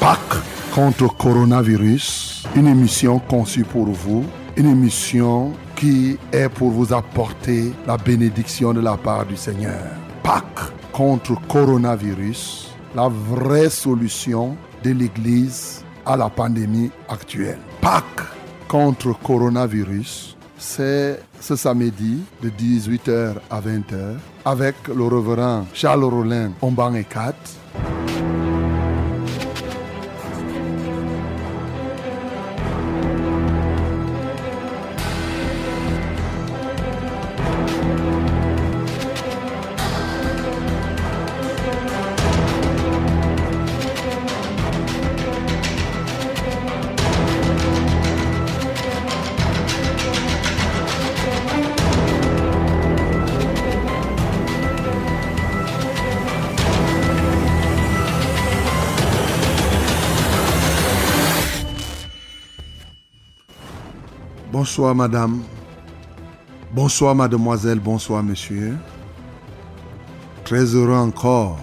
Pâques contre coronavirus, une émission conçue pour vous, une émission qui est pour vous apporter la bénédiction de la part du Seigneur. Pâques contre coronavirus, la vraie solution de l'Église à la pandémie actuelle. Pâques contre coronavirus, c'est ce samedi de 18h à 20h avec le reverend Charles Rollin Omban et 4 Bonsoir madame. Bonsoir mademoiselle, bonsoir monsieur. Très heureux encore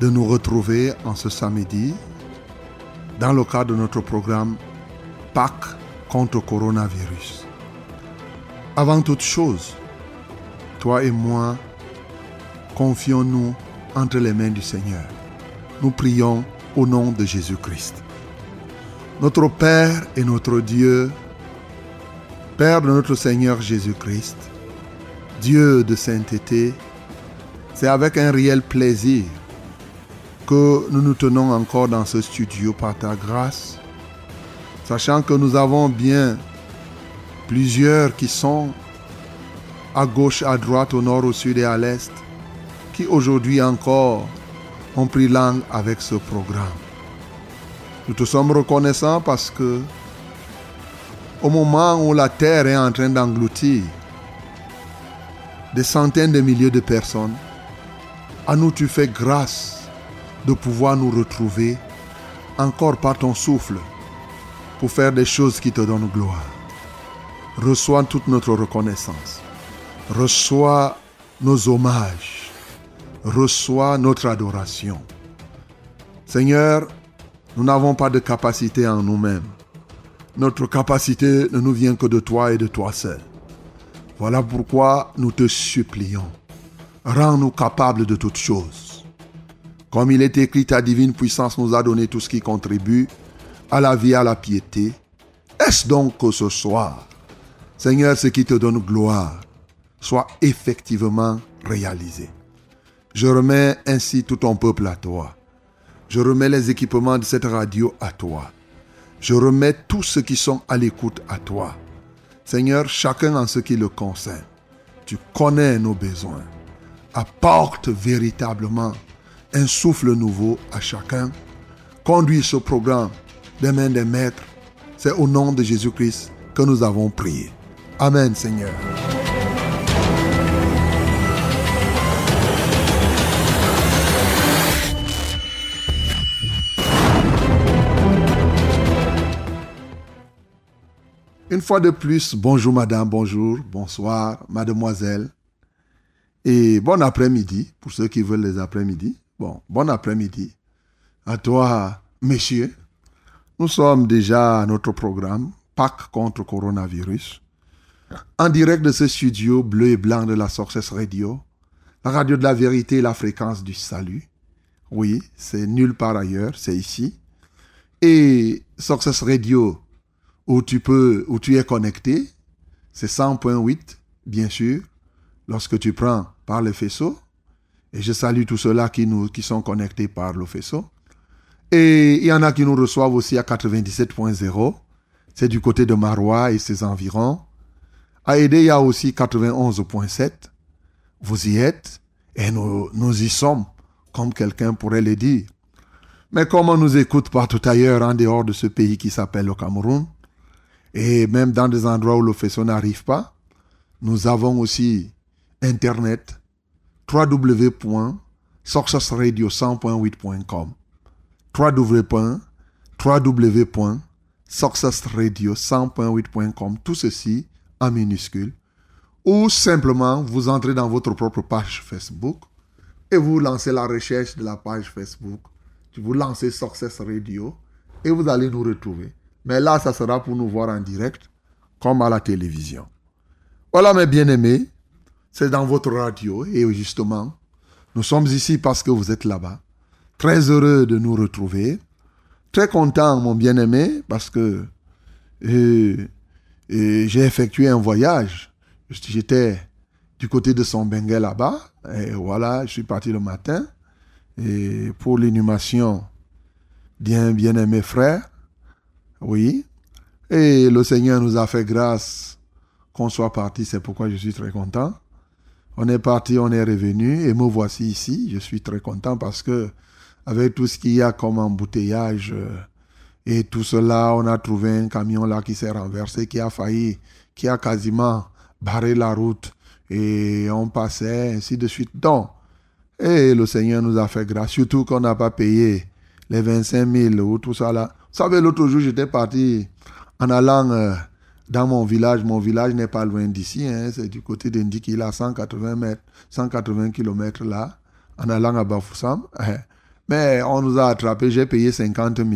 de nous retrouver en ce samedi dans le cadre de notre programme Pâques contre coronavirus. Avant toute chose, toi et moi, confions-nous entre les mains du Seigneur. Nous prions au nom de Jésus-Christ. Notre Père et notre Dieu, Père de notre Seigneur Jésus-Christ, Dieu de sainteté, c'est avec un réel plaisir que nous nous tenons encore dans ce studio par ta grâce, sachant que nous avons bien plusieurs qui sont à gauche, à droite, au nord, au sud et à l'est, qui aujourd'hui encore ont pris langue avec ce programme. Nous te sommes reconnaissants parce que au moment où la terre est en train d'engloutir des centaines de milliers de personnes, à nous tu fais grâce de pouvoir nous retrouver encore par ton souffle pour faire des choses qui te donnent gloire. Reçois toute notre reconnaissance. Reçois nos hommages. Reçois notre adoration. Seigneur, nous n'avons pas de capacité en nous-mêmes. Notre capacité ne nous vient que de toi et de toi seul. Voilà pourquoi nous te supplions. Rends-nous capables de toutes choses. Comme il est écrit, ta divine puissance nous a donné tout ce qui contribue à la vie, à la piété. Est-ce donc que ce soir, Seigneur, ce qui te donne gloire, soit effectivement réalisé? Je remets ainsi tout ton peuple à toi. Je remets les équipements de cette radio à toi. Je remets tous ceux qui sont à l'écoute à toi. Seigneur, chacun en ce qui le concerne. Tu connais nos besoins. Apporte véritablement un souffle nouveau à chacun. Conduis ce programme des mains des maîtres. C'est au nom de Jésus-Christ que nous avons prié. Amen, Seigneur. Une fois de plus, bonjour madame, bonjour, bonsoir, mademoiselle. Et bon après-midi, pour ceux qui veulent les après-midi. Bon, bon après-midi. À toi, messieurs. Nous sommes déjà à notre programme, Pâques contre coronavirus. En direct de ce studio bleu et blanc de la Success Radio, la radio de la vérité et la fréquence du salut. Oui, c'est nulle part ailleurs, c'est ici. Et Success Radio où tu peux, où tu es connecté, c'est 100.8, bien sûr, lorsque tu prends par le faisceau. Et je salue tous ceux-là qui, nous, qui sont connectés par le faisceau. Et il y en a qui nous reçoivent aussi à 97.0. C'est du côté de Marois et ses environs. À Aider, il y a aussi 91.7. Vous y êtes et nous, nous y sommes, comme quelqu'un pourrait le dire. Mais comme on nous écoute partout ailleurs en dehors de ce pays qui s'appelle le Cameroun, et même dans des endroits où le faisceau n'arrive pas, nous avons aussi Internet www.successradio100.8.com www.successradio100.8.com Tout ceci en minuscule. Ou simplement, vous entrez dans votre propre page Facebook et vous lancez la recherche de la page Facebook vous lancez Success Radio et vous allez nous retrouver. Mais là, ça sera pour nous voir en direct, comme à la télévision. Voilà, mes bien-aimés, c'est dans votre radio et justement, nous sommes ici parce que vous êtes là-bas. Très heureux de nous retrouver. Très content, mon bien-aimé, parce que euh, euh, j'ai effectué un voyage. J'étais du côté de son Bengue là-bas. Et voilà, je suis parti le matin et pour l'inhumation d'un bien-aimé frère. Oui. Et le Seigneur nous a fait grâce qu'on soit parti. C'est pourquoi je suis très content. On est parti, on est revenu et me voici ici. Je suis très content parce que avec tout ce qu'il y a comme embouteillage euh, et tout cela, on a trouvé un camion là qui s'est renversé, qui a failli, qui a quasiment barré la route et on passait ainsi de suite. Donc, et le Seigneur nous a fait grâce, surtout qu'on n'a pas payé les 25 000 ou tout ça là. Savez, l'autre jour, j'étais parti en allant euh, dans mon village. Mon village n'est pas loin d'ici, hein, c'est du côté d'Indique, il a 180 mètres, 180 km là, en allant à Bafoussam. Mais on nous a attrapés, j'ai payé 50 000.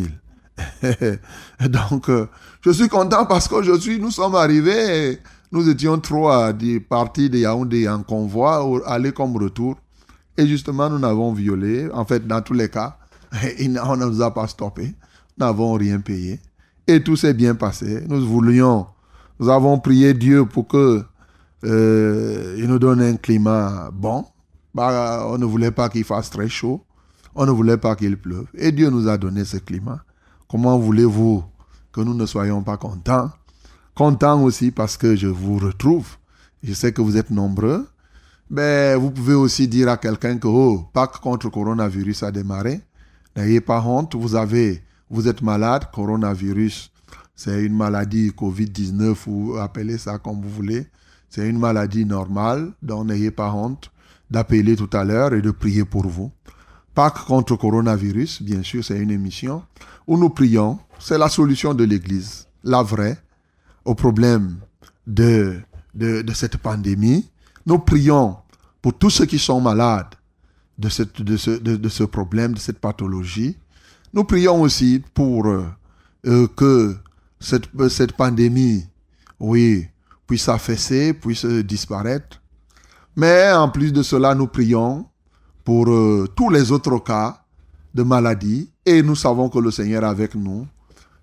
Donc, euh, je suis content parce qu'aujourd'hui, nous sommes arrivés, nous étions trois partis de Yaoundé en convoi, aller comme retour. Et justement, nous n'avons violé. En fait, dans tous les cas, on ne nous a pas stoppé. N'avons rien payé. Et tout s'est bien passé. Nous voulions, nous avons prié Dieu pour que euh, il nous donne un climat bon. Bah, on ne voulait pas qu'il fasse très chaud. On ne voulait pas qu'il pleuve. Et Dieu nous a donné ce climat. Comment voulez-vous que nous ne soyons pas contents? Contents aussi parce que je vous retrouve. Je sais que vous êtes nombreux. Mais vous pouvez aussi dire à quelqu'un que, oh, Pâques contre coronavirus a démarré. N'ayez pas honte. Vous avez, vous êtes malade. Coronavirus, c'est une maladie Covid-19 ou appelez ça comme vous voulez. C'est une maladie normale. Donc n'ayez pas honte d'appeler tout à l'heure et de prier pour vous. Pâques contre coronavirus, bien sûr, c'est une émission où nous prions. C'est la solution de l'Église, la vraie, au problème de, cette pandémie. Nous prions pour tous ceux qui sont malades de, cette, de, ce, de, ce problème, de cette pathologie. Nous prions aussi pour euh, euh, que cette, cette pandémie, puisse affaisser, puisse disparaître. Mais en plus de cela, nous prions pour euh, tous les autres cas de maladie. Et nous savons que le Seigneur est avec nous.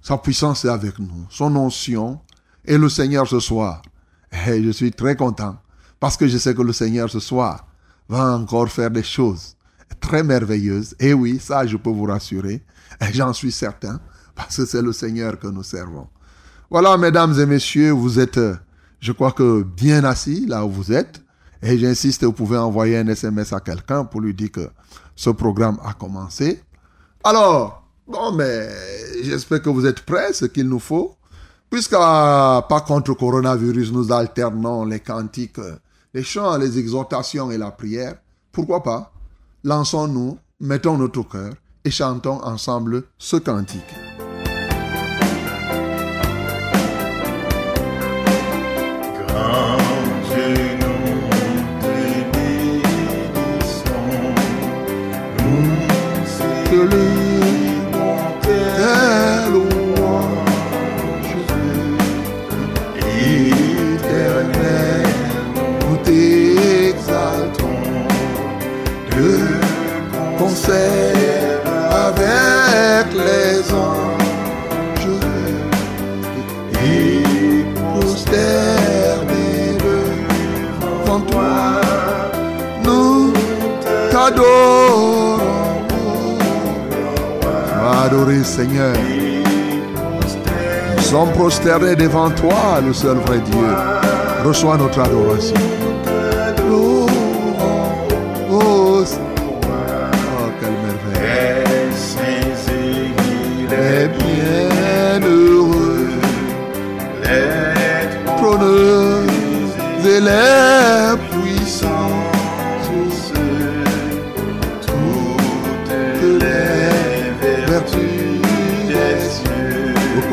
Sa puissance est avec nous. Son onction. Et le Seigneur ce soir. Et je suis très content. Parce que je sais que le Seigneur ce soir va encore faire des choses très merveilleuses. Et oui, ça, je peux vous rassurer. J'en suis certain. Parce que c'est le Seigneur que nous servons. Voilà, mesdames et messieurs, vous êtes, je crois que bien assis là où vous êtes. Et j'insiste, vous pouvez envoyer un SMS à quelqu'un pour lui dire que ce programme a commencé. Alors, bon, mais j'espère que vous êtes prêts, ce qu'il nous faut. Puisqu'à pas contre coronavirus, nous alternons les cantiques, les chants, les exhortations et la prière. Pourquoi pas? Lançons-nous, mettons notre cœur et chantons ensemble ce cantique. Adorer Seigneur. Nous sommes prosternés devant toi, le seul vrai Dieu. Reçois notre adoration. les puissances,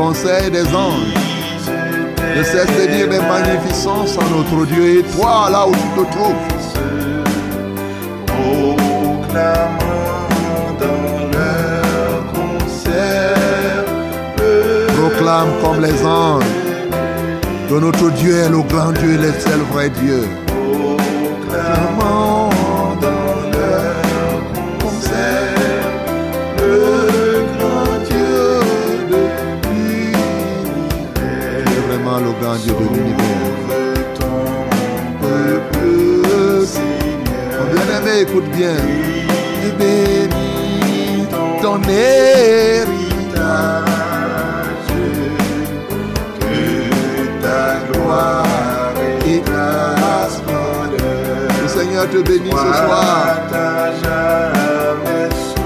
conseil des anges. Ne cesse de dire des magnificences à notre Dieu et toi là où tu te trouves. Proclame comme les anges que notre Dieu est le grand Dieu, le seul vrai Dieu. Grand Dieu de l'univers. Mon bien-aimé, écoute bien. Et bénis ton héritage. Que ta gloire et ta splendeur. Le Seigneur te bénisse ce soir.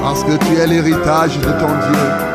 Parce que tu es l'héritage de ton Dieu.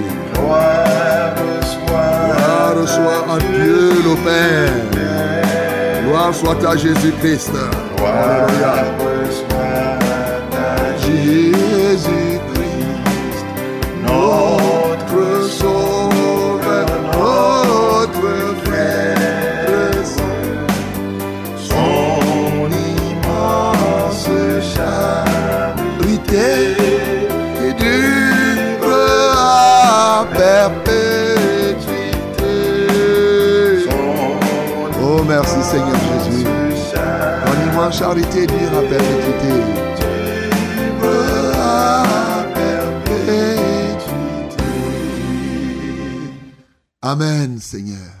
Le Père. Gloire soit à Jésus-Christ. Gloire Alléluia. Charité dure à perpétuité. Amen, Seigneur.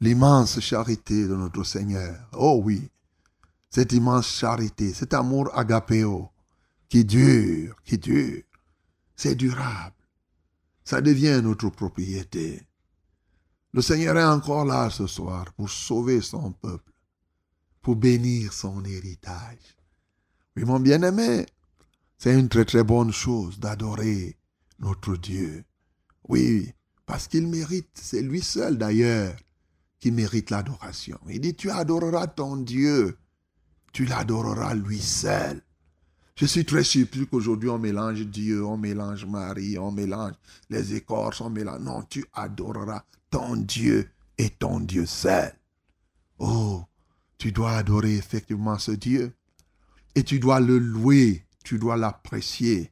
L'immense charité de notre Seigneur. Oh oui, cette immense charité, cet amour agapéo qui dure, qui dure, c'est durable. Ça devient notre propriété. Le Seigneur est encore là ce soir pour sauver son peuple, pour bénir son héritage. Oui, mon bien-aimé, c'est une très très bonne chose d'adorer notre Dieu. Oui, parce qu'il mérite, c'est lui seul d'ailleurs qui mérite l'adoration. Il dit, tu adoreras ton Dieu, tu l'adoreras lui seul. Je suis très surpris qu'aujourd'hui on mélange Dieu, on mélange Marie, on mélange les écorces, on mélange... Non, tu adoreras ton Dieu et ton Dieu seul. Oh, tu dois adorer effectivement ce Dieu. Et tu dois le louer, tu dois l'apprécier.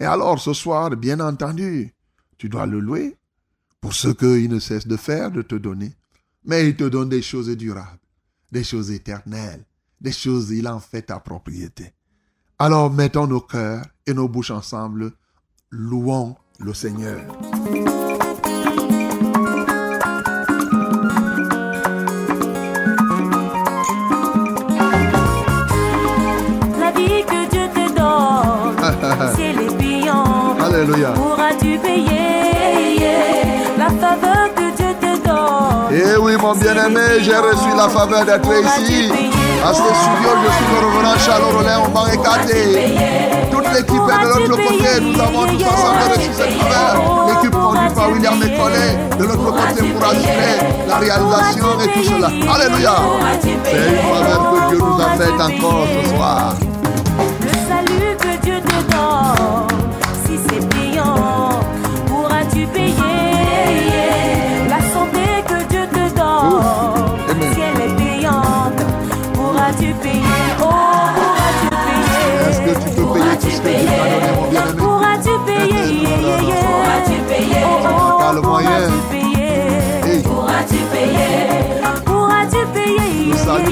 Et alors ce soir, bien entendu, tu dois le louer pour ce qu'il ne cesse de faire, de te donner. Mais il te donne des choses durables, des choses éternelles, des choses, il en fait ta propriété. Alors mettons nos cœurs et nos bouches ensemble, louons le Seigneur. Alléluia. Pourras-tu payer la faveur que Dieu te donne? Eh oui, mon bien-aimé, j'ai reçu la faveur d'être ici. À ce studio, je suis le revenant Charles Rollin au barricadé. Toute l'équipe est de l'autre côté. Nous avons tous ensemble reçu cette faveur. L'équipe conduite par William Mécollet de l'autre côté pour assurer la réalisation et tout cela. Alléluia. C'est une faveur que Dieu nous a faite encore ce soir.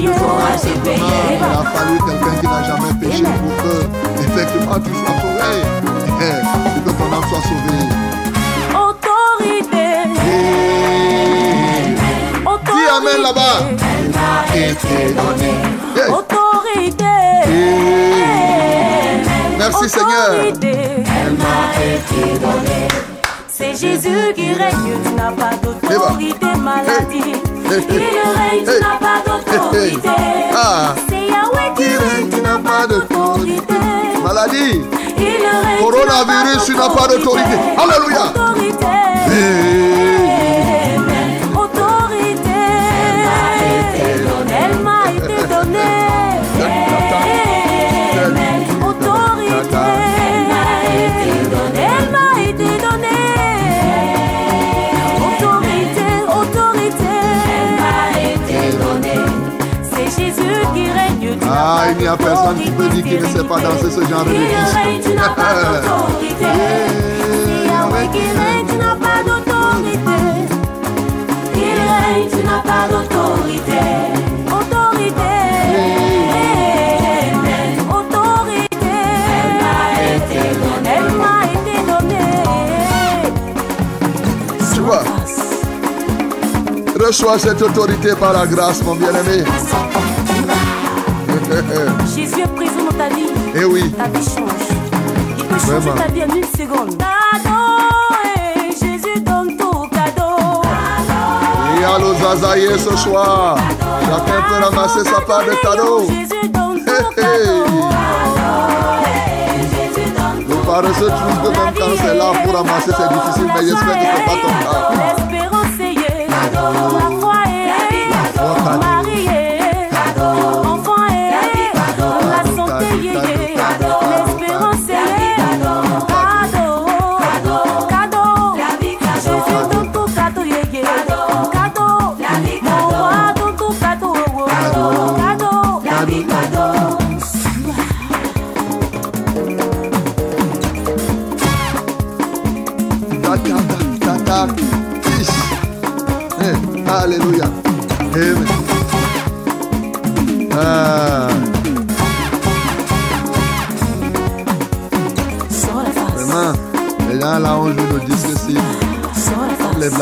Il a fallu quelqu'un qui n'a jamais péché pour que, effectivement, tu sois sauvé. Eh, Pour que ton âme soit sauvée. Autorité, Eh, autorité. Dis Amen là-bas? été donné? Eh, Autorité. eh. Merci Seigneur. Autorité. Elle m'a été donnée C'est Jésus qui règne, tu n'as pas d'autorité, maladie. Règne, tu n'as pas d'autorité. Ah. C'est Yahweh qui règne, tu n'as pas d'autorité. Maladie. Coronavirus, tu n'as pas d'autorité. Alléluia. Ah, il n'y a personne qui peut dire qu'il ne sait pas danser ce genre de Il règne, tu n'as pas musique. d'autorité. C'est Yahweh qui règne, tu n'as pas d'autorité. Il règne, tu n'as pas d'autorité. Autorité. Autorité. Elle m'a été donnée. Tu vois, reçois cette autorité par la grâce, mon bien-aimé. Jésus est présent dans ta vie. Eh oui, Ta vie change. Il peut changer Vraiment. ta vie en une seconde. Cadeau, eh, Jésus donne tout cadeau. il y a le zazaïe ce soir. Chacun peut ramasser sa part de cadeaux. Jésus donne tout cadeau. Le paresseux trouve que même quand c'est là pour ramasser, c'est difficile, mais j'espère que c'est pas ton cas. L'espérance est la foi est mariée,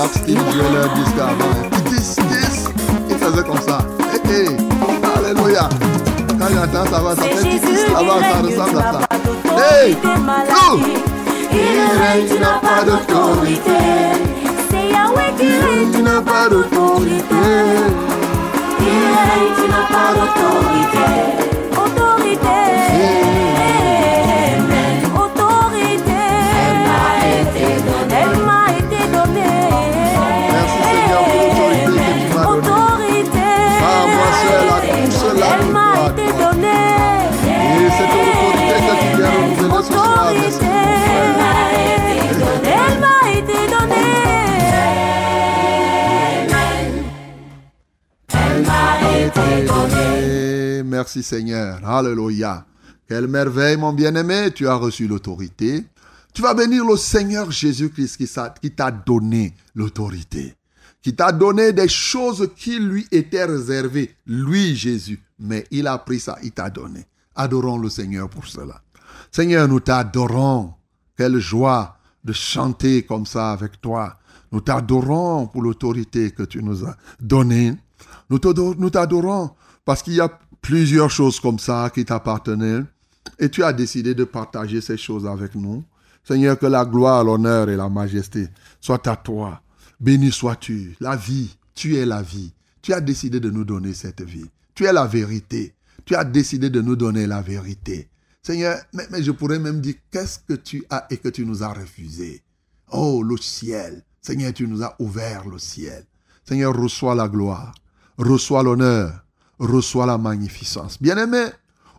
disque. Tis, tis, ils faisaient comme ça. Eh, eh, Alléluia. Quand j'entends ça va, ça fait tis, qui là-bas, ça ressemble à ça. Hey, nous. Il règne, tu n'as pas d'autorité. C'est Yahweh qui règne, tu n'as pas d'autorité. Il règne, tu n'as pas d'autorité. Autorité. Autorité. Merci Seigneur. Alléluia. Quelle merveille, mon bien-aimé. Tu as reçu l'autorité. Tu vas bénir le Seigneur Jésus-Christ qui t'a donné l'autorité. Qui t'a donné des choses qui lui étaient réservées. Lui, Jésus. Mais il a pris ça, il t'a donné. Adorons le Seigneur pour cela. Seigneur, nous t'adorons. Quelle joie de chanter comme ça avec toi. Nous t'adorons pour l'autorité que tu nous as donnée. Nous t'adorons parce qu'il y a plusieurs choses comme ça qui t'appartenaient et tu as décidé de partager ces choses avec nous. Seigneur, que la gloire, l'honneur et la majesté soient à toi. Béni sois-tu. La vie, tu es la vie. Tu as décidé de nous donner cette vie. Tu es la vérité. Tu as décidé de nous donner la vérité. Seigneur, mais, mais je pourrais même dire qu'est-ce que tu as et que tu nous as refusé? Oh, le ciel. Seigneur, tu nous as ouvert le ciel. Seigneur, reçois la gloire, reçois l'honneur, reçois la magnificence. Bien-aimé,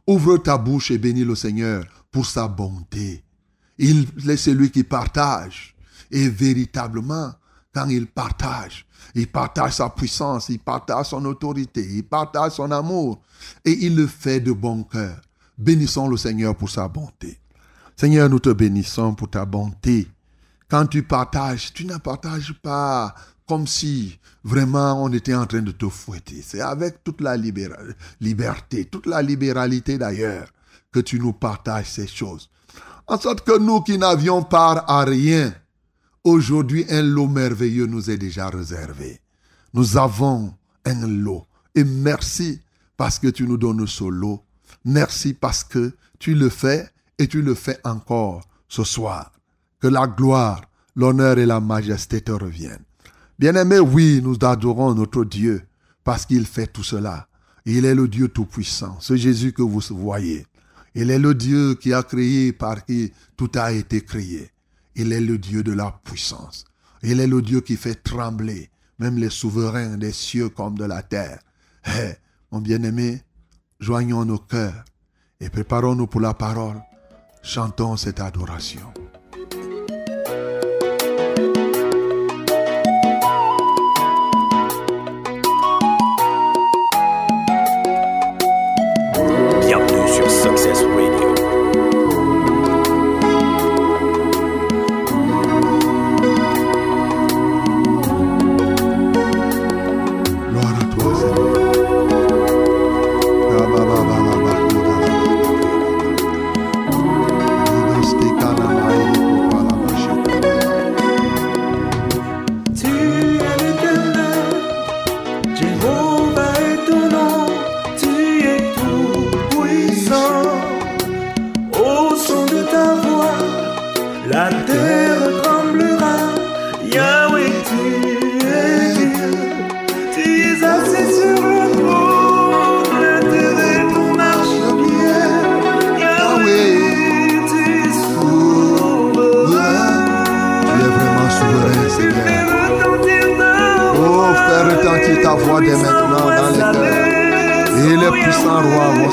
ouvre ta bouche et bénis le Seigneur pour sa bonté. Il est celui qui partage. Et véritablement, quand il partage, il partage sa puissance, il partage son autorité, il partage son amour. Et il le fait de bon cœur. Bénissons le Seigneur pour sa bonté. Seigneur, nous te bénissons pour ta bonté. Quand tu partages, tu ne partages pas comme si vraiment on était en train de te fouetter. C'est avec toute la liberté, toute la libéralité d'ailleurs, que tu nous partages ces choses. En sorte que nous qui n'avions part à rien, aujourd'hui un lot merveilleux nous est déjà réservé. Nous avons un lot. Et merci parce que tu nous donnes ce lot. Merci parce que tu le fais et tu le fais encore ce soir. Que la gloire, l'honneur et la majesté te reviennent. Bien-aimés, oui, nous adorons notre Dieu parce qu'il fait tout cela. Il est le Dieu Tout-Puissant, ce Jésus que vous voyez. Il est le Dieu qui a créé par qui tout a été créé. Il est le Dieu de la puissance. Il est le Dieu qui fait trembler même les souverains des cieux comme de la terre. Eh, mon bien-aimé, joignons nos cœurs et préparons-nous pour la parole. Chantons cette adoration.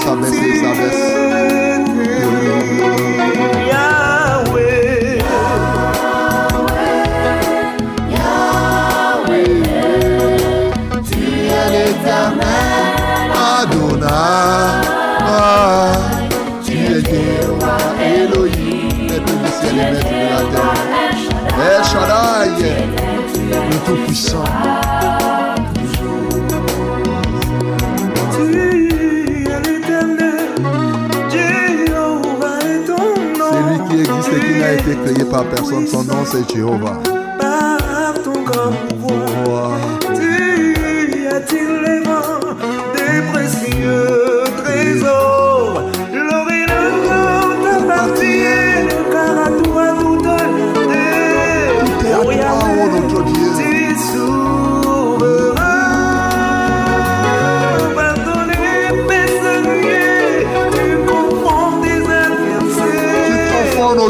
De la terre. El Shaddai, le Tout-Puissant. Créé par personne. Son nom, c'est Jéhovah.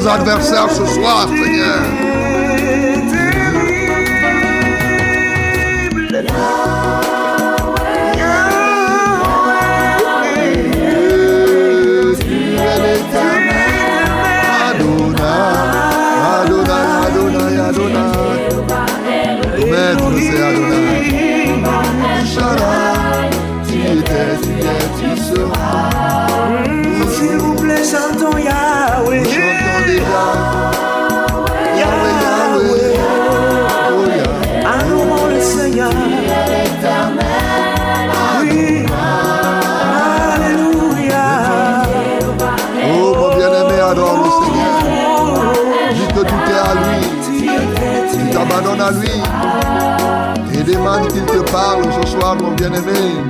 Adversaires. confonds nos adversaires ce lui. Et demande qu'il te parle ce soir, mon bien-aimé.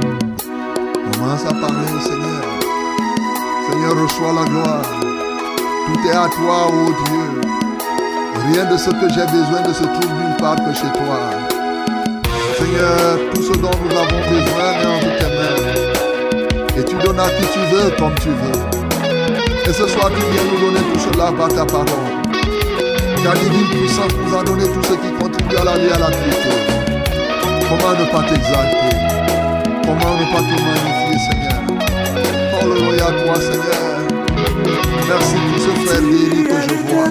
Commence à parler au Seigneur. Seigneur, reçois la gloire. Tout est à toi, ô Dieu. Rien de ce que j'ai besoin ne se trouve nulle part que chez toi. Seigneur, tout ce dont nous avons besoin est entre tes mains. Et tu donnes à qui tu veux comme tu veux. Et ce soir, tu viens nous donner tout cela par ta parole. Ta divine puissance nous a donné tout ce qui contribue à la vie et à la piété. Comment ne pas t'exalter? Comment ne pas te magnifier, Seigneur? Alléluia à toi, Seigneur. Merci pour ce frère béni que je vois.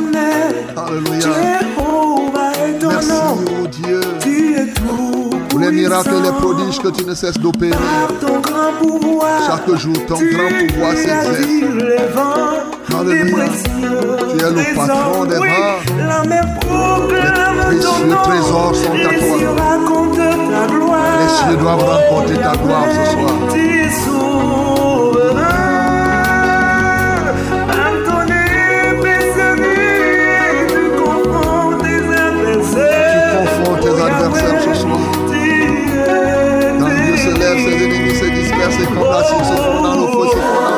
Alléluia. Merci, oh Dieu, Tu es tout. pour les miracles et les prodiges que tu ne cesses d'opérer. Chaque jour, ton grand pouvoir s'exerce. Alléluia. Tu es le patron des Les trésors sont à toi. Les cieux doivent raconter ta gloire ce soir. Se lève, ses Dieu. ennemis se dispersent et comme la cire se fond dans le feu, se fond dans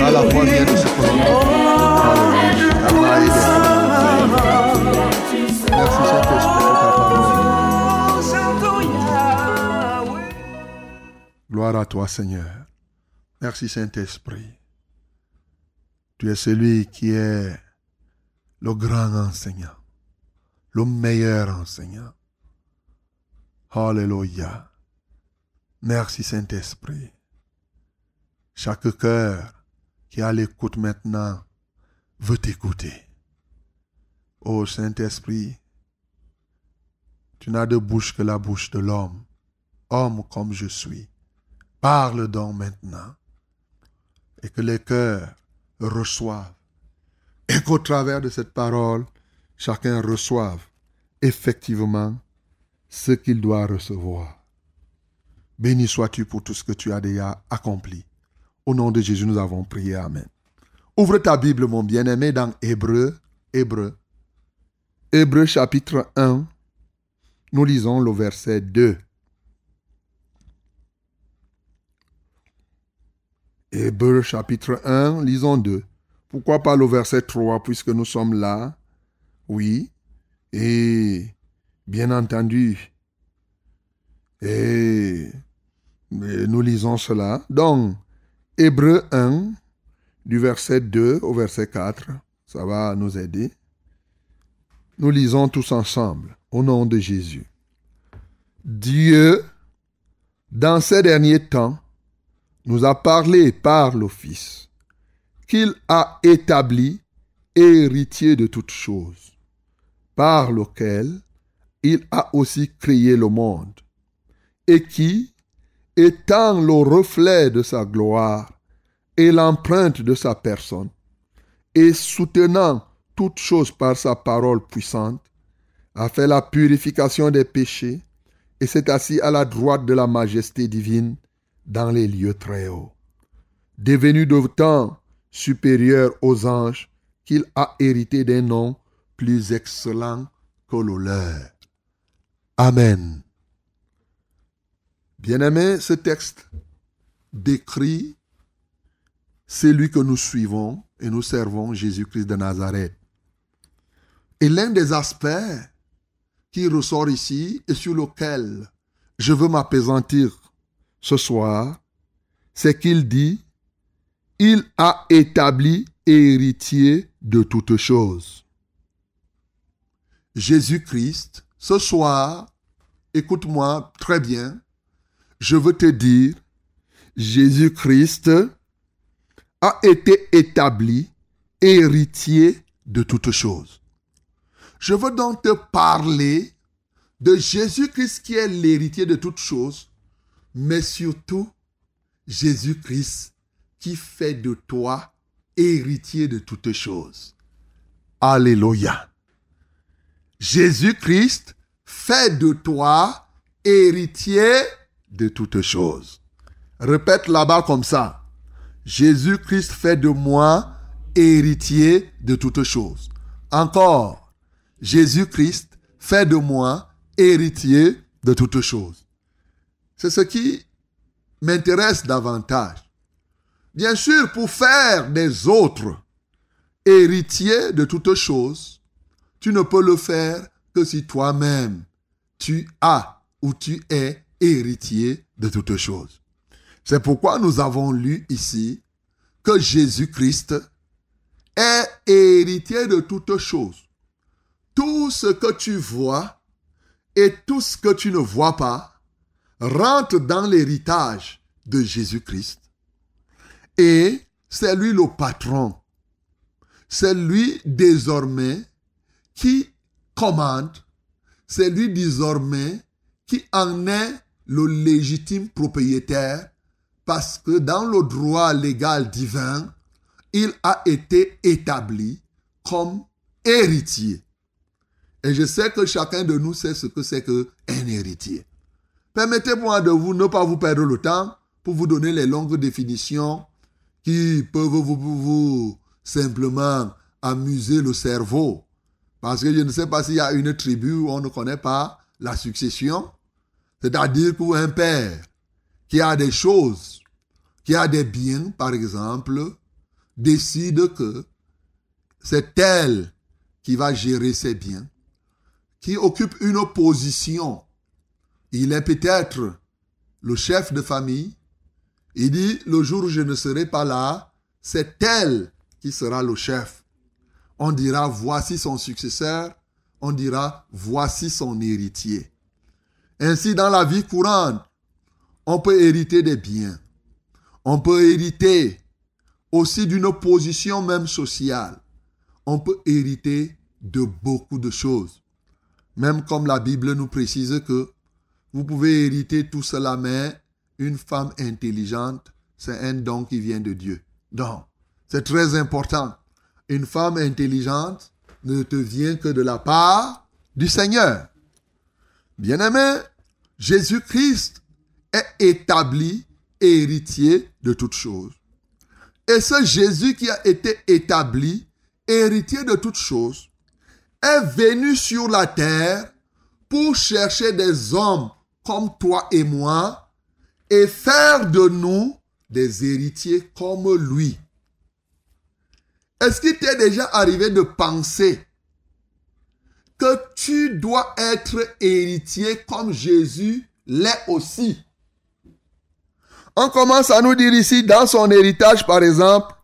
Ah, des Merci Saint-Esprit. Gloire à toi Seigneur. Merci Saint-Esprit. Tu es celui qui est le grand enseignant, le meilleur enseignant. Alléluia. Merci Saint-Esprit. Chaque cœur qui a l'écoute maintenant veut t'écouter. Ô Saint-Esprit, tu n'as de bouche que la bouche de l'homme, homme comme je suis. Parle donc maintenant et que les cœurs reçoivent et qu'au travers de cette parole, chacun reçoive effectivement ce qu'il doit recevoir. Béni sois-tu pour tout ce que tu as déjà accompli. Au nom de Jésus, nous avons prié. Amen. Ouvre ta Bible, mon bien-aimé, dans Hébreu, Hébreu. Hébreu chapitre 1. Nous lisons le verset 2. Hébreu chapitre 1, lisons 2. Pourquoi pas le verset 3 puisque nous sommes là? Oui. Et bien entendu, et, et nous lisons cela. Donc, Hébreu 1, du verset 2 au verset 4, ça va nous aider. Nous lisons tous ensemble, au nom de Jésus. Dieu, dans ces derniers temps, nous a parlé par le Fils, qu'il a établi héritier de toutes choses, par lequel il a aussi créé le monde, et qui, étant le reflet de sa gloire et l'empreinte de sa personne, et soutenant toutes choses par sa parole puissante, a fait la purification des péchés, et s'est assis à la droite de la majesté divine dans les lieux très hauts. Devenu d'autant supérieur aux anges qu'il a hérité d'un nom plus excellent que le leur. Amen. Bien-aimé, ce texte décrit celui que nous suivons et nous servons, Jésus-Christ de Nazareth. Et l'un des aspects qui ressort ici et sur lequel je veux m'apaisantir ce soir, c'est qu'il dit, il a établi héritier de toutes choses. Jésus-Christ, ce soir, écoute-moi très bien, je veux te dire, Jésus-Christ a été établi héritier de toutes choses. Je veux donc te parler de Jésus-Christ qui est l'héritier de toutes choses, mais surtout Jésus-Christ qui fait de toi héritier de toutes choses. Alléluia. Jésus-Christ fait de toi héritier de toutes choses. Répète là-bas comme ça. Jésus-Christ fait de moi héritier de toutes choses. Encore. Jésus-Christ fait de moi héritier de toutes choses. C'est ce qui m'intéresse davantage. Bien sûr, pour faire des autres héritiers de toutes choses, tu ne peux le faire que si toi-même tu as ou tu es héritier de toutes choses. C'est pourquoi nous avons lu ici que Jésus-Christ est héritier de toutes choses. Tout ce que tu vois et tout ce que tu ne vois pas rentre dans l'héritage de Jésus-Christ. Et c'est lui le patron. C'est lui désormais qui commande. C'est lui désormais qui en est le légitime propriétaire parce que dans le droit légal divin, il a été établi comme héritier. Et je sais que chacun de nous sait ce que c'est qu'un héritier. Permettez-moi de vous ne pas vous perdre le temps pour vous donner les longues définitions qui peuvent vous, vous- vous simplement amuser le cerveau. Parce que je ne sais pas s'il y a une tribu où on ne connaît pas la succession. C'est-à-dire pour un père qui a des choses, qui a des biens, par exemple, décide que c'est elle qui va gérer ses biens, qui occupe une position. Il est peut-être le chef de famille. Il dit, le jour où je ne serai pas là, c'est elle qui sera le chef. On dira, voici son successeur. On dira, voici son héritier. Ainsi, dans la vie courante, on peut hériter des biens. On peut hériter aussi d'une position même sociale. On peut hériter de beaucoup de choses. Même comme la Bible nous précise que vous pouvez hériter tout cela, mais une femme intelligente, c'est un don qui vient de Dieu. Donc, c'est très important. Une femme intelligente ne te vient que de la part du Seigneur. Bien-aimé, Jésus-Christ est établi héritier de toutes choses. Et ce Jésus qui a été établi héritier de toutes choses est venu sur la terre pour chercher des hommes comme toi et moi et faire de nous des héritiers comme lui. Est-ce qu'il t'est déjà arrivé de penser que tu dois être héritier comme Jésus l'est aussi On commence à nous dire ici, dans son héritage par exemple,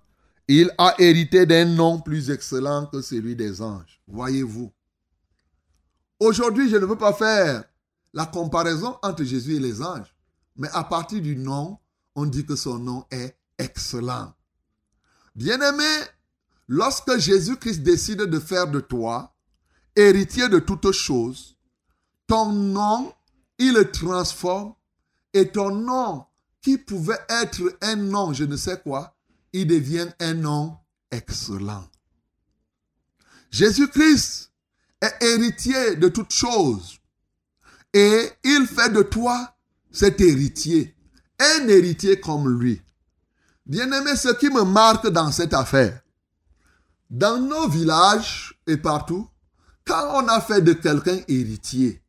il a hérité d'un nom plus excellent que celui des anges. Voyez-vous. Aujourd'hui, je ne veux pas faire la comparaison entre Jésus et les anges, mais à partir du nom, on dit que son nom est excellent. Bien-aimé, lorsque Jésus-Christ décide de faire de toi héritier de toutes choses, ton nom, il le transforme et ton nom, qui pouvait être un nom, je ne sais quoi, il devient un nom excellent. Jésus-Christ est héritier de toutes choses et il fait de toi cet héritier, un héritier comme lui. Bien-aimé, ce qui me marque dans cette affaire, dans nos villages et partout, quand on a fait de quelqu'un héritier,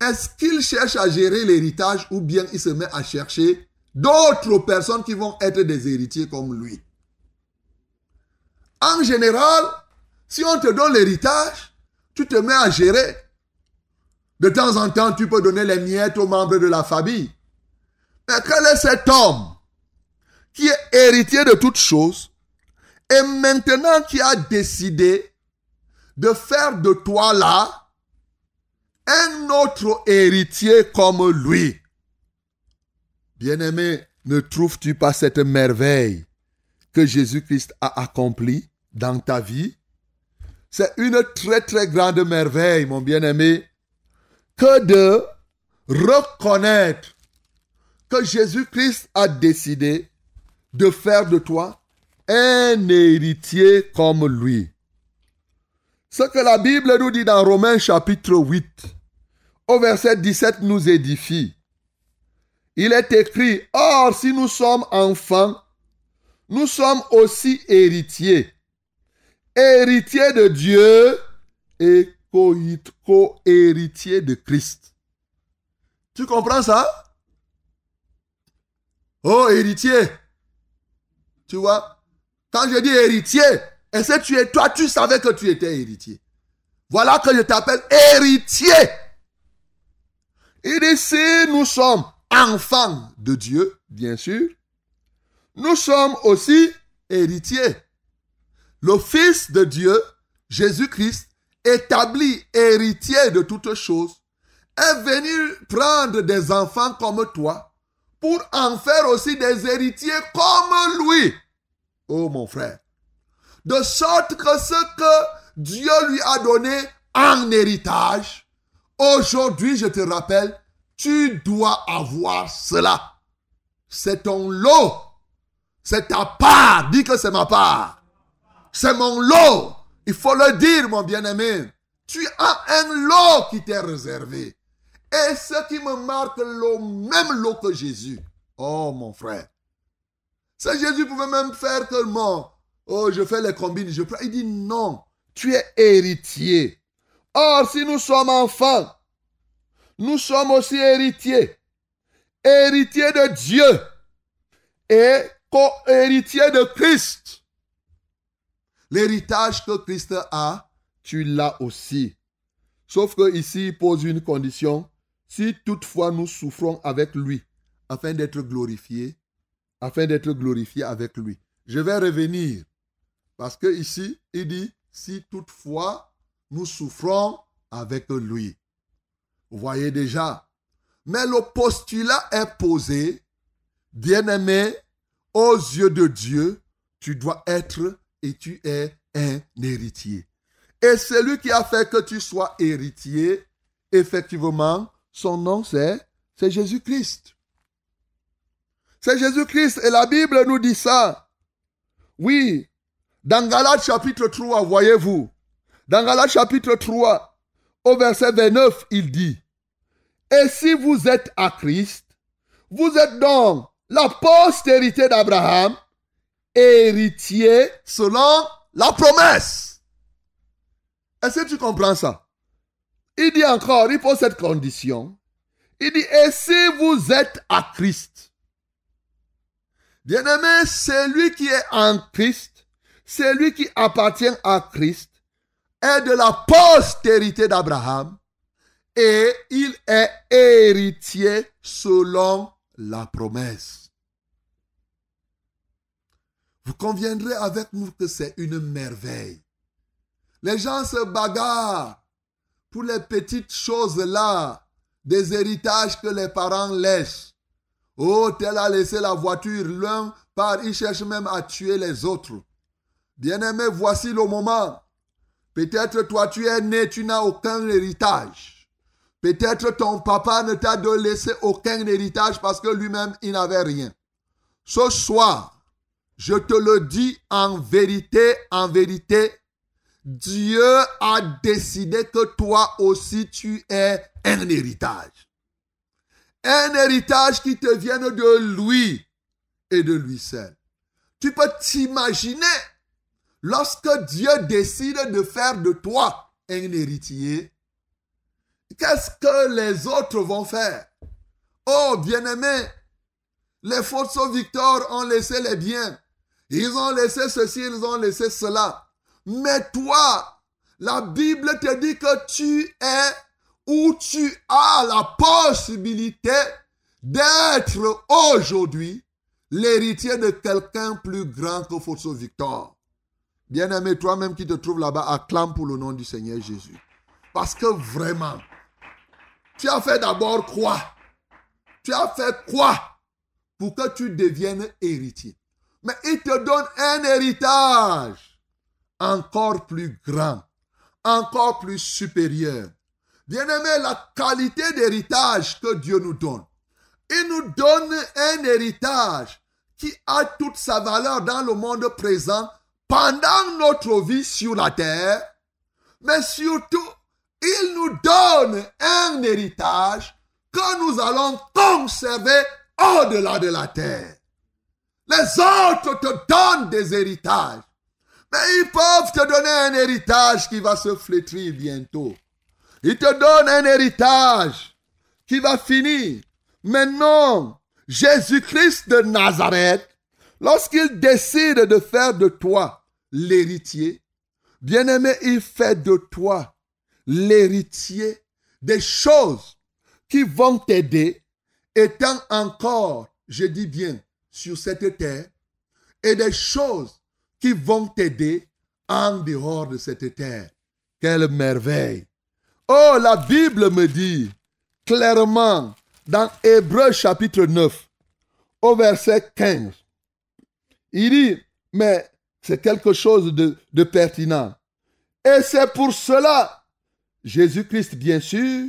est-ce qu'il cherche à gérer l'héritage ou bien il se met à chercher d'autres personnes qui vont être des héritiers comme lui? En général, si on te donne l'héritage, tu te mets à gérer. De temps en temps, tu peux donner les miettes aux membres de la famille. Mais quel est cet homme qui est héritier de toutes choses et maintenant qui a décidé de faire de toi là un autre héritier comme lui. Bien-aimé, ne trouves-tu pas cette merveille que Jésus-Christ a accomplie dans ta vie? C'est une très très grande merveille, mon bien-aimé, que de reconnaître que Jésus-Christ a décidé de faire de toi un héritier comme lui. Ce que la Bible nous dit dans Romains chapitre 8, au verset 17 nous édifie. Il est écrit, Or si nous sommes enfants, nous sommes aussi héritiers. Héritiers de Dieu et co-héritiers de Christ. Tu comprends ça? Oh, héritier. Tu vois? Quand je dis héritier, est-ce tu es, toi, tu savais que tu étais héritier? Voilà que je t'appelle héritier. Il dit, si nous sommes enfants de Dieu, bien sûr, nous sommes aussi héritiers. Le Fils de Dieu, Jésus-Christ, établi héritier de toutes choses, est venu prendre des enfants comme toi pour en faire aussi des héritiers comme lui. Oh mon frère. De sorte que ce que Dieu lui a donné en héritage, aujourd'hui je te rappelle, tu dois avoir cela. C'est ton lot. C'est ta part. Dis que c'est ma part. C'est mon lot. Il faut le dire, mon bien-aimé. Tu as un lot qui t'est réservé. Et ce qui me marque le même lot que Jésus. Oh mon frère. Ce Jésus pouvait même faire tellement. Oh, je fais les combines, je prends. Il dit non, tu es héritier. Or, si nous sommes enfants, nous sommes aussi héritiers. Héritiers de Dieu et co-héritiers de Christ. L'héritage que Christ a, tu l'as aussi. Sauf que ici, il pose une condition. Si toutefois nous souffrons avec lui, afin d'être glorifiés, afin d'être glorifiés avec lui. Je vais revenir. Parce que ici, il dit, si toutefois nous souffrons avec lui. Vous voyez déjà. Mais le postulat est posé, bien-aimé, aux yeux de Dieu, tu dois être et tu es un héritier. Et celui qui a fait que tu sois héritier, effectivement, son nom c'est, c'est Jésus-Christ. C'est Jésus-Christ et la Bible nous dit ça. Oui, dans Galates chapitre 3, voyez-vous, dans Galates chapitre 3, au verset 29, il dit, Et si vous êtes à Christ, vous êtes donc la postérité d'Abraham, héritier selon la promesse. Est-ce que tu comprends ça? Il dit encore, il pose cette condition. Il dit, et si vous êtes à Christ, bien-aimé, celui qui est en Christ, celui qui appartient à Christ, est de la postérité d'Abraham et il est héritier selon la promesse. Vous conviendrez avec nous que c'est une merveille. Les gens se bagarrent pour les petites choses là, des héritages que les parents laissent. Oh, tel a laissé la voiture, l'un part, il cherche même à tuer les autres. Bien-aimé, voici le moment. Peut-être toi tu es né, tu n'as aucun héritage. Peut-être ton papa ne t'a laissé aucun héritage parce que lui-même, il n'avait rien. Ce soir, je te le dis en vérité, en vérité, Dieu a décidé que toi aussi tu es un héritage. Un héritage qui te vienne de lui et de lui seul. Tu peux t'imaginer lorsque Dieu décide de faire de toi un héritier, qu'est-ce que les autres vont faire? Oh, bien-aimé, les fausses victoires ont laissé les biens. Ils ont laissé ceci, ils ont laissé cela. Mais toi, la Bible te dit que tu es ou tu as la possibilité d'être aujourd'hui l'héritier de quelqu'un plus grand que Fausto Victor. Bien-aimé, toi-même qui te trouves là-bas, acclame pour le nom du Seigneur Jésus. Parce que vraiment, tu as fait d'abord quoi Tu as fait quoi pour que tu deviennes héritier Mais il te donne un héritage encore plus grand, encore plus supérieur. Bien-aimé, la qualité d'héritage que Dieu nous donne. Il nous donne un héritage qui a toute sa valeur dans le monde présent pendant notre vie sur la terre, mais surtout, il nous donne un héritage que nous allons conserver au-delà de la terre. Les autres te donnent des héritages, mais ils peuvent te donner un héritage qui va se flétrir bientôt. Ils te donnent un héritage qui va finir. Mais non, Jésus-Christ de Nazareth, lorsqu'il décide de faire de toi l'héritier, bien-aimé, il fait de toi l'héritier des choses qui vont t'aider, étant encore, je dis bien, sur cette terre, et des choses qui vont t'aider en dehors de cette terre. Quelle merveille! Oh, la Bible me dit clairement dans Hébreu chapitre 9, au verset 15, il dit, mais c'est quelque chose de, pertinent. Et c'est pour cela, Jésus-Christ, bien sûr,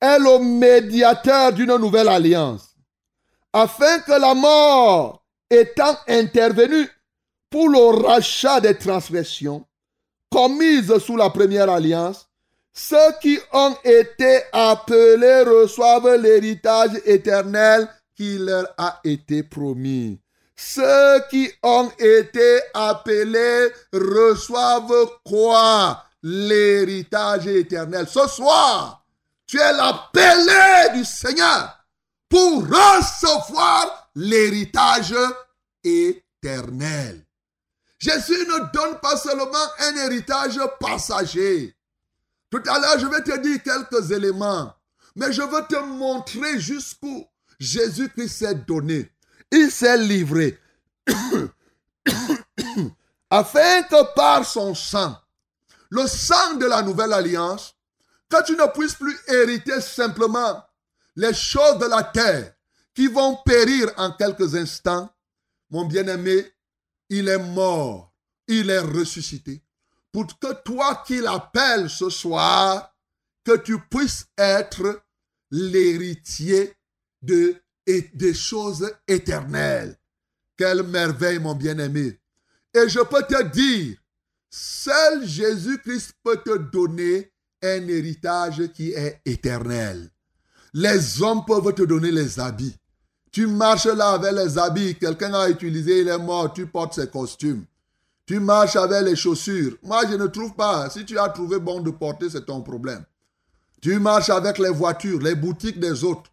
est le médiateur d'une nouvelle alliance, afin que la mort étant intervenue pour le rachat des transgressions commises sous la première alliance, Ceux qui ont été appelés reçoivent l'héritage éternel qui leur a été promis. Ceux qui ont été appelés reçoivent quoi? L'héritage éternel. Ce soir, tu es l'appelé du Seigneur pour recevoir l'héritage éternel. Jésus ne donne pas seulement un héritage passager. Tout à l'heure, je vais te dire quelques éléments, mais je veux te montrer jusqu'où Jésus-Christ s'est donné. Il s'est livré. Afin que par son sang, le sang de la nouvelle alliance, que tu ne puisses plus hériter simplement les choses de la terre qui vont périr en quelques instants, mon bien-aimé, il est mort, il est ressuscité. Pour que toi qui l'appelles ce soir, que tu puisses être l'héritier de, des choses éternelles. Quelle merveille, mon bien-aimé. Et je peux te dire, seul Jésus-Christ peut te donner un héritage qui est éternel. Les hommes peuvent te donner les habits. Tu marches là avec les habits, quelqu'un a utilisé, il est mort, tu portes ses costumes. Tu marches avec les chaussures. Moi, je ne trouve pas. Si tu as trouvé bon de porter, c'est ton problème. Tu marches avec les voitures, les boutiques des autres.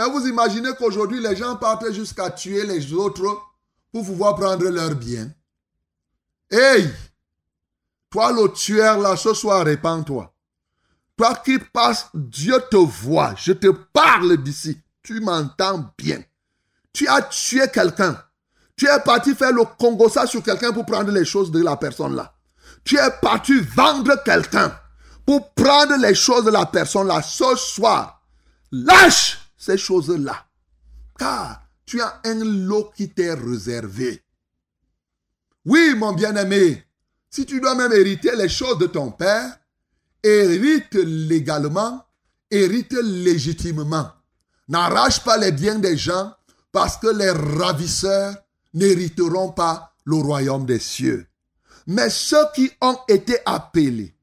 Mais vous imaginez qu'aujourd'hui, les gens partent jusqu'à tuer les autres pour pouvoir prendre leurs biens. Hey! Toi, le tueur, là, ce soir, répands-toi. Toi qui passes, Dieu te voit. Je te parle d'ici. Tu m'entends bien. Tu as tué quelqu'un. Tu es parti faire le Congo-ça sur quelqu'un pour prendre les choses de la personne là. Tu es parti vendre quelqu'un pour prendre les choses de la personne là. Ce soir, lâche ces choses-là. Car tu as un lot qui t'est réservé. Oui, mon bien-aimé, si tu dois même hériter les choses de ton père, hérite légalement, hérite légitimement. N'arrache pas les biens des gens parce que les ravisseurs n'hériteront pas le royaume des cieux. Mais ceux qui ont été appelés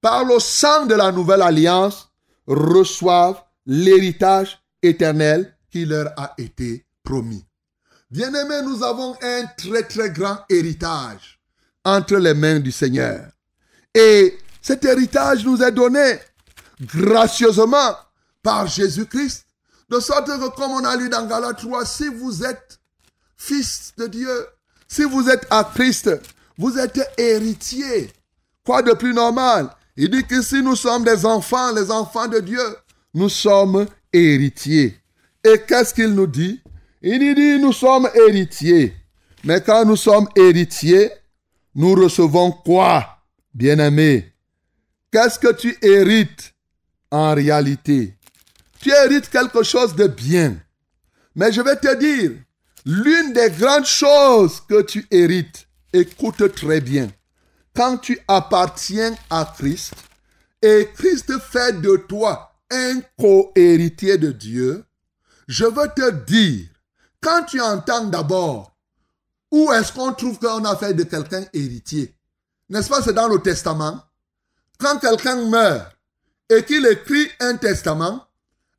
par le sang de la nouvelle alliance reçoivent l'héritage éternel qui leur a été promis. Bien-aimés, nous avons un très très grand héritage entre les mains du Seigneur. Et cet héritage nous est donné gracieusement par Jésus-Christ. De sorte que, comme on a lu dans Galates 3, si vous êtes fils de Dieu, si vous êtes à Christ, vous êtes héritier. Quoi de plus normal? Il dit que si nous sommes des enfants, les enfants de Dieu, nous sommes héritiers. Et qu'est-ce qu'il nous dit? Il dit, nous sommes héritiers. Mais quand nous sommes héritiers, nous recevons quoi, bien-aimé? Qu'est-ce que tu hérites en réalité? Tu hérites quelque chose de bien. Mais je vais te dire, l'une des grandes choses que tu hérites, écoute très bien, quand tu appartiens à Christ et Christ fait de toi un co-héritier de Dieu, je veux te dire, quand tu entends d'abord, où est-ce qu'on trouve qu'on a fait de quelqu'un héritier? N'est-ce pas, c'est dans le testament? Quand quelqu'un meurt et qu'il écrit un testament,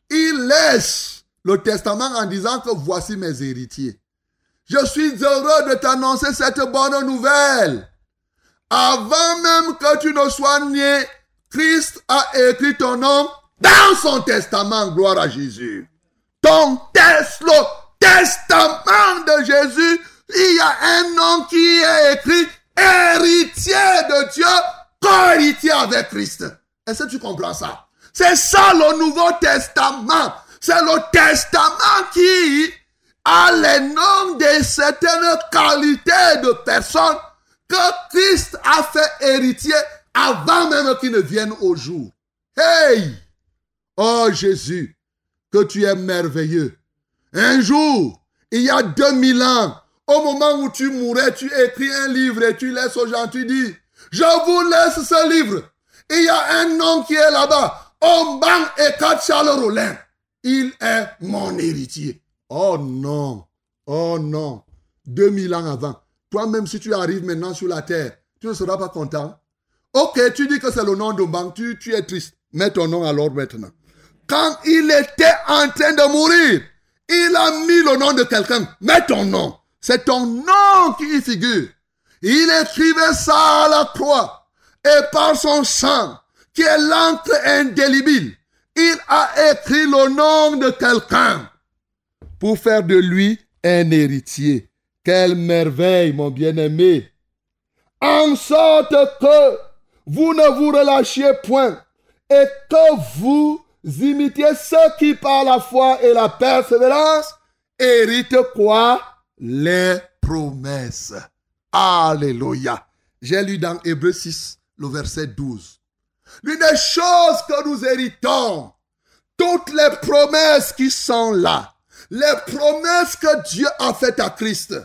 il laisse le testament en disant que voici mes héritiers. Je suis heureux de t'annoncer cette bonne nouvelle. Avant même que tu ne sois né, Christ a écrit ton nom dans son testament, gloire à Jésus. Ton le testament de Jésus, il y a un nom qui est écrit héritier de Dieu, co-héritier avec Christ. Est-ce que tu comprends ça? C'est ça le Nouveau Testament. C'est le testament qui a les noms de certaines qualités de personnes que Christ a fait héritier avant même qu'ils ne viennent au jour. Hey! Oh Jésus, que tu es merveilleux. Un jour, il y a 2000 ans, au moment où tu mourais, tu écris un livre et tu laisses aux gens, tu dis, je vous laisse ce livre. Il y a un nom qui est là-bas. Omban et Charles Rollin. Il est mon héritier. Oh non. Oh non. 2000 ans avant. Toi-même, si tu arrives maintenant sur la terre, tu ne seras pas content. Ok, tu dis que c'est le nom banque, tu, tu es triste. Mets ton nom alors maintenant. Quand il était en train de mourir, il a mis le nom de quelqu'un. Mets ton nom. C'est ton nom qui y figure. Il écrivait ça à la croix. Et par son sang, qui est l'encre indélébile, il a écrit le nom de quelqu'un pour faire de lui un héritier. Quelle merveille, mon bien-aimé. En sorte que vous ne vous relâchiez point et que vous imitiez ceux qui par la foi et la persévérance héritent quoi? Les promesses. Alléluia. J'ai lu dans Hébreu 6, le verset 12. L'une des choses que nous héritons, toutes les promesses qui sont là, les promesses que Dieu a faites à Christ,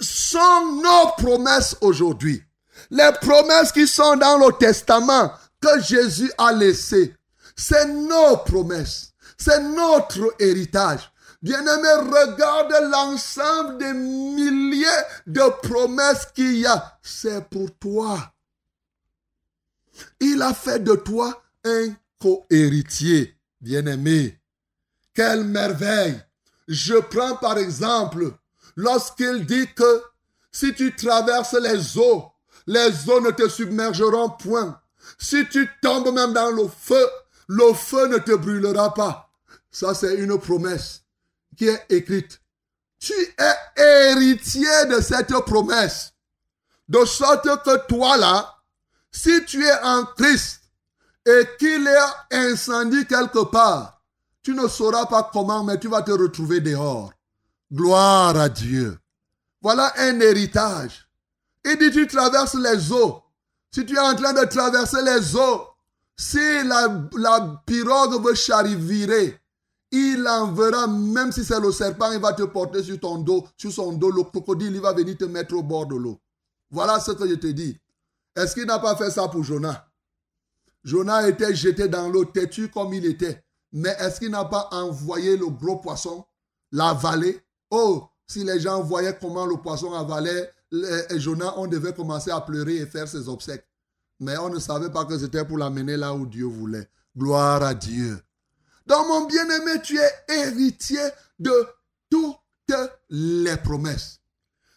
sont nos promesses aujourd'hui. Les promesses qui sont dans le testament que Jésus a laissé, c'est nos promesses. C'est notre héritage. Bien-aimé, regarde l'ensemble des milliers de promesses qu'il y a. C'est pour toi. Il a fait de toi un co-héritier, bien-aimé. Quelle merveille. Je prends par exemple lorsqu'il dit que si tu traverses les eaux, les eaux ne te submergeront point. Si tu tombes même dans le feu, le feu ne te brûlera pas. Ça, c'est une promesse qui est écrite. Tu es héritier de cette promesse. De sorte que toi là, si tu es en Christ et qu'il est incendie quelque part, tu ne sauras pas comment, mais tu vas te retrouver dehors. Gloire à Dieu. Voilà un héritage. Il dit, tu traverses les eaux. Si tu es en train de traverser les eaux, si la, la pirogue veut charivirer, il enverra, même si c'est le serpent, il va te porter sur ton dos, sur son dos. Le crocodile, il va venir te mettre au bord de l'eau. Voilà ce que je te dis. Est-ce qu'il n'a pas fait ça pour Jonas? Jonas était jeté dans l'eau, têtu comme il était. Mais est-ce qu'il n'a pas envoyé le gros poisson, l'avaler Oh, si les gens voyaient comment le poisson avalait et Jonas, on devait commencer à pleurer et faire ses obsèques. Mais on ne savait pas que c'était pour l'amener là où Dieu voulait. Gloire à Dieu. Donc mon bien-aimé, tu es héritier de toutes les promesses.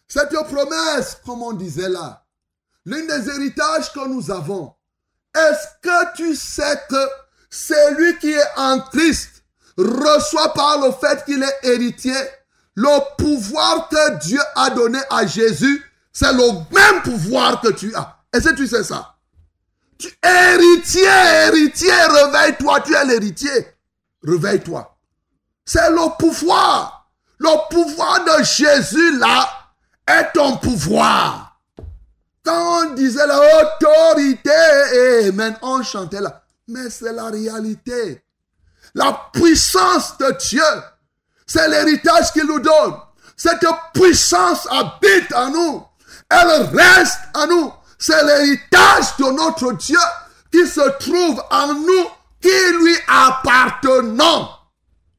Cette promesse, comme on disait là, l'une des héritages que nous avons, est-ce que tu sais que celui qui est en Christ reçoit par le fait qu'il est héritier le pouvoir que Dieu a donné à Jésus, c'est le même pouvoir que tu as? Est-ce que tu sais ça? Héritier, héritier, réveille-toi, tu es l'héritier. Réveille-toi. C'est le pouvoir. Le pouvoir de Jésus là est ton pouvoir. Quand on disait la autorité, amen, on chantait là. Mais c'est la réalité. La puissance de Dieu c'est l'héritage qu'il nous donne. Cette puissance habite en nous. Elle reste en nous. C'est l'héritage de notre Dieu qui se trouve en nous, qui lui appartenant.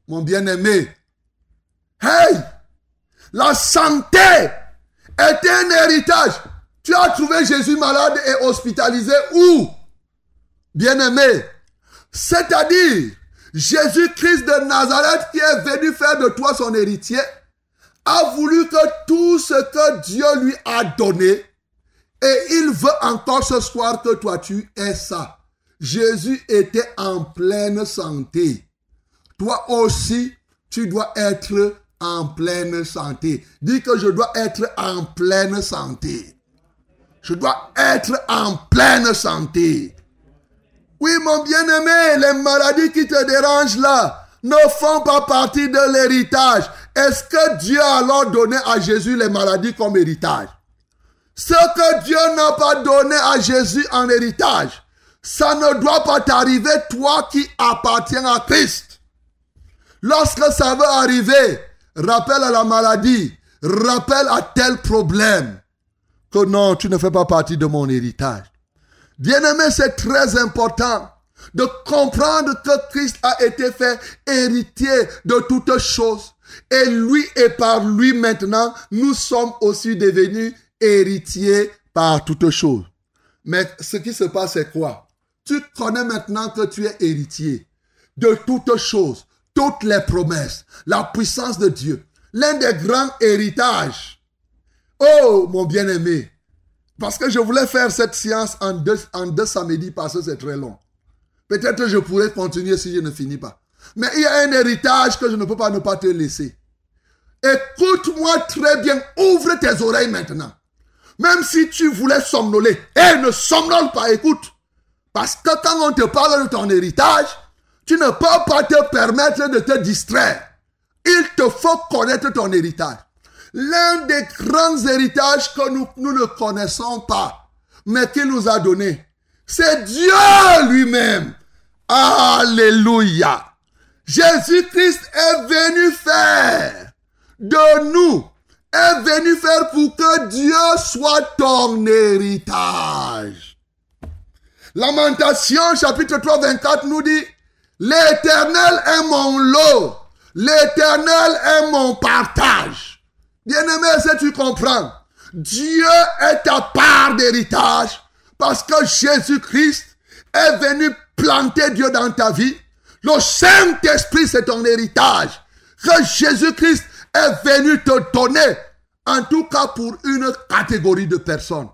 Mon bien-aimé. Hey! La santé est un héritage. Tu as trouvé Jésus malade et hospitalisé où? Bien-aimé. C'est-à-dire, Jésus-Christ de Nazareth qui est venu faire de toi son héritier, a voulu que tout ce que Dieu lui a donné, et il veut encore ce soir que toi tu aies ça. Jésus était en pleine santé. Toi aussi, tu dois être en pleine santé. Dis que je dois être en pleine santé. Je dois être en pleine santé. Oui, mon bien-aimé, les maladies qui te dérangent là ne font pas partie de l'héritage. Est-ce que Dieu a alors donné à Jésus les maladies comme héritage? Ce que Dieu n'a pas donné à Jésus en héritage, ça ne doit pas t'arriver, toi qui appartiens à Christ. Lorsque ça veut arriver, rappelle à la maladie, rappelle à tel problème que non, tu ne fais pas partie de mon héritage. Bien-aimé, c'est très important de comprendre que Christ a été fait héritier de toutes choses. Et lui et par lui maintenant, nous sommes aussi devenus héritiers par toutes choses. Mais ce qui se passe, c'est quoi? Tu connais maintenant que tu es héritier de toutes choses, toutes les promesses, la puissance de Dieu. L'un des grands héritages. Oh, mon bien-aimé, parce que je voulais faire cette science en deux, en deux samedis parce que c'est très long. Peut-être je pourrais continuer si je ne finis pas. Mais il y a un héritage que je ne peux pas ne pas te laisser. Écoute-moi très bien, ouvre tes oreilles maintenant. Même si tu voulais somnoler, et ne somnole pas, écoute. Parce que quand on te parle de ton héritage, tu ne peux pas te permettre de te distraire. Il te faut connaître ton héritage. L'un des grands héritages que nous, nous ne connaissons pas, mais qu'il nous a donné, c'est Dieu lui-même. Alléluia. Jésus-Christ est venu faire de nous, est venu faire pour que Dieu soit ton héritage. Lamentation chapitre 3, 24 nous dit, l'Éternel est mon lot, l'Éternel est mon partage. Bien-aimé, si tu comprends, Dieu est ta part d'héritage parce que Jésus-Christ est venu planter Dieu dans ta vie. Le Saint-Esprit, c'est ton héritage que Jésus-Christ est venu te donner, en tout cas pour une catégorie de personnes.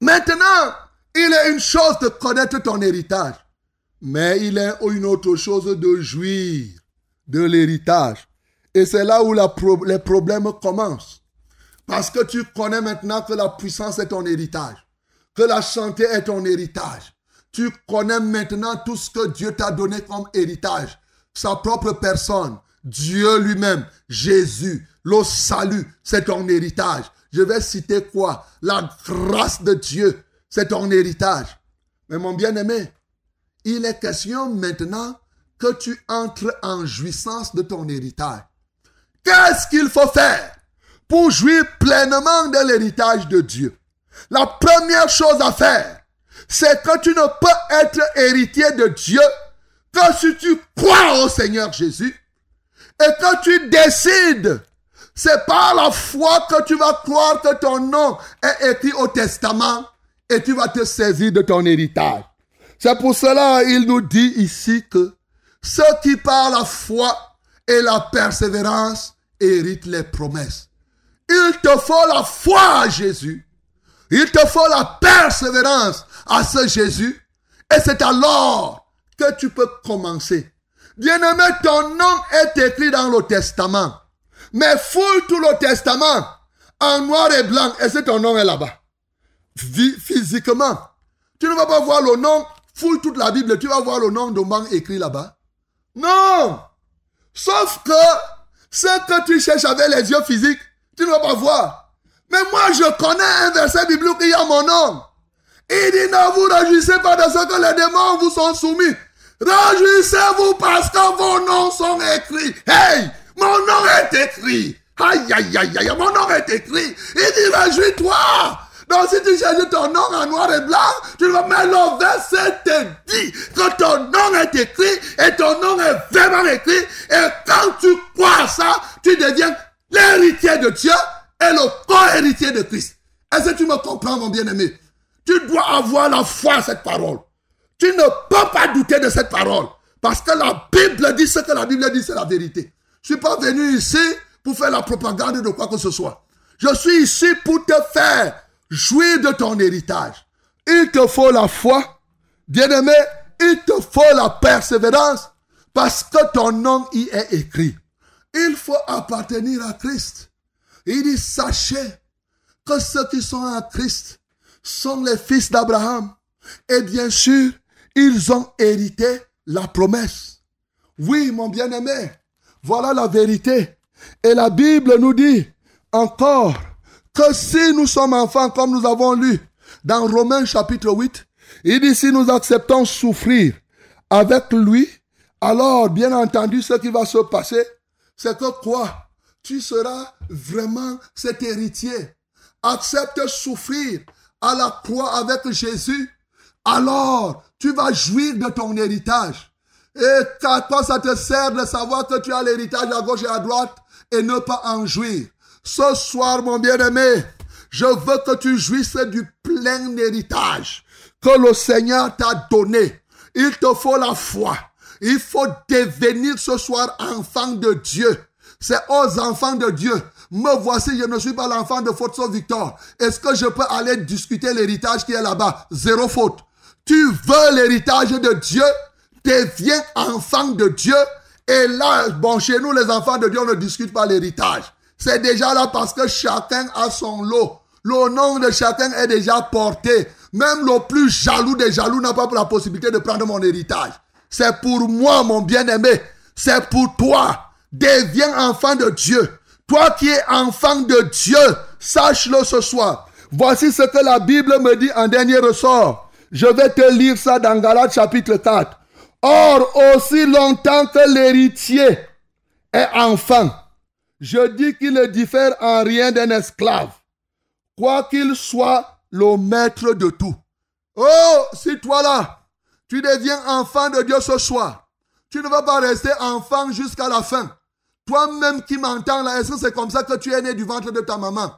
Maintenant, il est une chose de connaître ton héritage, mais il est une autre chose de jouir de l'héritage. Et c'est là où les problèmes commencent. Parce que tu connais maintenant que la puissance est ton héritage, que la santé est ton héritage. Tu connais maintenant tout ce que Dieu t'a donné comme héritage, sa propre personne, Dieu lui-même, Jésus, le salut, c'est ton héritage. Je vais citer quoi? La grâce de Dieu, c'est ton héritage. Mais mon bien-aimé, il est question maintenant que tu entres en jouissance de ton héritage. Qu'est-ce qu'il faut faire pour jouir pleinement de l'héritage de Dieu? La première chose à faire, c'est que tu ne peux être héritier de Dieu que si tu crois au Seigneur Jésus et que tu décides. C'est par la foi que tu vas croire que ton nom est écrit au testament et tu vas te saisir de ton héritage. C'est pour cela il nous dit ici que ceux qui par la foi et la persévérance héritent les promesses. Il te faut la foi à Jésus. Il te faut la persévérance à ce Jésus. Et c'est alors que tu peux commencer. Bien-aimé, ton nom est écrit dans le testament. Mais fouille tout le testament en noir et blanc et c'est ton nom est là-bas? Physiquement. Tu ne vas pas voir le nom, fouille toute la Bible, tu vas voir le nom de man écrit là-bas. Non! Sauf que ce que tu cherches avec les yeux physiques, tu ne vas pas voir. Mais moi, je connais un verset biblique qui a mon nom. Il dit, ne vous réjouissez pas de ce que les démons vous sont soumis. Réjouissez-vous parce que vos noms sont écrits. Hey, mon nom est écrit. Aïe, aïe, aïe, aïe, mon nom est écrit. Il dit, réjouis-toi. Donc si tu cherches ton nom en noir et blanc, tu vas mettre le verset te dit que ton nom est écrit et ton nom est vraiment écrit. Et quand tu crois ça, tu deviens l'héritier de Dieu et le co-héritier de Christ. Est-ce que tu me comprends, mon bien-aimé? Tu dois avoir la foi à cette parole. Tu ne peux pas douter de cette parole. Parce que la Bible dit ce que la Bible dit, c'est la vérité. Je suis pas venu ici pour faire la propagande de quoi que ce soit. Je suis ici pour te faire jouir de ton héritage. Il te faut la foi. Bien-aimé, il te faut la persévérance parce que ton nom y est écrit. Il faut appartenir à Christ. Il dit, sachez que ceux qui sont à Christ sont les fils d'Abraham. Et bien sûr, ils ont hérité la promesse. Oui, mon bien-aimé, voilà la vérité. Et la Bible nous dit encore que si nous sommes enfants, comme nous avons lu dans Romains chapitre 8, il dit si nous acceptons souffrir avec lui, alors bien entendu ce qui va se passer, c'est que quoi? Tu seras vraiment cet héritier. Accepte souffrir à la croix avec Jésus, alors tu vas jouir de ton héritage. Et à quoi ça te sert de savoir que tu as l'héritage à gauche et à droite et ne pas en jouir Ce soir, mon bien-aimé, Je veux que tu jouisses du plein héritage que le Seigneur t'a donné. Il te faut la foi. Il faut devenir ce soir enfant de Dieu. C'est aux enfants de Dieu. Me voici, je ne suis pas l'enfant de sauf Victor. Est-ce que je peux aller discuter l'héritage qui est là-bas? Zéro faute. Tu veux l'héritage de Dieu? Deviens enfant de Dieu. Et là, bon, chez nous, les enfants de Dieu, on ne discute pas l'héritage. C'est déjà là parce que chacun a son lot. Le nom de chacun est déjà porté. Même le plus jaloux des jaloux n'a pas la possibilité de prendre mon héritage. C'est pour moi, mon bien-aimé. C'est pour toi. Deviens enfant de Dieu. Toi qui es enfant de Dieu, sache-le ce soir. Voici ce que la Bible me dit en dernier ressort. Je vais te lire ça dans Galates chapitre 4. Or, aussi longtemps que l'héritier est enfant, je dis qu'il ne diffère en rien d'un esclave, quoi qu'il soit le maître de tout. Oh, si toi là, tu deviens enfant de Dieu ce soir, tu ne vas pas rester enfant jusqu'à la fin. Toi-même qui m'entends là, est-ce que c'est comme ça que tu es né du ventre de ta maman?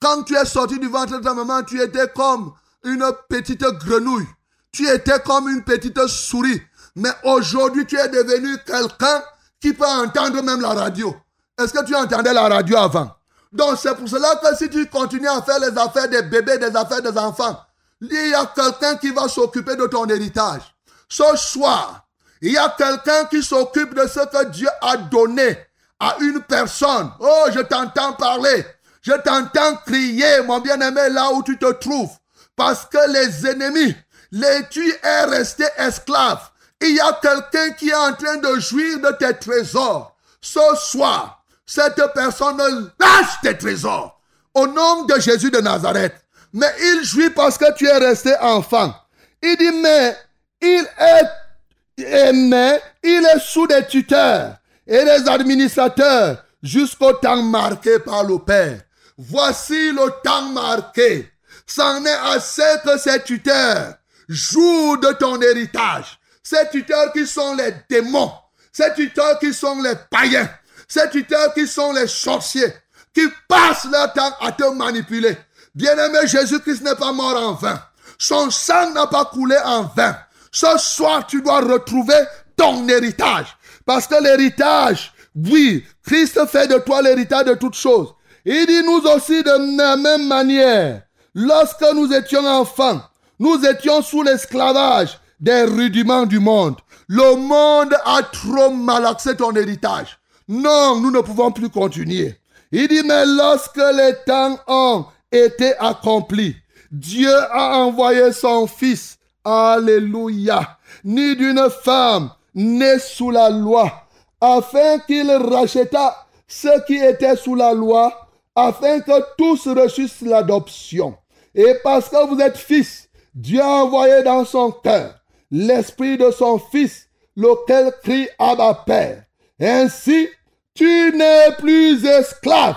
Quand tu es sorti du ventre de ta maman, tu étais comme une petite grenouille. Tu étais comme une petite souris. Mais aujourd'hui, tu es devenu quelqu'un qui peut entendre même la radio. Est-ce que tu entendais la radio avant? Donc c'est pour cela que si tu continues à faire les affaires des bébés, des affaires des enfants, il y a quelqu'un qui va s'occuper de ton héritage. Ce soir, il y a quelqu'un qui s'occupe de ce que Dieu a donné à une personne. Oh, je t'entends parler. Je t'entends crier, mon bien-aimé, là où tu te trouves. Parce que les ennemis, les tu es resté esclave. Il y a quelqu'un qui est en train de jouir de tes trésors. Ce soir, cette personne lâche tes trésors. Au nom de Jésus de Nazareth. Mais il jouit parce que tu es resté enfant. Il dit, mais il est, mais il est sous des tuteurs et des administrateurs jusqu'au temps marqué par le Père. Voici le temps marqué. C'en est assez que ces tuteurs jouent de ton héritage. Ces tuteurs qui sont les démons. Ces tuteurs qui sont les païens. Ces tuteurs qui sont les sorciers. Qui passent leur temps à te manipuler. Bien-aimé, Jésus-Christ n'est pas mort en vain. Son sang n'a pas coulé en vain. Ce soir, tu dois retrouver ton héritage. Parce que l'héritage, oui, Christ fait de toi l'héritage de toutes choses. Il dit nous aussi de la même manière. Lorsque nous étions enfants, nous étions sous l'esclavage des rudiments du monde. Le monde a trop malaxé ton héritage. Non, nous ne pouvons plus continuer. Il dit, mais lorsque les temps ont été accomplis, Dieu a envoyé son Fils, Alléluia, ni d'une femme née sous la loi, afin qu'il racheta ceux qui étaient sous la loi, afin que tous reçussent l'adoption. Et parce que vous êtes fils, Dieu a envoyé dans son cœur l'esprit de son fils, lequel crie à ma Père. Ainsi, tu n'es plus esclave,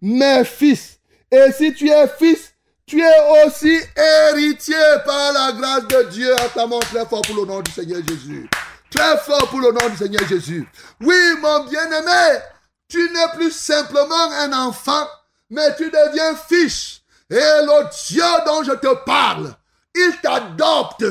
mais fils. Et si tu es fils, tu es aussi héritier par la grâce de Dieu. Acclamons très fort pour le nom du Seigneur Jésus. Très fort pour le nom du Seigneur Jésus. Oui, mon bien-aimé, tu n'es plus simplement un enfant, mais tu deviens fils. Et le Dieu dont je te parle, il t'adopte.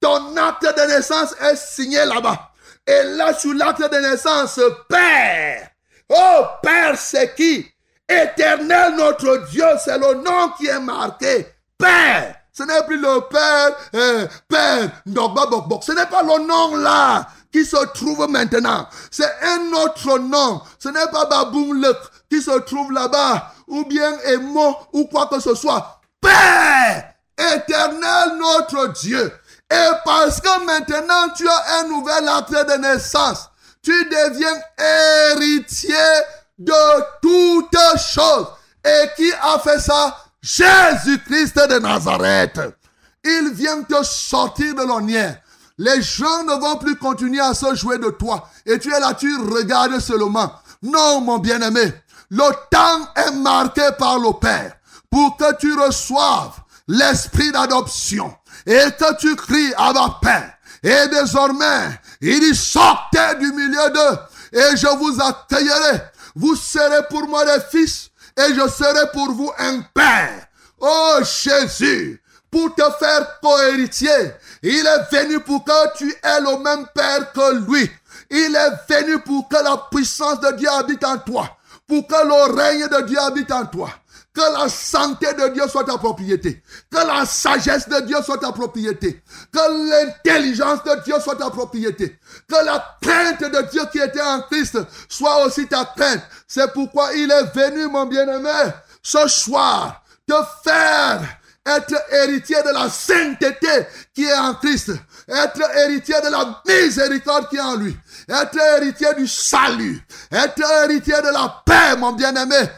Ton acte de naissance est signé là-bas. Et là, sur l'acte de naissance, Père. Oh, Père, c'est qui? Éternel, notre Dieu, c'est le nom qui est marqué. Père. Ce n'est plus le Père, euh, Père, Ce n'est pas le nom là qui se trouve maintenant. C'est un autre nom. Ce n'est pas Baboum qui se trouve là-bas, ou bien Emo, ou quoi que ce soit. Père, éternel notre Dieu. Et parce que maintenant tu as un nouvel acte de naissance, tu deviens héritier de toutes choses. Et qui a fait ça? Jésus-Christ de Nazareth. Il vient te sortir de l'ornière. Les gens ne vont plus continuer à se jouer de toi. Et tu es là, tu regardes seulement. Non, mon bien-aimé. Le temps est marqué par le Père pour que tu reçoives l'esprit d'adoption et que tu cries à ma Père. Et désormais, il dit sortez du milieu d'eux et je vous accueillerai. Vous serez pour moi des fils et je serai pour vous un père. Oh Jésus, pour te faire cohéritier, il est venu pour que tu aies le même Père que lui. Il est venu pour que la puissance de Dieu habite en toi, pour que le règne de Dieu habite en toi. Que la santé de Dieu soit ta propriété. Que la sagesse de Dieu soit ta propriété. Que l'intelligence de Dieu soit ta propriété. Que la crainte de Dieu qui était en Christ soit aussi ta crainte. C'est pourquoi il est venu, mon bien-aimé, ce soir, te faire être héritier de la sainteté qui est en Christ, être héritier de la miséricorde qui est en lui, être héritier du salut, être héritier de la paix, mon bien-aimé.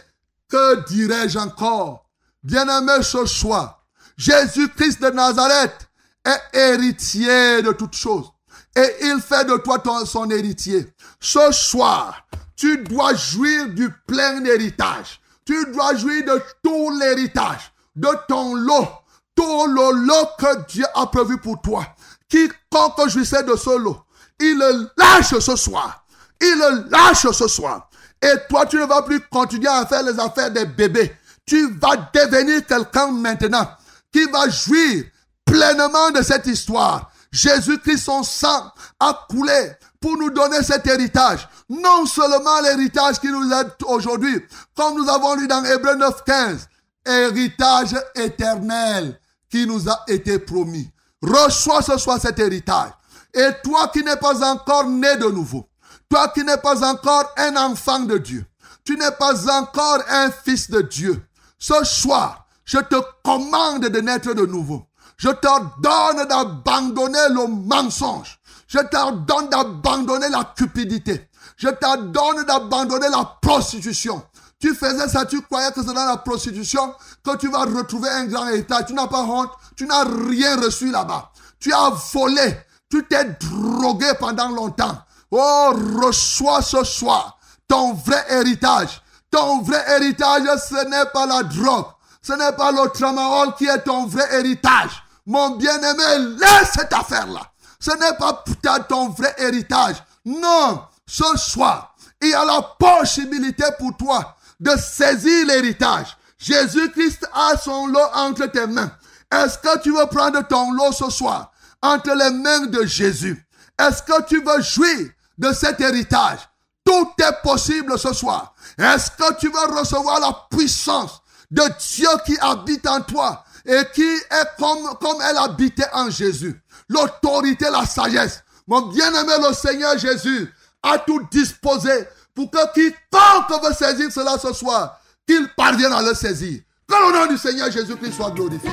Que dirais-je encore? Bien-aimé ce soir, Jésus-Christ de Nazareth est héritier de toutes choses. Et il fait de toi son héritier. Ce soir, tu dois jouir du plein héritage. Tu dois jouir de tout l'héritage, de ton lot, tout le lot que Dieu a prévu pour toi. Quiconque jouissait de ce lot, il le lâche ce soir. Il le lâche ce soir. Et toi, tu ne vas plus continuer à faire les affaires des bébés. Tu vas devenir quelqu'un maintenant qui va jouir pleinement de cette histoire. Jésus-Christ, son sang a coulé pour nous donner cet héritage. Non seulement l'héritage qui nous aide aujourd'hui, comme nous avons lu dans Hébreu 9, 15, héritage éternel qui nous a été promis. Reçois ce soir cet héritage. Et toi qui n'es pas encore né de nouveau, toi qui n'es pas encore un enfant de Dieu, tu n'es pas encore un fils de Dieu. Ce soir, je te commande de naître de nouveau. Je t'ordonne d'abandonner le mensonge. Je t'ordonne d'abandonner la cupidité. Je t'ordonne d'abandonner la prostitution. Tu faisais ça, tu croyais que c'est dans la prostitution que tu vas retrouver un grand état. Tu n'as pas honte. Tu n'as rien reçu là-bas. Tu as volé. Tu t'es drogué pendant longtemps. Oh, reçois ce soir ton vrai héritage. Ton vrai héritage, ce n'est pas la drogue. Ce n'est pas le tramadol qui est ton vrai héritage. Mon bien-aimé, laisse cette affaire-là. Ce n'est pas ton vrai héritage. Non, ce soir, il y a la possibilité pour toi de saisir l'héritage. Jésus-Christ a son lot entre tes mains. Est-ce que tu veux prendre ton lot ce soir? Entre les mains de Jésus? Est-ce que tu veux jouir de cet héritage? Tout est possible ce soir. Est-ce que tu veux recevoir la puissance de Dieu qui habite en toi et qui est comme, elle habitait en Jésus? L'autorité, la sagesse. Mon bien-aimé, le Seigneur Jésus a tout disposé pour que quiconque veut saisir cela ce soir, qu'il parvienne à le saisir. Que le nom du Seigneur Jésus-Christ soit glorifié.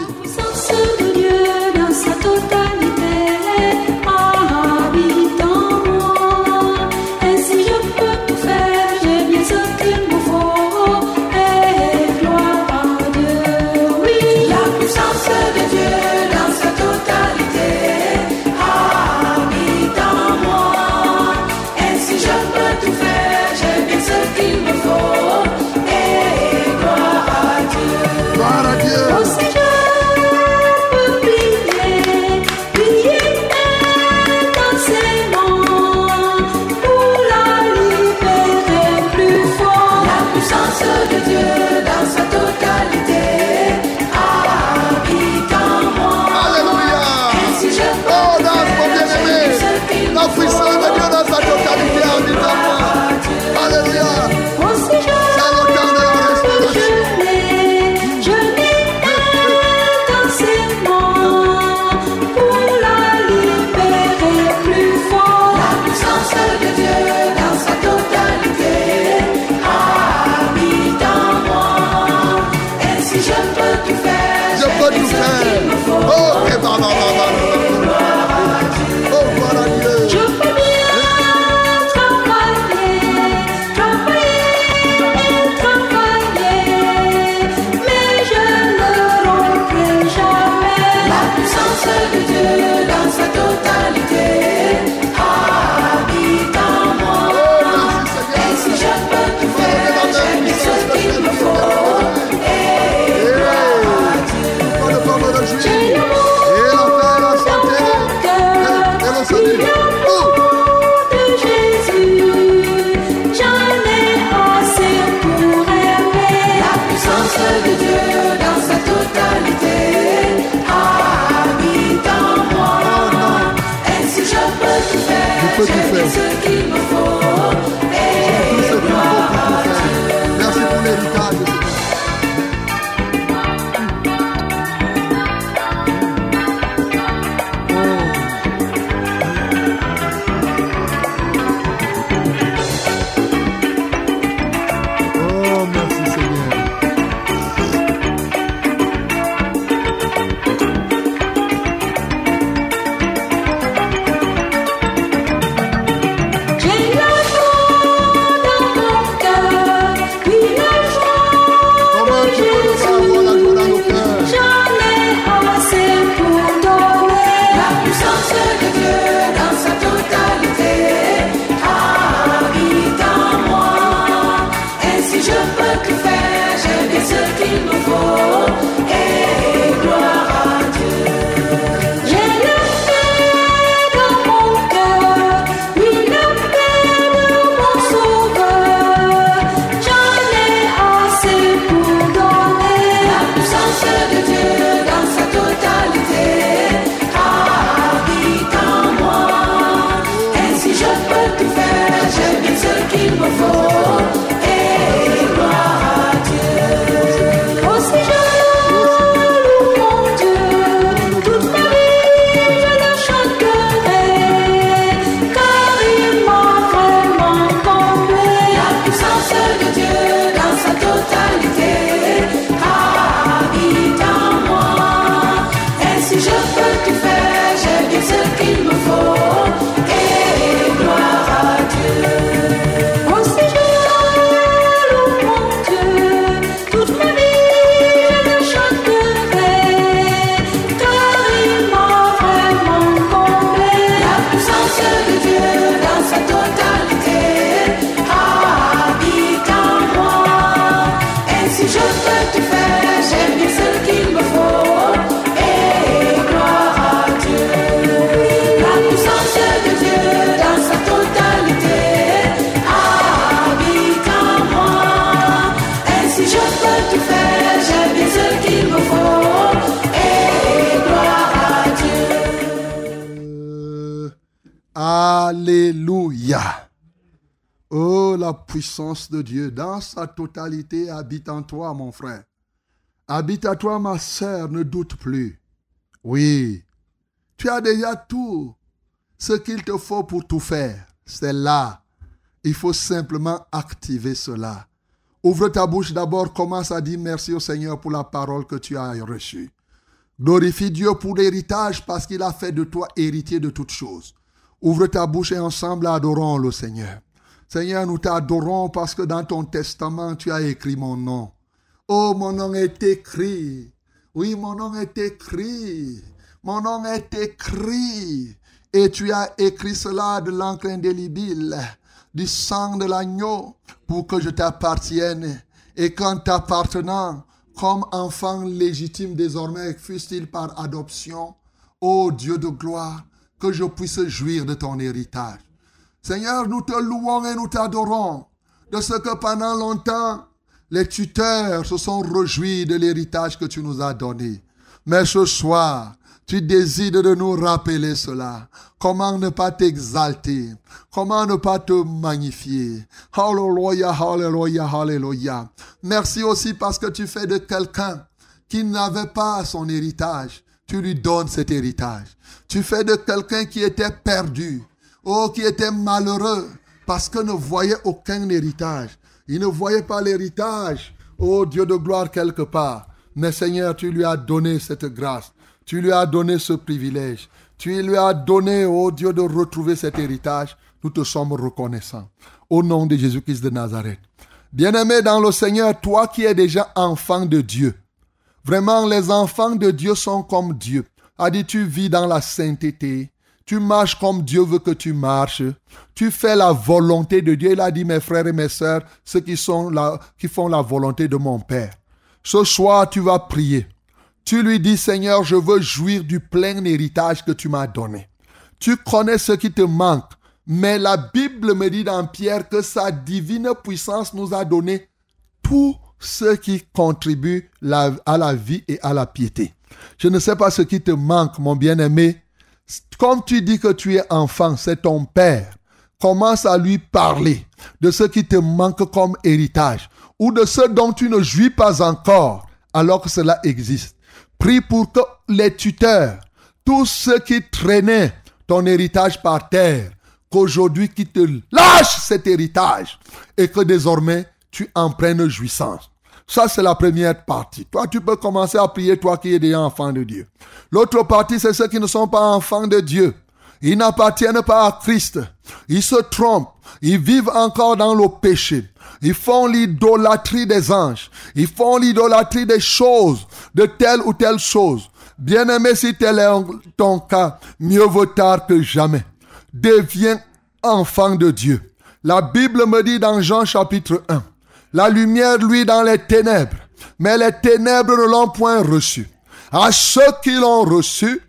Habite de Dieu dans sa totalité habite en toi, mon frère. Habite à toi, ma sœur, ne doute plus. Oui, tu as déjà tout ce qu'il te faut pour tout faire. C'est là. Il faut simplement activer cela. Ouvre ta bouche d'abord, commence à dire merci au Seigneur pour la parole que tu as reçue. Glorifie Dieu pour l'héritage parce qu'il a fait de toi héritier de toutes choses. Ouvre ta bouche et ensemble adorons le Seigneur. Seigneur, nous t'adorons parce que dans ton testament, tu as écrit mon nom. Oh, mon nom est écrit. Oui, mon nom est écrit. Mon nom est écrit. Et tu as écrit cela de l'encre indélébile, du sang de l'agneau, pour que je t'appartienne. Et qu'en t'appartenant, comme enfant légitime désormais, fût-il par adoption, ô Dieu de gloire, que je puisse jouir de ton héritage. Seigneur, nous te louons et nous t'adorons de ce que pendant longtemps, les tuteurs se sont réjouis de l'héritage que tu nous as donné. Mais ce soir, tu décides de nous rappeler cela. Comment ne pas t'exalter? Comment ne pas te magnifier? Alléluia, alléluia, alléluia. Merci aussi parce que tu fais de quelqu'un qui n'avait pas son héritage. Tu lui donnes cet héritage. Tu fais de quelqu'un qui était perdu. Oh, qui était malheureux parce que ne voyait aucun héritage. Il ne voyait pas l'héritage. Oh Dieu de gloire quelque part. Mais Seigneur, tu lui as donné cette grâce. Tu lui as donné ce privilège. Tu lui as donné, oh Dieu, de retrouver cet héritage. Nous te sommes reconnaissants. Au nom de Jésus-Christ de Nazareth. Bien-aimé dans le Seigneur, toi qui es déjà enfant de Dieu. Vraiment, les enfants de Dieu sont comme Dieu. A dit, tu vis dans la sainteté. Tu marches comme Dieu veut que tu marches. Tu fais la volonté de Dieu. Il a dit, mes frères et mes sœurs, ceux qui, sont là, qui font la volonté de mon Père. Ce soir, tu vas prier. Tu lui dis, Seigneur, je veux jouir du plein héritage que tu m'as donné. Tu connais ce qui te manque. Mais la Bible me dit dans Pierre que sa divine puissance nous a donné tout ce qui contribue à la vie et à la piété. Je ne sais pas ce qui te manque, mon bien-aimé, comme tu dis que tu es enfant, c'est ton père. Commence à lui parler de ce qui te manque comme héritage ou de ce dont tu ne jouis pas encore alors que cela existe. Prie pour que les tuteurs, tous ceux qui traînaient ton héritage par terre, qu'aujourd'hui qui te lâchent cet héritage et que désormais tu en prennes jouissance. Ça, c'est la première partie. Toi, tu peux commencer à prier, toi qui es déjà enfant de Dieu. L'autre partie, c'est ceux qui ne sont pas enfants de Dieu. Ils n'appartiennent pas à Christ. Ils se trompent. Ils vivent encore dans le péché. Ils font l'idolâtrie des anges. Ils font l'idolâtrie des choses, de telle ou telle chose. Bien-aimé, si tel est ton cas, mieux vaut tard que jamais. Deviens enfant de Dieu. La Bible me dit dans Jean chapitre 1, la lumière, lui, dans les ténèbres. Mais les ténèbres ne l'ont point reçu. À ceux qui l'ont reçu,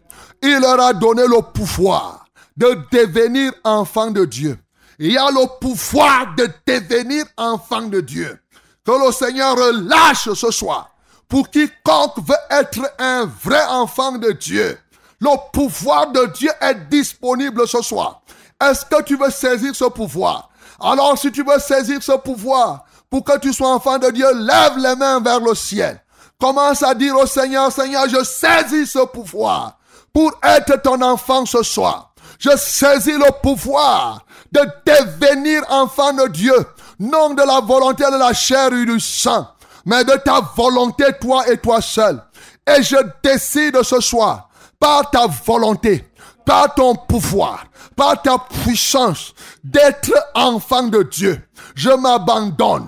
il leur a donné le pouvoir de devenir enfants de Dieu. Il y a le pouvoir de devenir enfant de Dieu. Que le Seigneur relâche ce soir pour quiconque veut être un vrai enfant de Dieu. Le pouvoir de Dieu est disponible ce soir. Est-ce que tu veux saisir ce pouvoir? Alors si tu veux saisir ce pouvoir, pour que tu sois enfant de Dieu, lève les mains vers le ciel. Commence à dire au Seigneur, Seigneur, je saisis ce pouvoir pour être ton enfant ce soir. Je saisis le pouvoir de devenir enfant de Dieu, non de la volonté de la chair et du sang, mais de ta volonté, toi et toi seul. Et je décide ce soir, par ta volonté, par ton pouvoir, par ta puissance, d'être enfant de Dieu. Je m'abandonne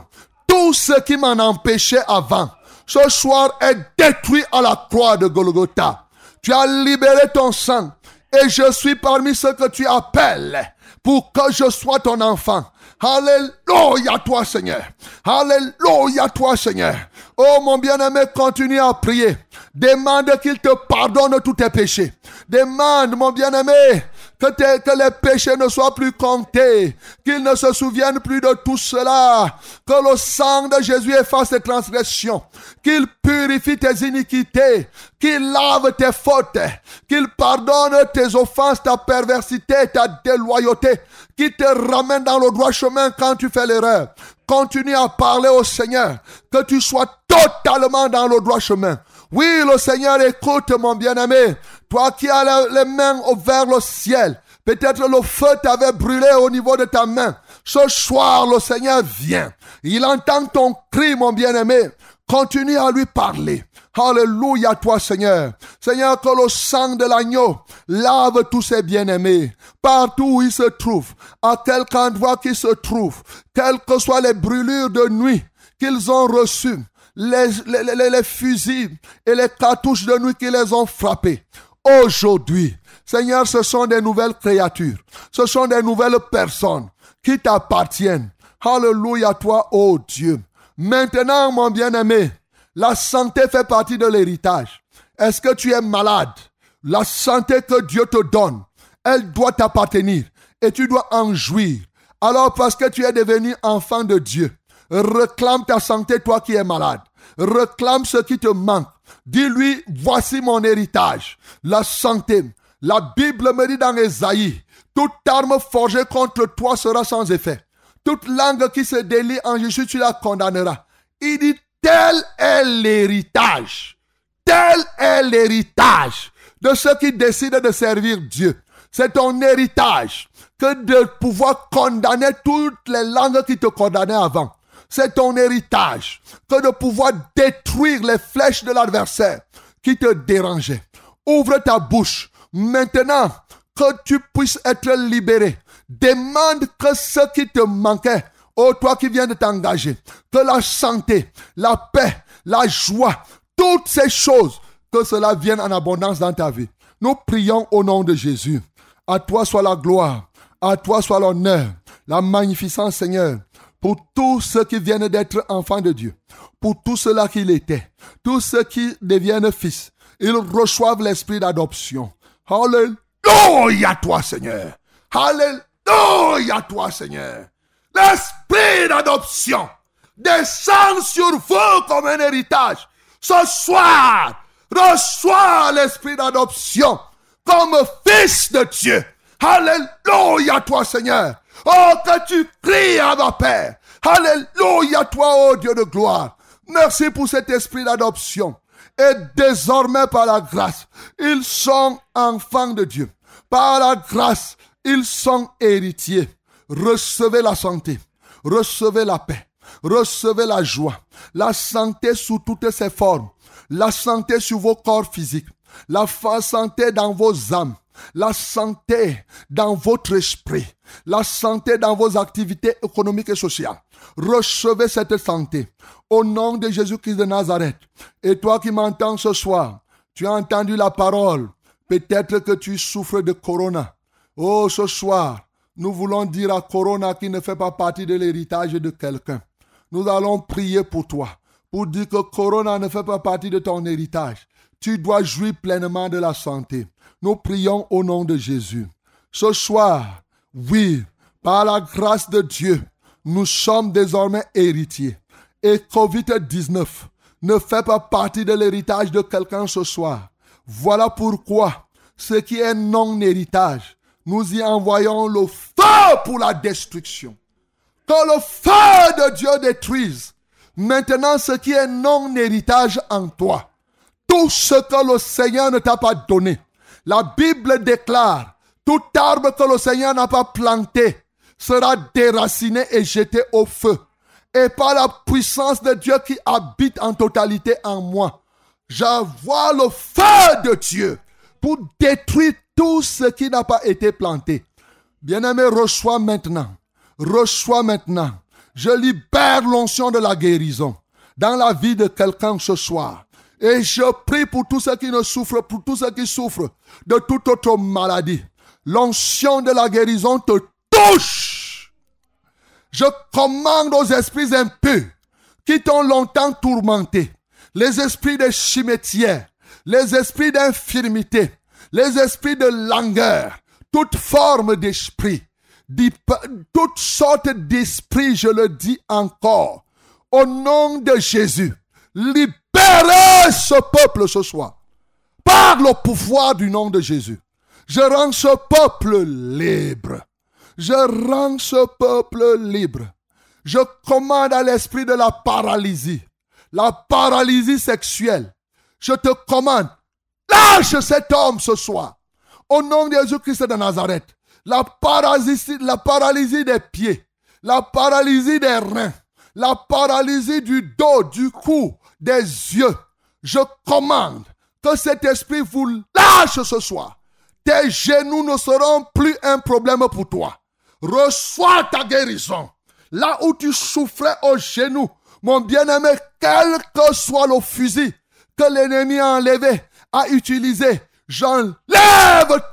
tout ce qui m'en empêchait avant, ce soir est détruit à la croix de Golgotha. Tu as libéré ton sang et je suis parmi ceux que tu appelles pour que je sois ton enfant. Alléluia toi Seigneur. Alléluia toi Seigneur. Oh mon bien-aimé, continue à prier. Demande qu'il te pardonne tous tes péchés. Demande mon bien-aimé que, les péchés ne soient plus comptés, qu'ils ne se souviennent plus de tout cela, que le sang de Jésus efface tes transgressions, qu'il purifie tes iniquités, qu'il lave tes fautes, qu'il pardonne tes offenses, ta perversité, ta déloyauté, qui te ramène dans le droit chemin quand tu fais l'erreur. Continue à parler au Seigneur, que tu sois totalement dans le droit chemin. Oui, le Seigneur écoute, mon bien-aimé. Toi qui as le- les mains vers le ciel, peut-être le feu t'avait brûlé au niveau de ta main. Ce soir, le Seigneur vient. Il entend ton cri, mon bien-aimé. Continue à lui parler. Alléluia, toi, Seigneur. Seigneur, que le sang de l'agneau lave tous ces bien-aimés. Partout où ils se trouvent, à quelque endroit qu'ils se trouvent, quelles que soient les brûlures de nuit qu'ils ont reçues, les- les fusils et les cartouches de nuit qui les ont frappés. Aujourd'hui, Seigneur, ce sont des nouvelles créatures. Ce sont des nouvelles personnes qui t'appartiennent. Alléluia, toi, ô Dieu. Maintenant, mon bien-aimé, la santé fait partie de l'héritage. Est-ce que tu es malade? La santé que Dieu te donne, elle doit t'appartenir et tu dois en jouir. Alors parce que tu es devenu enfant de Dieu, réclame ta santé, toi qui es malade. Réclame ce qui te manque. Dis-lui, voici mon héritage, la santé. La Bible me dit dans Ésaïe, toute arme forgée contre toi sera sans effet. Toute langue qui se délie en Jésus, tu la condamneras. Il dit, tel est l'héritage. Tel est l'héritage de ceux qui décident de servir Dieu. C'est ton héritage que de pouvoir condamner toutes les langues qui te condamnaient avant. C'est ton héritage que de pouvoir détruire les flèches de l'adversaire qui te dérangeaient. Ouvre ta bouche maintenant que tu puisses être libéré. Demande que ce qui te manquait, oh toi qui viens de t'engager, que la santé, la paix, la joie, toutes ces choses, que cela vienne en abondance dans ta vie. Nous prions au nom de Jésus. À toi soit la gloire, à toi soit l'honneur, la magnificence Seigneur, pour tous ceux qui viennent d'être enfants de Dieu, pour tous ceux-là qui l'étaient, tous ceux qui deviennent fils, ils reçoivent l'esprit d'adoption. Alléluia toi Seigneur. Alléluia toi Seigneur. L'esprit d'adoption descend sur vous comme un héritage. Ce soir, reçois l'esprit d'adoption comme fils de Dieu. Alléluia toi Seigneur. Oh, que tu cries à ma Père? Alléluia toi, oh Dieu de gloire. Merci pour cet esprit d'adoption. Et désormais, par la grâce, ils sont enfants de Dieu. Par la grâce, ils sont héritiers. Recevez la santé. Recevez la paix. Recevez la joie. La santé sous toutes ses formes. La santé sur vos corps physiques. La santé dans vos âmes. La santé dans votre esprit. La santé dans vos activités économiques et sociales. Recevez cette santé au nom de Jésus-Christ de Nazareth. Et toi qui m'entends ce soir, tu as entendu la parole. Peut-être que tu souffres de corona. Oh, ce soir, nous voulons dire à Corona qui ne fait pas partie de l'héritage de quelqu'un. Nous allons prier pour toi, pour dire que Corona ne fait pas partie de ton héritage. Tu dois jouir pleinement de la santé. Nous prions au nom de Jésus. Ce soir, oui, par la grâce de Dieu, nous sommes désormais héritiers. Et Covid-19 ne fait pas partie de l'héritage de quelqu'un ce soir. Voilà pourquoi ce qui est non-héritage, nous y envoyons le feu pour la destruction. Que le feu de Dieu détruise maintenant ce qui est non-héritage en toi. Tout ce que le Seigneur ne t'a pas donné. La Bible déclare, tout arbre que le Seigneur n'a pas planté sera déraciné et jeté au feu. Et par la puissance de Dieu qui habite en totalité en moi, j'envoie le feu de Dieu pour détruire tout ce qui n'a pas été planté. Bien-aimé, reçois maintenant. Reçois maintenant. Je libère l'onction de la guérison dans la vie de quelqu'un ce soir. Et je prie pour tous ceux qui ne souffrent, pour tous ceux qui souffrent de toute autre maladie. L'onction de la guérison te touche. Je commande aux esprits impurs qui t'ont longtemps tourmenté, les esprits de cimetière, les esprits d'infirmité, les esprits de langueur, toute forme d'esprit, toutes sortes d'esprits, je le dis encore, au nom de Jésus, libérez ce peuple ce soir par le pouvoir du nom de Jésus. Je rends ce peuple libre. Je rends ce peuple libre. Je commande à l'esprit de la paralysie, la paralysie sexuelle. Je te commande, lâche cet homme ce soir. Au nom de Jésus-Christ de Nazareth, la paralysie, la paralysie des pieds, la paralysie des reins, la paralysie du dos, du cou, des yeux. Je commande que cet esprit vous lâche ce soir. Tes genoux ne seront plus un problème pour toi. Reçois ta guérison. Là où tu souffrais aux genoux, mon bien-aimé, quel que soit le fusil que l'ennemi a enlevé, a utilisé, j'enlève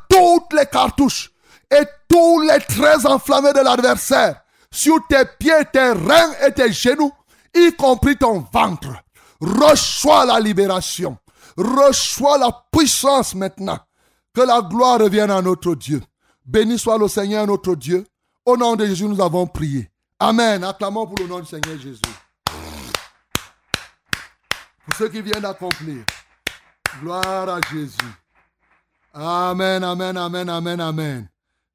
toutes les cartouches et tous les traits enflammés de l'adversaire sur tes pieds, tes reins et tes genoux, y compris ton ventre. Reçois la libération. Reçois la puissance maintenant. Que la gloire revienne à notre Dieu. Béni soit le Seigneur notre Dieu. Au nom de Jésus, nous avons prié. Amen. Acclamons pour le nom du Seigneur Jésus. Pour ceux qui viennent d'accomplir. Gloire à Jésus. Amen, amen, amen, amen, amen.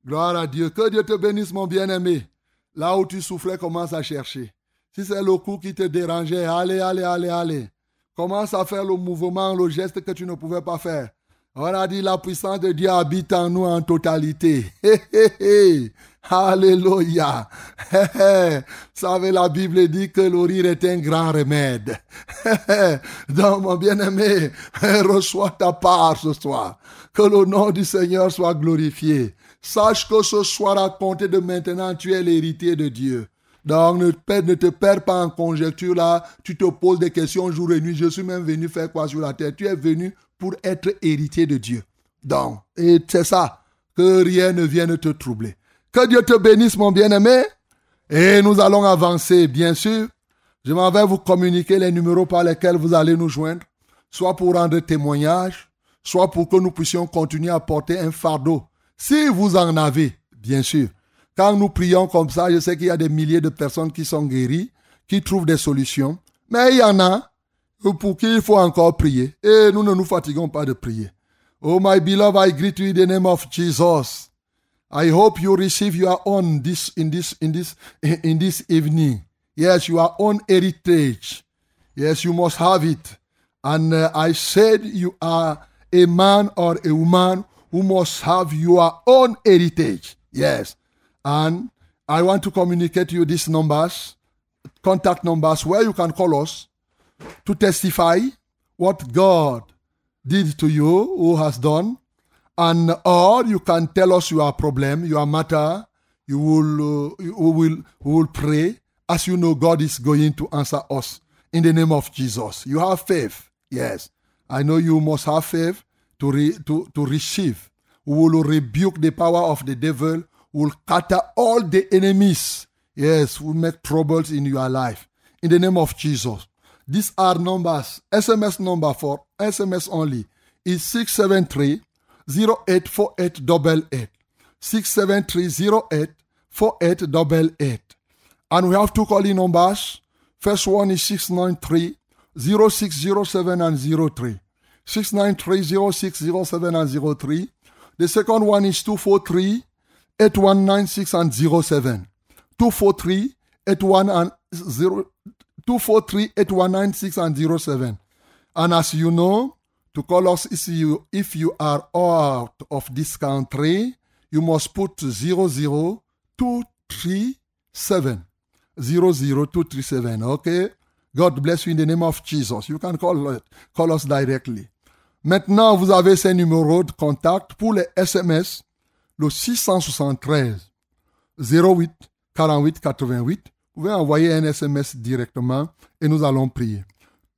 Gloire à Dieu. Que Dieu te bénisse, mon bien-aimé. Là où tu souffrais, commence à chercher. Si c'est le cou qui te dérangeait, allez, allez, allez, allez. Commence à faire le mouvement, le geste que tu ne pouvais pas faire. On a dit la puissance de Dieu habite en nous en totalité. Alléluia. Vous savez, la Bible dit que le rire est un grand remède. Donc, mon bien-aimé, reçois ta part ce soir. Que le nom du Seigneur soit glorifié. Sache que ce soir, à compter de maintenant, tu es l'héritier de Dieu. Donc, ne, te perds pas en conjecture là. Tu te poses des questions jour et nuit. Je suis même venu faire quoi sur la terre? Tu es venu pour être héritier de Dieu. Donc, et c'est ça. Que rien ne vienne te troubler. Que Dieu te bénisse, mon bien-aimé. Et nous allons avancer, bien sûr. Je m'en vais vous communiquer les numéros par lesquels vous allez nous joindre, soit pour rendre témoignage, soit pour que nous puissions continuer à porter un fardeau. Si vous en avez, bien sûr. Quand nous prions comme ça, je sais qu'il y a des milliers de personnes qui sont guéries, qui trouvent des solutions. Mais il y en a pour qui il faut encore prier. Et nous ne nous fatiguons pas de prier. Oh my beloved, I greet you in the name of Jesus. I hope you receive your own this in this in this in this evening. Yes, your own heritage. Yes, you must have it. And uh, I said you are a man or a woman who must have your own heritage. Yes. And I want to communicate to you these numbers, contact numbers where you can call us to testify what God did to you, who has done, and or you can tell us your problem, your matter. You will, uh, you will, we will pray as you know God is going to answer us in the name of Jesus. You have faith, yes. I know you must have faith to re, to to receive. We will rebuke the power of the devil. Will scatter all the enemies. Yes, will make troubles in your life in the name of Jesus. These are numbers. SMS number for SMS only is 673 084888. 673 084888. And we have two calling numbers. First one is 693 0607 and 03. 693 0607 and 03. The second one is 243 8196 and 07. 243 81 and 0 243 8196 and 07. And as you know, to call us if you, if you are out of this country, you must put 00237. 00237, okay? God bless you in the name of Jesus. You can call, uh, call us directly. Maintenant, vous avez ces numéros de contact pour les SMS, le 673 08 48 88. Vous pouvez envoyer un SMS directement et nous allons prier.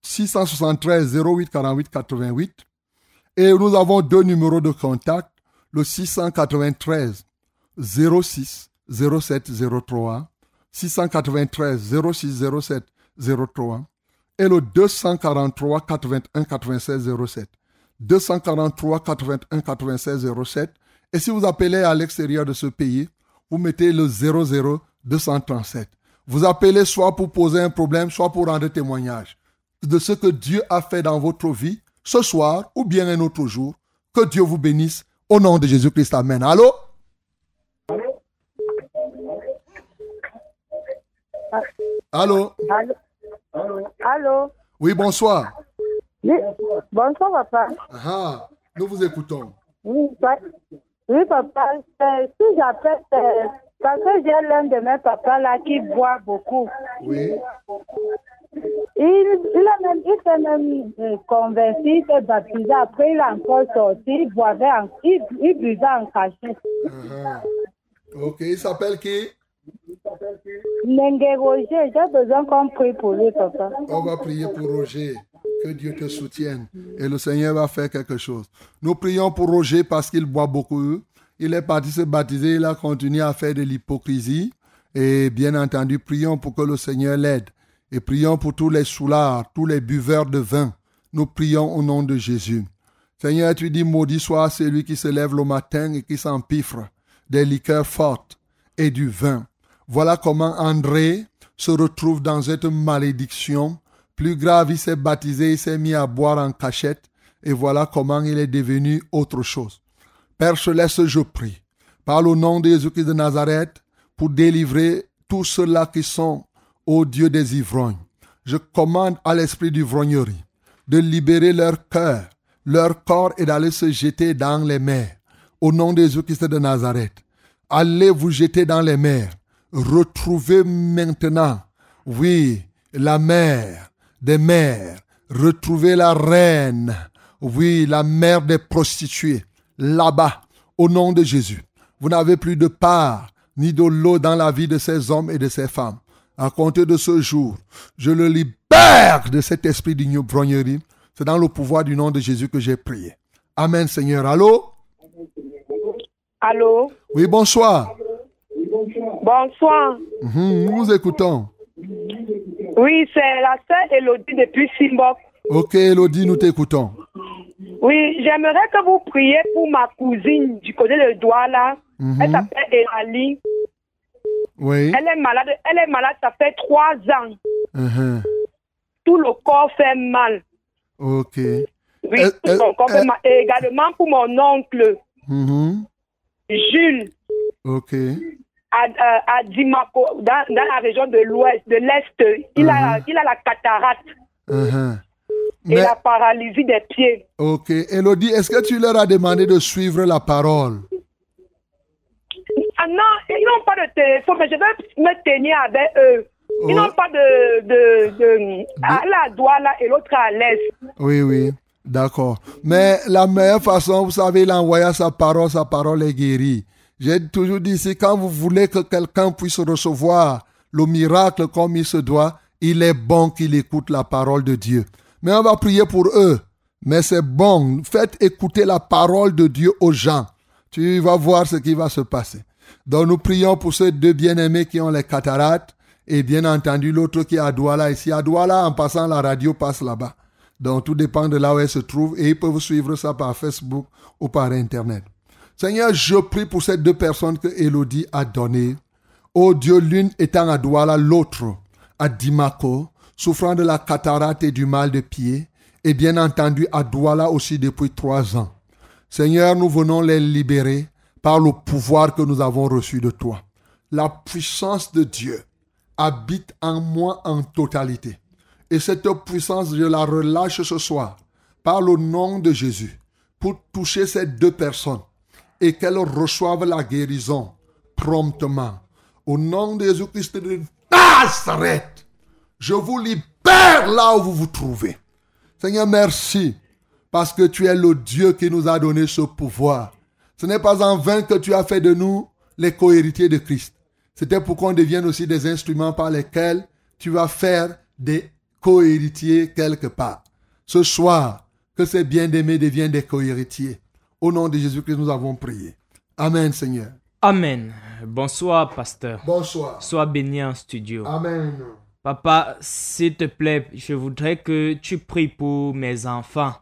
673 08 48 88. Et nous avons deux numéros de contact, le 693 06 07 03, 693 06 07 03 et le 243 81 96 07. 243 81 96 07. Et si vous appelez à l'extérieur de ce pays, vous mettez le 00 237. Vous appelez soit pour poser un problème, soit pour rendre témoignage de ce que Dieu a fait dans votre vie ce soir ou bien un autre jour. Que Dieu vous bénisse au nom de Jésus-Christ. Amen. Allô? Allô? Allô? Allô Oui, bonsoir. Oui, Bonsoir, papa. Ah, nous vous écoutons. Oui, oui, papa. Si j'appelle, parce que j'ai l'un de mes papas là qui boit beaucoup. Oui. Il, il, a même, il s'est même euh, converti, il s'est baptisé. Après, il a encore sorti, il boivait, en, il, il buvait en cachette. Ah, Ok, il s'appelle qui? Nengue Roger, j'ai besoin qu'on prie pour lui, papa. On va prier pour Roger. Que Dieu te soutienne. Et le Seigneur va faire quelque chose. Nous prions pour Roger parce qu'il boit beaucoup. Il est parti se baptiser. Il a continué à faire de l'hypocrisie. Et bien entendu, prions pour que le Seigneur l'aide. Et prions pour tous les soulards, tous les buveurs de vin. Nous prions au nom de Jésus. Seigneur, tu dis, maudit soit celui qui se lève le matin et qui s'empiffre des liqueurs fortes et du vin. Voilà comment André se retrouve dans cette malédiction. Plus grave, il s'est baptisé, il s'est mis à boire en cachette. Et voilà comment il est devenu autre chose. Père Céleste, je prie, par le nom de Jésus-Christ de Nazareth, pour délivrer tous ceux-là qui sont au Dieu des ivrognes. Je commande à l'esprit d'ivrognerie de libérer leur cœur, leur corps et d'aller se jeter dans les mers. Au nom de Jésus-Christ de Nazareth, allez vous jeter dans les mers. Retrouvez maintenant, oui, la mère des mères. Retrouvez la reine, oui, la mère des prostituées, là-bas, au nom de Jésus. Vous n'avez plus de part ni de l'eau dans la vie de ces hommes et de ces femmes. À compter de ce jour, je le libère de cet esprit d'ivrognerie. C'est dans le pouvoir du nom de Jésus que j'ai prié. Amen, Seigneur. Allô? Allô? Oui, bonsoir. Bonsoir. Mhm, nous vous écoutons. Oui, c'est la sœur Elodie depuis Simbok. Ok, Elodie, nous t'écoutons. Oui, j'aimerais que vous priez pour ma cousine du côté de Douala. Mhm. Elle s'appelle Elali. Oui. Elle est malade. Elle est malade, ça fait trois ans. Mhm. Tout le corps fait mal. Ok. Oui, Elle- tout son corps fait elle- mal. Et également pour mon oncle, Mhm. Jules, Ok. À, à, à Dimako, dans, dans la région de l'ouest, de l'est. Il, a, il a la cataracte Mhm. et Mais, la paralysie des pieds. ok. Elodie, est-ce que tu leur as demandé de suivre la parole? Ah non, ils n'ont pas de téléphone, mais je vais me tenir avec eux. Ils Ouais. n'ont pas de... de, de, à la Douala et l'autre à l'est. Oui, oui. D'accord. Mais la meilleure façon, vous savez, il a envoyé sa parole, sa parole est guérie. J'ai toujours dit, c'est quand vous voulez que quelqu'un puisse recevoir le miracle comme il se doit, il est bon qu'il écoute la parole de Dieu. Mais on va prier pour eux. Mais c'est bon. Faites écouter la parole de Dieu aux gens. Tu vas voir ce qui va se passer. Donc nous prions pour ces deux bien-aimés qui ont les cataractes et bien entendu l'autre qui est à Douala ici. À Douala, en passant, la radio passe là-bas. Donc tout dépend de là où elle se trouve et ils peuvent suivre ça par Facebook ou par Internet. Seigneur, je prie pour ces deux personnes que Elodie a données. Oh Dieu, l'une étant à Douala, l'autre à Dimako, souffrant de la cataracte et du mal de pied, et bien entendu à Douala aussi depuis trois ans. Seigneur, nous venons les libérer par le pouvoir que nous avons reçu de toi. La puissance de Dieu habite en moi en totalité. Et cette puissance, je la relâche ce soir par le nom de Jésus pour toucher ces deux personnes et qu'elles reçoivent la guérison promptement. Au nom de Jésus-Christ de Nazareth, je vous libère là où vous vous trouvez. Seigneur, merci parce que tu es le Dieu qui nous a donné ce pouvoir. Ce n'est pas en vain que tu as fait de nous les cohéritiers de Christ. C'était pour qu'on devienne aussi des instruments par lesquels tu vas faire des cohéritiers quelque part. Ce soir, que ces bien-aimés deviennent des cohéritiers. Au nom de Jésus-Christ, nous avons prié. Amen, Seigneur. Amen. Bonsoir, pasteur. Bonsoir. Sois béni en studio. Amen. Papa, s'il te plaît, je voudrais que tu pries pour mes enfants.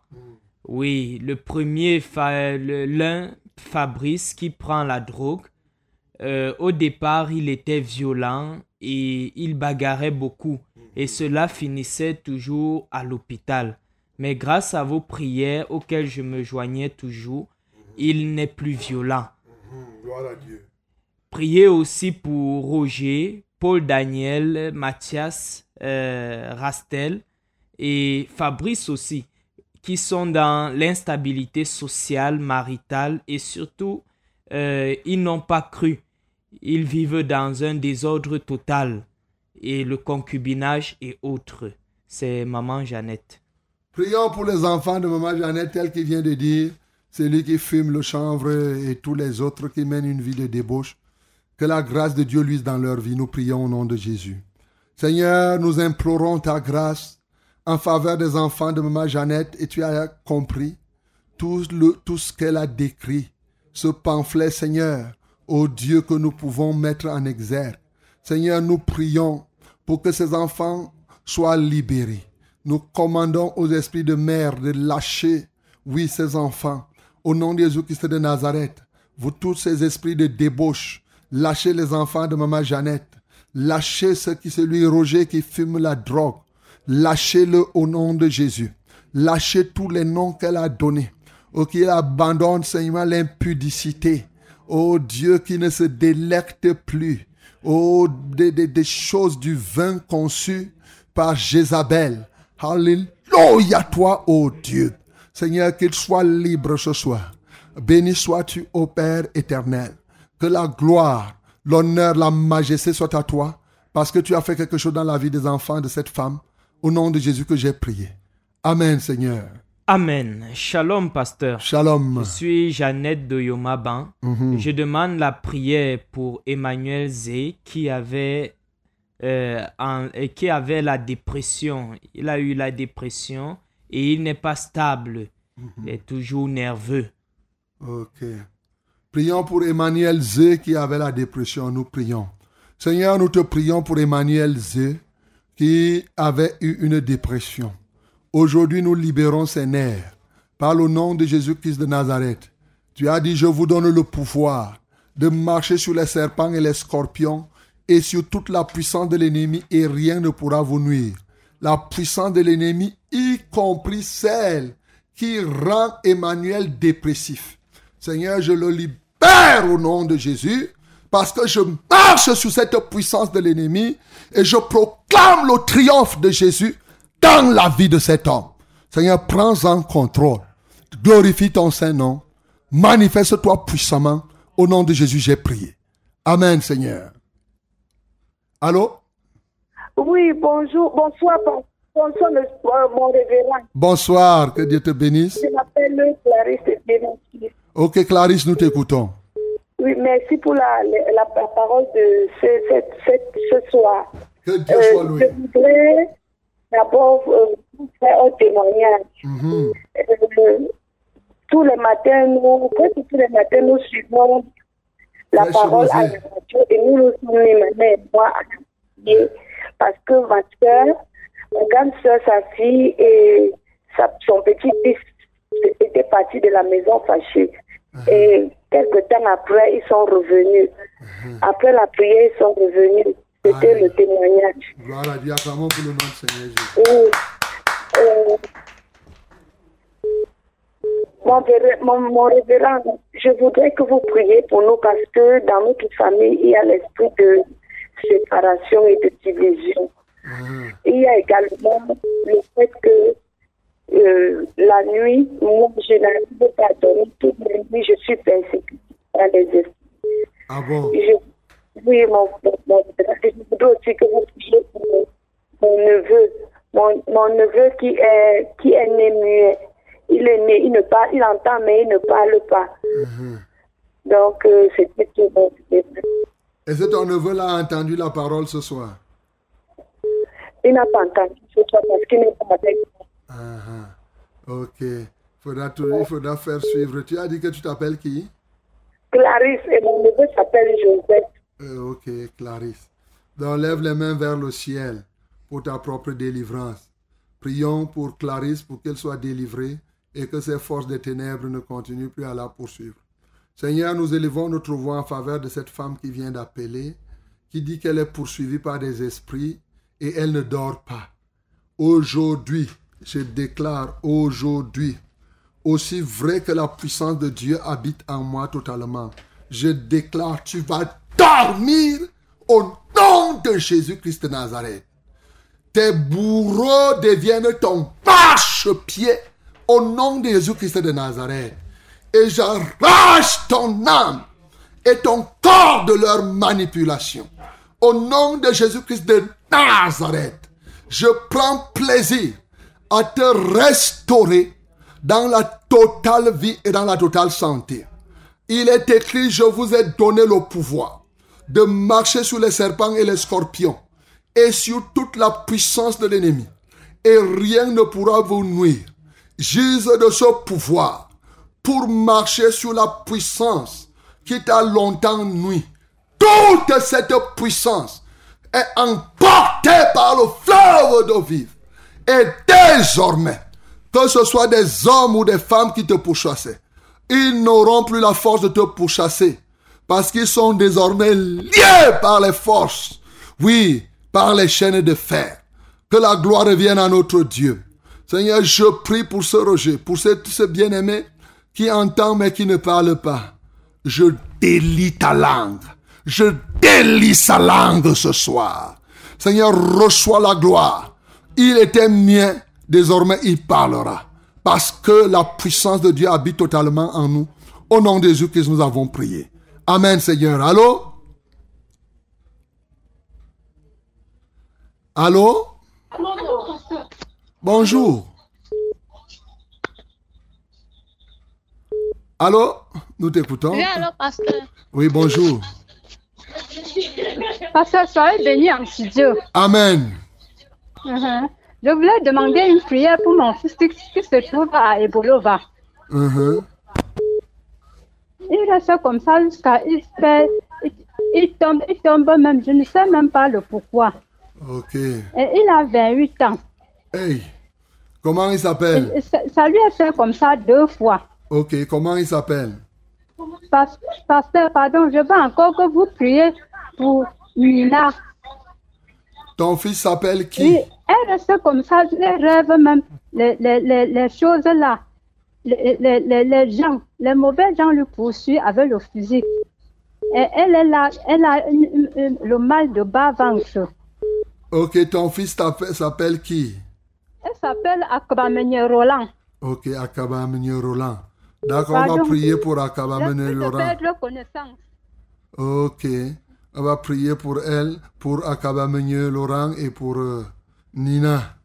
Oui, le premier, fa- l'un, Fabrice, qui prend la drogue. Euh, au départ, il était violent et il bagarrait beaucoup. Et cela finissait toujours à l'hôpital. Mais grâce à vos prières auxquelles je me joignais toujours, il n'est plus violent. Gloire à Dieu. Priez aussi pour Roger, Paul Daniel, Mathias, euh, Rastel et Fabrice aussi, qui sont dans l'instabilité sociale, maritale et surtout, euh, ils n'ont pas cru. Ils vivent dans un désordre total et le concubinage et autres. C'est maman Jeannette. Prions pour les enfants de Maman Jeannette, tel qu'il vient de dire, celui qui fume le chanvre et tous les autres qui mènent une vie de débauche. Que la grâce de Dieu luise dans leur vie. Nous prions au nom de Jésus. Seigneur, nous implorons ta grâce en faveur des enfants de Maman Jeannette et tu as compris tout, ce qu'elle a décrit. Ce pamphlet, Seigneur, ô Dieu que nous pouvons mettre en exergue. Seigneur, nous prions pour que ces enfants soient libérés. Nous commandons aux esprits de mère de lâcher, oui, ces enfants. Au nom de Jésus-Christ de Nazareth, vous tous ces esprits de débauche, lâchez les enfants de Maman Jeannette. Lâchez ceux qui, celui Roger qui fume la drogue. Lâchez-le au nom de Jésus. Lâchez tous les noms qu'elle a donnés. Oh, qu'il abandonne, Seigneur, l'impudicité. Oh Dieu qui ne se délecte plus. Oh, des, des, des choses du vin conçu par Jézabel. Alléluia toi, ô Dieu. Seigneur, qu'il soit libre ce soir. Béni sois-tu, ô Père éternel. Que la gloire, l'honneur, la majesté soit à toi, parce que tu as fait quelque chose dans la vie des enfants de cette femme. Au nom de Jésus que j'ai prié. Amen, Seigneur. Amen. Shalom, pasteur. Shalom. Je suis Jeannette de Yomaban. Mhm. Je demande la prière pour Emmanuel Zé qui avait, euh, en- qui avait la dépression. Il a eu la dépression et il n'est pas stable. Il est toujours nerveux. Ok. Prions pour Emmanuel Zé qui avait la dépression. Nous prions. Seigneur, nous te prions pour Emmanuel Zé qui avait eu une dépression. Aujourd'hui, nous libérons ses nerfs. Par le nom de Jésus-Christ de Nazareth. Tu as dit, je vous donne le pouvoir de marcher sur les serpents et les scorpions et sur toute la puissance de l'ennemi et rien ne pourra vous nuire. La puissance de l'ennemi, y compris celle qui rend Emmanuel dépressif. Seigneur, je le libère au nom de Jésus parce que je marche sur cette puissance de l'ennemi et je proclame le triomphe de Jésus dans la vie de cet homme. Seigneur, prends en contrôle. Glorifie ton Saint-Nom. Manifeste-toi puissamment. Au nom de Jésus, j'ai prié. Amen, Seigneur. Allô? Oui, bonjour, bonsoir, bon- bonsoir, euh, mon révérend. Bonsoir, que Dieu te bénisse. Je m'appelle Clarisse. Ok, Clarisse, nous t'écoutons. Oui, merci pour la, la, la parole de ce, ce soir. Que Dieu Euh, soit loué. je voudrais d'abord euh, vous faire un témoignage. Mhm. Euh, tous les matins, nous, presque tous les matins, nous suivons la parole à la radio et nous nous sommes mis, ma mère et moi, à la prier parce que ma soeur, ma grande soeur, sa fille et sa- son petit-fils étaient partis de la maison fâchés. Et quelques temps après, ils sont revenus. Après la prière, ils sont revenus. C'était le témoignage. Gloire à Dieu. Pour le nom Seigneur Jésus. Euh, mon, mon, mon révérend, je voudrais que vous priez pour nous parce que dans notre famille, il y a l'esprit de séparation et de division. Mhm. Il y a également le fait que euh, la nuit, moi, je n'arrive pas à dormir. Toute la nuit, je suis persécutée par les esprits. Ah bon? Je, oui, mon, mon, mon- je voudrais aussi que vous priez pour mon, mon neveu. Mon, mon neveu qui est, qui est né muet. Il est né, il ne parle, il entend, mais il ne parle pas. Mhm. Donc, euh, c'était tout Est-ce que ton neveu là a entendu la parole ce soir? Il n'a pas entendu ce soir parce qu'il n'est pas avec moi. Ah, ah. Ok. Faudra tout- il faudra faire suivre. Tu as dit que tu t'appelles qui? Clarisse et mon neveu s'appelle Joseph. Euh, ok, Clarisse. Donc, lève les mains vers le ciel pour ta propre délivrance. Prions pour Clarisse pour qu'elle soit délivrée et que ces forces des ténèbres ne continuent plus à la poursuivre. Seigneur, nous élevons notre voix en faveur de cette femme qui vient d'appeler, qui dit qu'elle est poursuivie par des esprits et elle ne dort pas. Aujourd'hui, je déclare aujourd'hui, aussi vrai que la puissance de Dieu habite en moi totalement, je déclare, tu vas dormir au nom de Jésus-Christ de Nazareth, tes bourreaux deviennent ton marche-pied au nom de Jésus-Christ de Nazareth. Et j'arrache ton âme et ton corps de leur manipulation. Au nom de Jésus-Christ de Nazareth, je prends plaisir à te restaurer dans la totale vie et dans la totale santé. Il est écrit, je vous ai donné le pouvoir de marcher sur les serpents et les scorpions et sur toute la puissance de l'ennemi. Et rien ne pourra vous nuire. J'use de ce pouvoir pour marcher sur la puissance qui t'a longtemps nuit. Toute cette puissance est emportée par le fleuve d'eau vive. Et désormais, que ce soit des hommes ou des femmes qui te pourchassaient, ils n'auront plus la force de te pourchasser parce qu'ils sont désormais liés par les forces, oui, par les chaînes de fer. Que la gloire revienne à notre Dieu. Seigneur, je prie pour ce Roger, pour ce, ce bien-aimé qui entend mais qui ne parle pas. Je délie ta langue. Je délie sa langue ce soir. Seigneur, reçois la gloire. Il était mien, désormais il parlera. Parce que la puissance de Dieu habite totalement en nous. Au nom de Jésus que nous avons prié. Amen, Seigneur. Allô? Allô? Bonjour. Allô? Nous t'écoutons. Oui, alors, pasteur. Oui, bonjour. Pasteur, soyez béni en studio. Amen. Mhm. Je voulais demander une prière pour mon fils qui, qui se trouve à Ebolova. Mhm. Il reste comme ça jusqu'à. Il, fait- il, il tombe, il tombe même, je ne sais même pas le pourquoi. Ok. Et il a 28 ans. Hey. Comment il s'appelle? Ça, ça lui a fait comme ça deux fois. Ok. Comment il s'appelle? Pas- Pasteur, pardon, je veux encore que vous priez pour Nina. Ton fils s'appelle qui? Oui, elle reste comme ça, les rêves même, les, les, les, les choses là. Les, les, les, les gens, les mauvais gens le poursuivent avec le fusil. Et elle est là, elle a le mal de bas-ventre. Ok. Ton fils s'appelle qui? Elle s'appelle Akbamenye Roland. Ok. Akabamenye Roland. D'accord. On va prier pour de Roland. perdre connaissance? Ok. On va prier pour elle, pour Akabamenye Laurent et pour euh, Nina.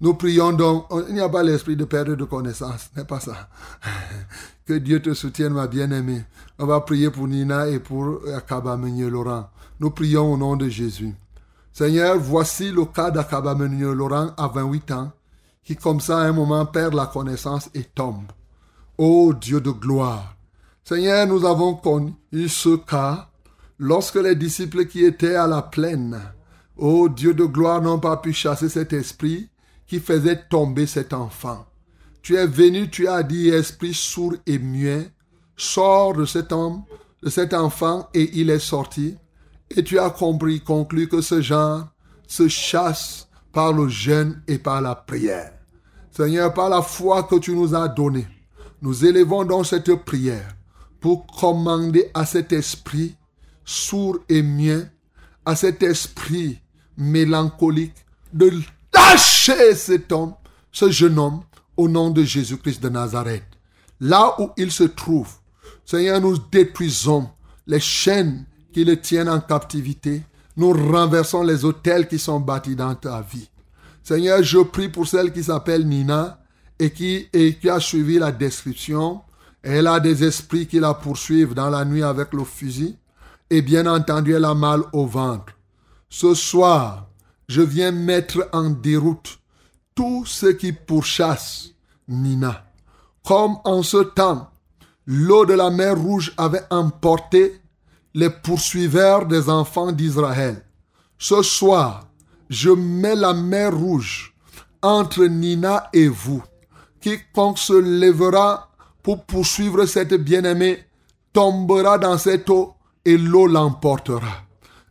Nous prions donc. on- Il n'y a pas l'esprit de perdre de connaissance, n'est pas ça? que Dieu te soutienne, ma bien-aimée. On va prier pour Nina et pour Akabamenye Laurent. Nous prions au nom de Jésus. Seigneur, voici le cas d'Akabamenye Laurent à 28 ans, qui comme ça à un moment perd la connaissance et tombe. Ô Dieu de gloire, Seigneur, nous avons connu ce cas lorsque les disciples qui étaient à la plaine, ô Dieu de gloire, n'ont pas pu chasser cet esprit qui faisait tomber cet enfant. Tu es venu, tu as dit, esprit sourd et muet, sors de cet homme, de cet enfant, et il est sorti. Et tu as compris, conclu que ce genre se chasse par le jeûne et par la prière. Seigneur, par la foi que tu nous as donnée, nous élevons donc cette prière pour commander à cet esprit sourd et muet, à cet esprit mélancolique, de lâcher cet homme, ce jeune homme, au nom de Jésus-Christ de Nazareth. Là où il se trouve, Seigneur, nous détruisons les chaînes qui le tiennent en captivité. Nous renversons les hôtels qui sont bâtis dans ta vie. Seigneur, je prie pour celle qui s'appelle Nina et qui, et qui a suivi la description. Elle a des esprits qui la poursuivent dans la nuit avec le fusil. Et bien entendu, elle a mal au ventre. Ce soir, je viens mettre en déroute tous ceux qui pourchassent Nina. Comme en ce temps, l'eau de la mer Rouge avait emporté les poursuiveurs des enfants d'Israël. Ce soir, je mets la mer Rouge entre Nina et vous. Quiconque se lèvera pour poursuivre cette bien-aimée tombera dans cette eau et l'eau l'emportera.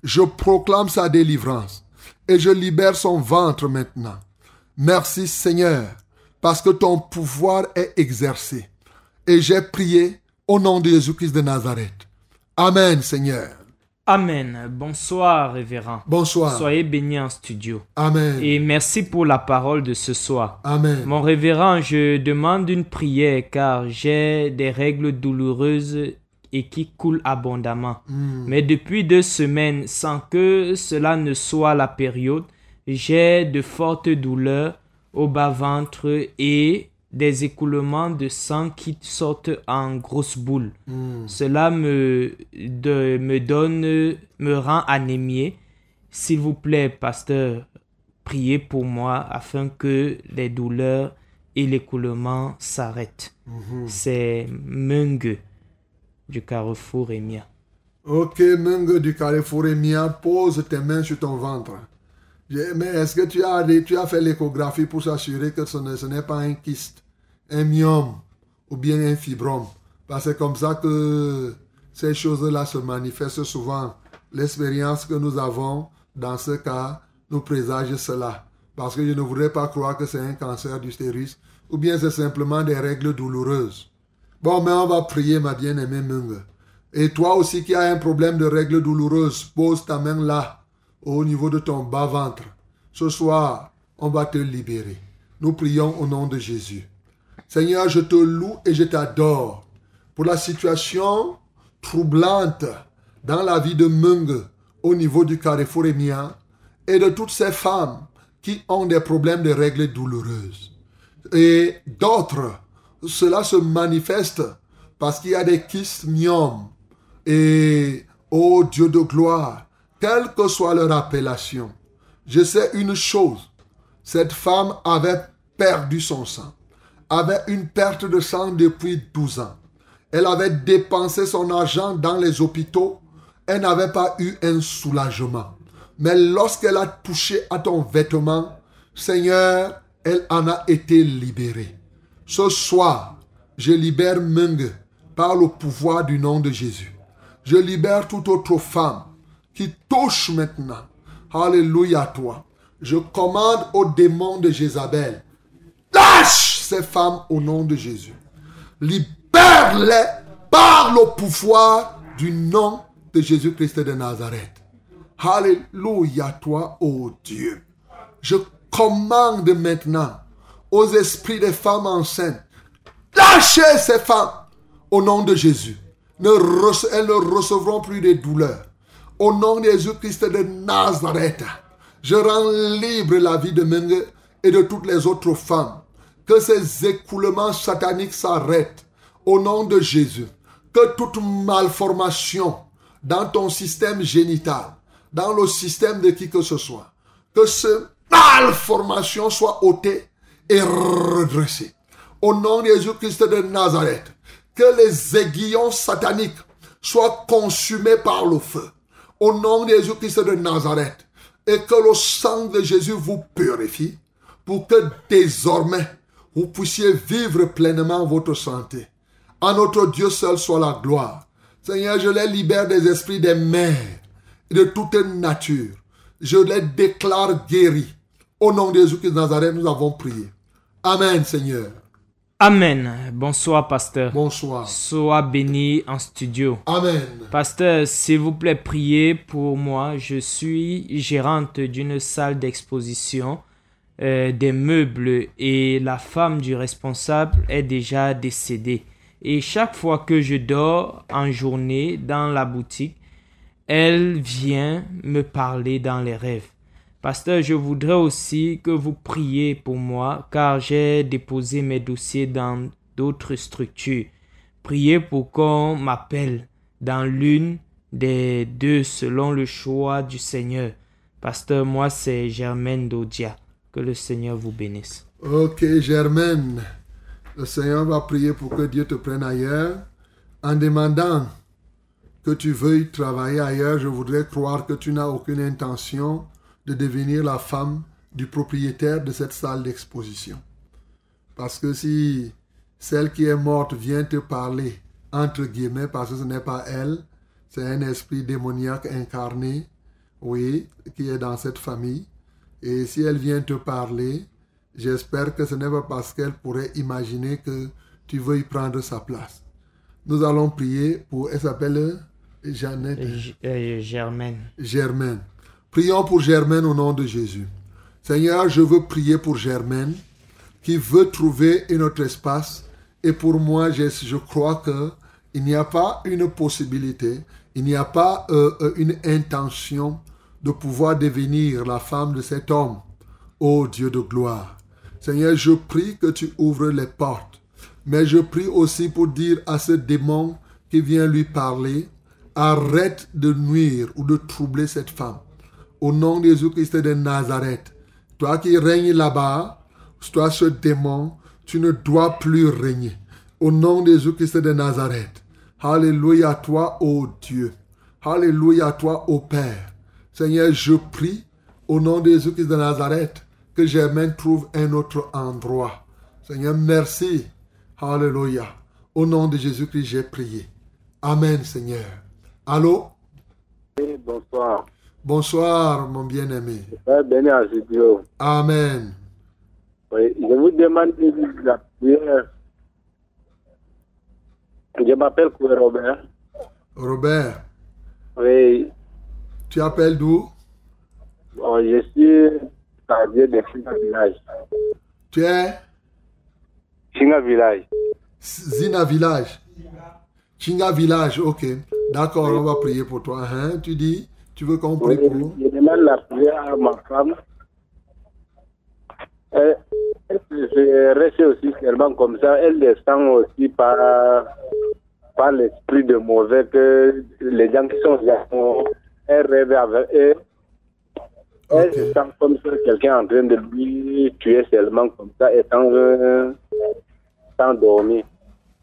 Je proclame sa délivrance et je libère son ventre maintenant. Merci Seigneur, parce que ton pouvoir est exercé. Et j'ai prié au nom de Jésus-Christ de Nazareth. Amen Seigneur. Amen. Bonsoir, révérend. Bonsoir. Soyez bénis en studio. Amen. Et merci pour la parole de ce soir. Amen. Mon révérend, je demande une prière car j'ai des règles douloureuses et qui coulent abondamment. Hmm. Mais depuis deux semaines, sans que cela ne soit la période, j'ai de fortes douleurs au bas-ventre et des écoulements de sang qui sortent en grosses boules. Hmm. Cela me, de- me donne, me rend anémié. S'il vous plaît, pasteur, priez pour moi afin que les douleurs et l'écoulement s'arrêtent. Mhm. C'est Mung du carrefour Emia. Ok, Mung du Carrefour Mia, pose tes mains sur ton ventre. Mais est-ce que tu as, tu as fait l'échographie pour s'assurer que ce n'est pas un kyste, un myome ou bien un fibrome Parce que c'est comme ça que ces choses-là se manifestent souvent. L'expérience que nous avons dans ce cas nous présage cela. Parce que je ne voudrais pas croire que c'est un cancer du stérus ou bien c'est simplement des règles douloureuses. Bon, mais on va prier, ma bien-aimée Mung. Et toi aussi qui as un problème de règles douloureuses, pose ta main là, au niveau de ton bas-ventre. Ce soir, on va te libérer. Nous prions au nom de Jésus. Seigneur, je te loue et je t'adore pour la situation troublante dans la vie de Mung au niveau du carrefour Emia et de toutes ces femmes qui ont des problèmes de règles douloureuses. Et d'autres, cela se manifeste parce qu'il y a des kystes. Et, ô Dieu de gloire, quelle que soit leur appellation, je sais une chose, cette femme avait perdu son sang, avait une perte de sang depuis 12 ans. Elle avait dépensé son argent dans les hôpitaux, elle n'avait pas eu un soulagement. Mais lorsqu'elle a touché à ton vêtement, Seigneur, elle en a été libérée. Ce soir, je libère Mung par le pouvoir du nom de Jésus. Je libère toute autre femme qui touche maintenant. Alléluia à toi. Je commande au démon de Jézabel. Lâche femmes au nom de Jésus. Libère-les par le pouvoir du nom de Jésus-Christ de Nazareth. Alléluia toi, ô Dieu. Je commande maintenant aux esprits des femmes enceintes. Lâchez ces femmes au nom de Jésus. Ne elles ne recevront plus de douleurs. Au nom de Jésus-Christ de Nazareth, je rends libre la vie de Menge et de toutes les autres femmes. Que ces écoulements sataniques s'arrêtent. Au nom de Jésus. Que toute malformation dans ton système génital, dans le système de qui que ce soit, que ce malformation soit ôtée et redressée. Au nom de Jésus-Christ de Nazareth, que les aiguillons sataniques soient consumés par le feu. Au nom de Jésus-Christ de Nazareth, et que le sang de Jésus vous purifie pour que désormais vous puissiez vivre pleinement votre santé. À notre Dieu seul soit la gloire. Seigneur, je les libère des esprits des mers et de toute nature. Je les déclare guéris. Au nom de Jésus-Christ de Nazareth, nous avons prié. Amen, Seigneur. Amen. Bonsoir, pasteur. Bonsoir. Sois béni en studio. Amen. Pasteur, s'il vous plaît, priez pour moi. Je suis gérante d'une salle d'exposition euh, des meubles et la femme du responsable est déjà décédée. Et chaque fois que je dors en journée dans la boutique, elle vient me parler dans les rêves. Pasteur, je voudrais aussi que vous priez pour moi car j'ai déposé mes dossiers dans d'autres structures. Priez pour qu'on m'appelle dans l'une des deux selon le choix du Seigneur. Pasteur, moi c'est Germaine Dodia. Que le Seigneur vous bénisse. Ok, Germaine. Le Seigneur va prier pour que Dieu te prenne ailleurs. En demandant que tu veuilles travailler ailleurs, je voudrais croire que tu n'as aucune intention de devenir la femme du propriétaire de cette salle d'exposition. Parce que si celle qui est morte vient te parler, entre guillemets, parce que ce n'est pas elle, c'est un esprit démoniaque incarné, oui, qui est dans cette famille. Et si elle vient te parler, j'espère que ce n'est pas parce qu'elle pourrait imaginer que tu veux y prendre sa place. Nous allons prier pour, elle s'appelle Jeannette. Euh, Germaine. Germaine. Prions pour Germaine au nom de Jésus. Seigneur, je veux prier pour Germaine qui veut trouver un autre espace. Et pour moi, je, je crois que il n'y a pas une possibilité, il n'y a pas euh, euh, une intention de pouvoir devenir la femme de cet homme. Ô Dieu de gloire. Seigneur, je prie que tu ouvres les portes. Mais je prie aussi pour dire à ce démon qui vient lui parler, arrête de nuire ou de troubler cette femme. Au nom de Jésus-Christ de Nazareth, toi qui règnes là-bas, toi ce démon, tu ne dois plus régner. Au nom de Jésus-Christ de Nazareth. Alléluia à toi, ô Dieu. Alléluia à toi, ô Père. Seigneur, je prie au nom de Jésus-Christ de Nazareth que Germaine trouve un autre endroit. Seigneur, merci. Alléluia. Au nom de Jésus-Christ, j'ai prié. Amen, Seigneur. Allô? Oui, bonsoir. Bonsoir, mon bien-aimé. Béni à studio. Amen. Oui, je vous demande de la prière. Je m'appelle Robert. Robert, Oui, tu appelles d'où? bon, je suis gardien de Chinga Village. Tu es? Chinga Village. Zina Village. Chinga Village, ok. D'accord, on va prier pour toi. Hein? Tu dis, tu veux qu'on prie Oui, pour je demande la prière à ma femme. Elle, elle se reste aussi seulement comme ça. Elle descend aussi par, par l'esprit de mauvais que les gens qui sont là, ont- elle rêve avec eux. Elle se sent comme ça, quelqu'un en train de lui tuer seulement comme ça, et sans, euh, sans dormir.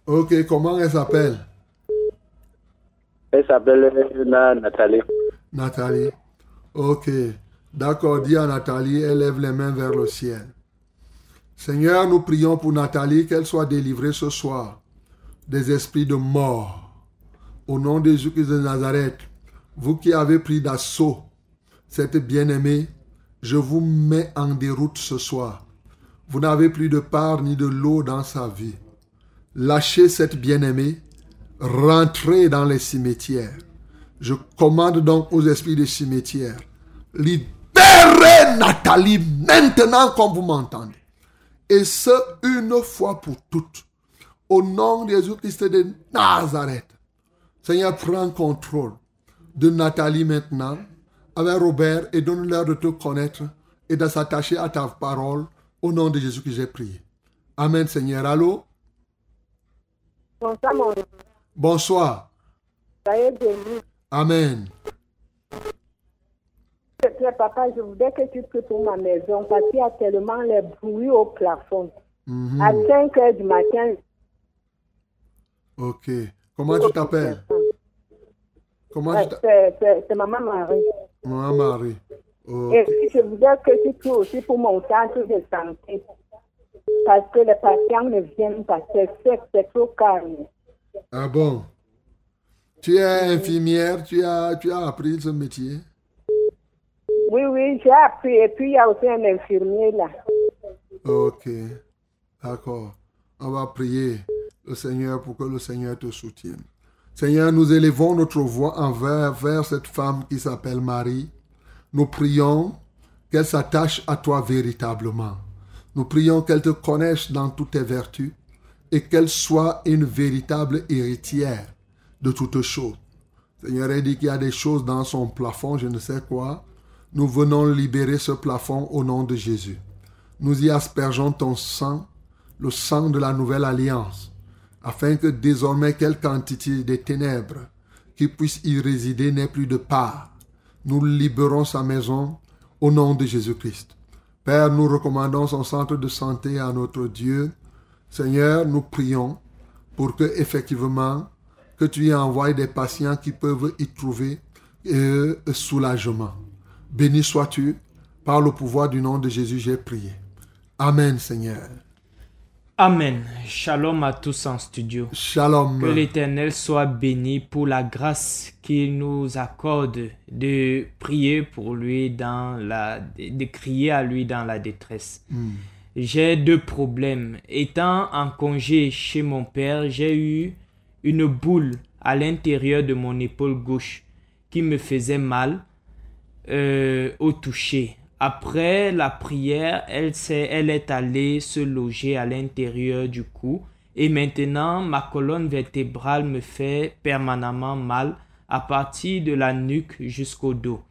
Ok, comment elle s'appelle? Elle s'appelle Na- Nathalie. Nathalie. Ok. D'accord, dis à Nathalie, elle lève les mains vers le ciel. Seigneur, nous prions pour Nathalie, qu'elle soit délivrée ce soir des esprits de mort. Au nom de Jésus-Christ de Nazareth, vous qui avez pris d'assaut cette bien-aimée, je vous mets en déroute ce soir. Vous n'avez plus de part ni de l'eau dans sa vie. Lâchez cette bien-aimée, rentrez dans les cimetières. Je commande donc aux esprits des cimetières, libérez Nathalie maintenant comme vous m'entendez. Et ce, une fois pour toutes. Au nom de Jésus-Christ de Nazareth. Seigneur, prends contrôle de Nathalie maintenant, avec Robert, et donne-leur de te connaître et de s'attacher à ta parole. Au nom de Jésus que j'ai prié. Amen, Seigneur. Allô? Bonsoir, mon Bonsoir. soyez. Amen. S'il te plaît, papa, je voudrais que tu pries pour ma maison parce qu'il y a tellement les bruits au plafond. Mhm. À 5 heures du matin, Ok. Comment tu t'appelles? Comment ouais, c'est- c'est c'est maman Marie. Maman Marie. Et puis, je voudrais que tu pries aussi pour mon centre de santé. Parce que les patients ne viennent pas. C'est c'est trop calme. Ah bon? Tu es infirmière, tu as, tu as appris ce métier? Oui, oui, j'ai appris. Et puis, il y a aussi un infirmier là. Ok. D'accord. On va prier le Seigneur pour que le Seigneur te soutienne. Seigneur, nous élevons notre voix envers vers cette femme qui s'appelle Marie. Nous prions qu'elle s'attache à toi véritablement. Nous prions qu'elle te connaisse dans toutes tes vertus et qu'elle soit une véritable héritière de toutes choses. Seigneur, elle dit qu'il y a des choses dans son plafond, je ne sais quoi. Nous venons libérer ce plafond au nom de Jésus. Nous y aspergeons ton sang, le sang de la nouvelle alliance, afin que désormais quelle quantité de ténèbres qui puisse y résider n'ait plus de part. Nous libérons sa maison au nom de Jésus-Christ. Père, nous recommandons son centre de santé à notre Dieu. Seigneur, nous prions pour que effectivement que tu y envoies des patients qui peuvent y trouver euh, soulagement. Béni sois-tu, par le pouvoir du nom de Jésus, j'ai prié. Amen, Seigneur. Amen. Shalom à tous en studio. Shalom. Que l'Éternel soit béni pour la grâce qu'il nous accorde de prier pour lui dans la, de, crier à lui dans la détresse. Mm. J'ai deux problèmes. Étant en congé chez mon père, j'ai eu une boule à l'intérieur de mon épaule gauche qui me faisait mal euh, au toucher. Après la prière, elle, s'est- elle est allée se loger à l'intérieur du cou et maintenant ma colonne vertébrale me fait permanemment mal à partir de la nuque jusqu'au dos.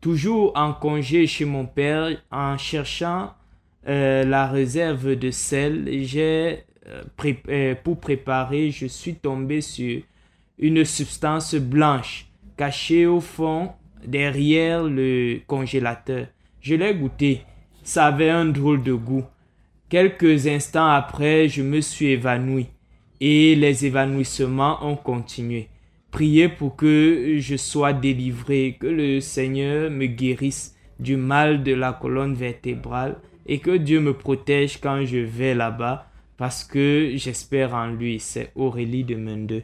Toujours en congé chez mon père, en cherchant euh, la réserve de sel, j'ai euh, euh, pour préparer, je suis tombé sur une substance blanche cachée au fond derrière le congélateur. Je l'ai goûté. Ça avait un drôle de goût. Quelques instants après, je me suis évanoui et les évanouissements ont continué. Priez pour que je sois délivré, que le Seigneur me guérisse du mal de la colonne vertébrale et que Dieu me protège quand je vais là-bas parce que j'espère en lui. C'est Aurélie de Mende.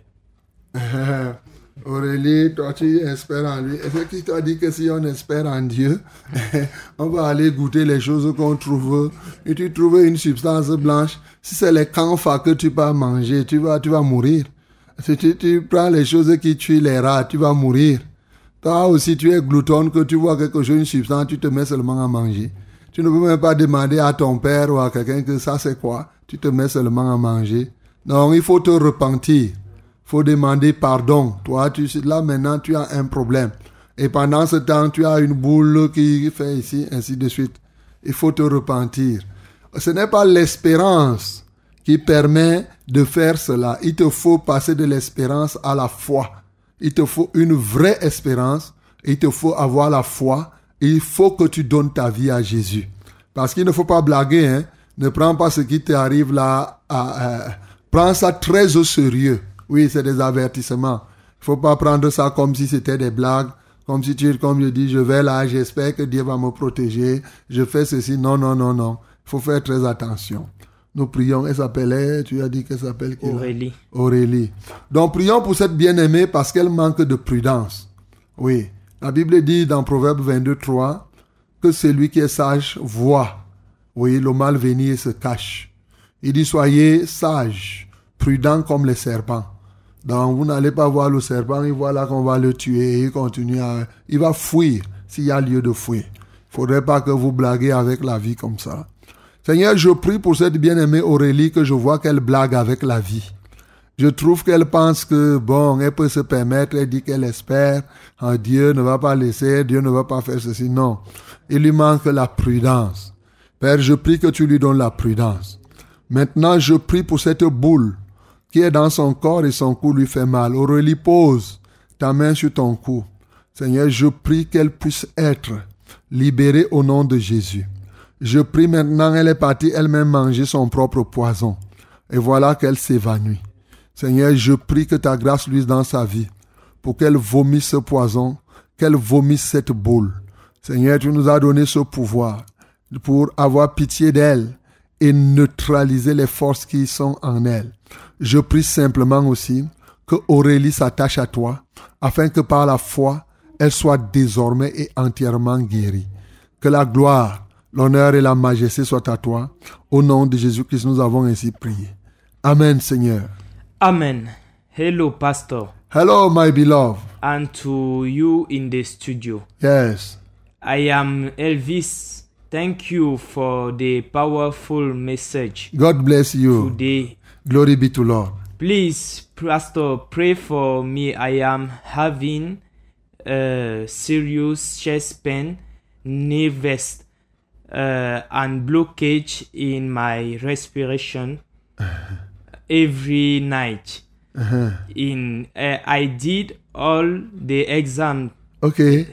Aurélie, toi tu espères en lui. C'est qui t'a dit que si on espère en Dieu, on va aller goûter les choses qu'on trouve. Et tu trouves une substance blanche. Si c'est les canfas que tu vas manger, tu vas, tu vas mourir. Si tu, tu prends les choses qui tuent les rats, tu vas mourir. Toi aussi, tu es glouton, que tu vois quelque chose, une substance, tu te mets seulement à manger. Tu ne peux même pas demander à ton père ou à quelqu'un que ça c'est quoi. Tu te mets seulement à manger. Donc, il faut te repentir faut demander pardon. Toi, tu là maintenant, tu as un problème. Et pendant ce temps, tu as une boule qui fait ici, ainsi de suite. Il faut te repentir. Ce n'est pas l'espérance qui permet de faire cela. Il te faut passer de l'espérance à la foi. Il te faut une vraie espérance. Il te faut avoir la foi. Il faut que tu donnes ta vie à Jésus. Parce qu'il ne faut pas blaguer. Hein. Ne prends pas ce qui t'arrive là. Prends ça très au sérieux. Oui, c'est des avertissements. Il faut pas prendre ça comme si c'était des blagues. Comme si tu, comme je dis, je vais là, j'espère que Dieu va me protéger. Je fais ceci. Non, non, non, non. Il faut faire très attention. Nous prions. Elle s'appelait, tu as dit qu'elle s'appelle Aurélie. Aurélie. Donc prions pour cette bien-aimée parce qu'elle manque de prudence. Oui. La Bible dit dans Proverbe 22, 3 que celui qui est sage voit. Oui, le mal venir et se cache. Il dit soyez sages, prudents comme les serpents. Donc vous n'allez pas voir le serpent, il voit là qu'on va le tuer il continue à... Il va fuir s'il y a lieu de fuir. Il faudrait pas que vous blaguez avec la vie comme ça. Seigneur, je prie pour cette bien-aimée Aurélie que je vois qu'elle blague avec la vie. Je trouve qu'elle pense que, bon, elle peut se permettre, elle dit qu'elle espère, ah, Dieu ne va pas laisser, Dieu ne va pas faire ceci. Non. Il lui manque la prudence. Père, je prie que tu lui donnes la prudence. Maintenant, je prie pour cette boule qui est dans son corps et son cou lui fait mal. Aurélie, pose ta main sur ton cou. Seigneur, je prie qu'elle puisse être libérée au nom de Jésus. Je prie maintenant, elle est partie elle-même manger son propre poison. Et voilà qu'elle s'évanouit. Seigneur, je prie que ta grâce luise dans sa vie pour qu'elle vomisse ce poison, qu'elle vomisse cette boule. Seigneur, tu nous as donné ce pouvoir pour avoir pitié d'elle et neutraliser les forces qui sont en elle. Je prie simplement aussi que Aurélie s'attache à toi afin que par la foi, elle soit désormais et entièrement guérie. Que la gloire, l'honneur et la majesté soient à toi. Au nom de Jésus-Christ, nous avons ainsi prié. Amen, Seigneur. Amen. Hello, Pastor. Hello, my beloved. And to you in the studio. Yes. I am Elvis. Thank you for the powerful message God bless you. today. Glory be to Lord. Please, Pastor, pray for me. I am having a serious chest pain, nervous, uh, and blockage in my respiration every night. Uh-huh. In uh, I did all the exam Okay.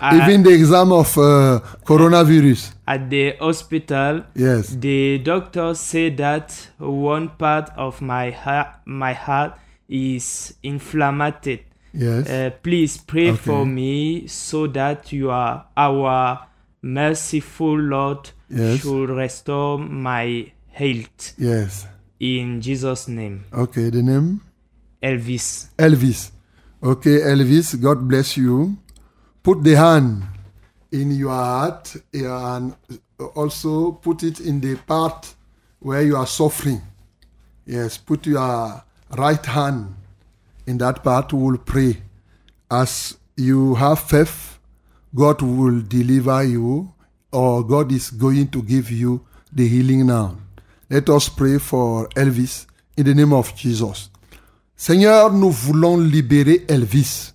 I- Even the exam of uh, coronavirus. at the hospital. Yes. The doctor said that one part of my heart, my heart is inflamed. Yes. Uh, please pray for me so that you are our merciful Lord Yes. should restore my health. Yes. In Jesus' name, Okay. The name? Elvis. Elvis. Okay, Elvis, God bless you. Put the hand in your heart and also put it in the part where you are suffering. Yes, put your right hand In that part, we will pray. As you have faith, God will deliver you, or God is going to give you the healing now. Let us pray for Elvis in the name of Jesus. Seigneur, nous voulons libérer Elvis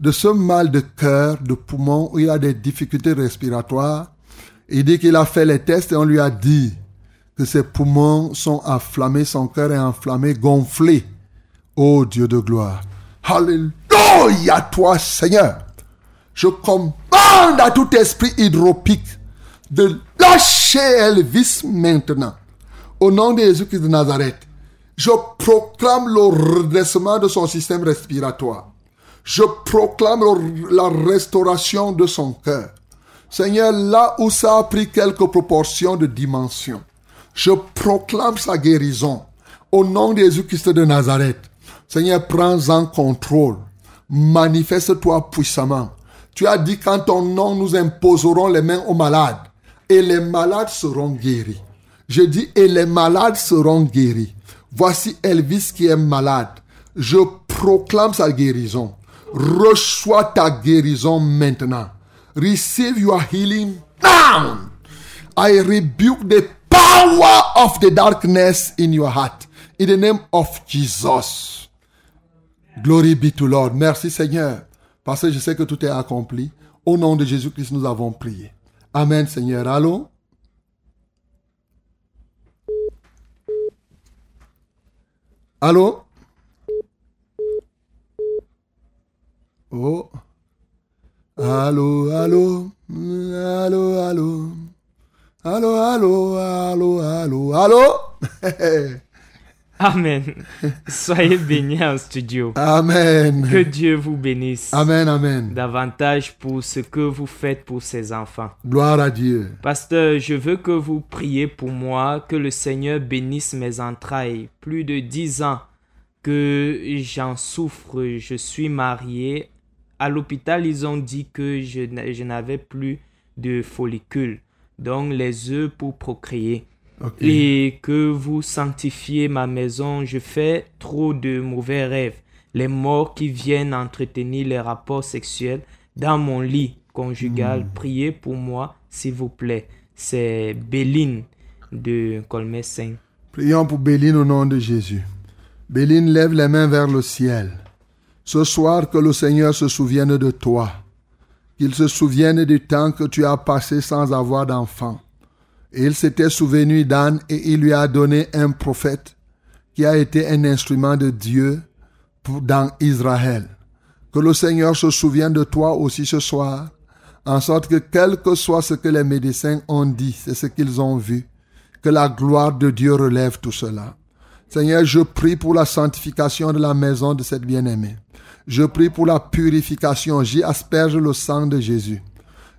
de ce mal de cœur, de poumon, où il a des difficultés respiratoires. Il dit qu'il a fait les tests et on lui a dit que ses poumons sont enflammés, son cœur est enflammé, gonflé. Ô Dieu de gloire. Alléluia, toi Seigneur. Je commande à tout esprit hydropique de lâcher Elvis maintenant. Au nom de Jésus-Christ de Nazareth, je proclame le redressement de son système respiratoire. Je proclame la restauration de son cœur. Seigneur, là où ça a pris quelques proportions de dimension, je proclame sa guérison. Au nom de Jésus-Christ de Nazareth, Seigneur, prends en contrôle. Manifeste-toi puissamment. Tu as dit qu'en ton nom, nous imposerons les mains aux malades et les malades seront guéris. Je dis, et les malades seront guéris. Voici Elvis qui est malade. Je proclame sa guérison. Reçois ta guérison maintenant. Receive your healing now. I rebuke the power of the darkness in your heart. In the name of Jesus. Glory be to Lord. Merci Seigneur. Parce que je sais que tout est accompli. Au nom de Jésus-Christ, nous avons prié. Amen Seigneur. Allô? Allô? Oh. Allô, allô, allô, allô. Allô, allô, allô, allô, allô. Amen. Soyez bénis en studio. Amen. Que Dieu vous bénisse Amen, amen. davantage pour ce que vous faites pour ses enfants. Gloire à Dieu. Pasteur, je veux que vous priez pour moi, que le Seigneur bénisse mes entrailles. Plus de dix ans que j'en souffre, je suis marié. À l'hôpital, ils ont dit que je, n'a- je n'avais plus de follicules, donc les œufs pour procréer. Et que vous sanctifiez ma maison, je fais trop de mauvais rêves. Les morts qui viennent entretenir les rapports sexuels dans mon lit conjugal. Priez pour moi, s'il vous plaît. C'est Béline de Colmessin. Prions pour Béline au nom de Jésus. Béline, lève les mains vers le ciel. Ce soir, que le Seigneur se souvienne de toi. Qu'il se souvienne du temps que tu as passé sans avoir d'enfant. Et il s'était souvenu d'Anne et il lui a donné un prophète qui a été un instrument de Dieu pour- dans Israël. Que le Seigneur se souvienne de toi aussi ce soir, en sorte que quel que soit ce que les médecins ont dit, c'est ce qu'ils ont vu, que la gloire de Dieu relève tout cela. Seigneur, je prie pour la sanctification de la maison de cette bien-aimée. Je prie pour la purification. J'y asperge le sang de Jésus.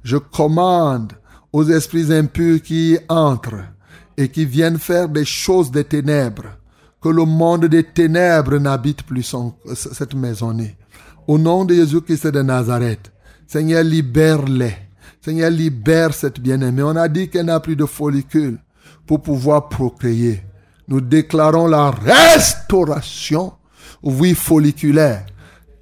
Je commande aux esprits impurs qui entrent et qui viennent faire des choses des ténèbres, que le monde des ténèbres n'habite plus cette maisonnée. Au nom de Jésus-Christ de Nazareth, Seigneur, libère-les. Seigneur, libère cette bien-aimée. On a dit qu'elle n'a plus de follicule pour pouvoir procréer. Nous déclarons la restauration, oui, folliculaire,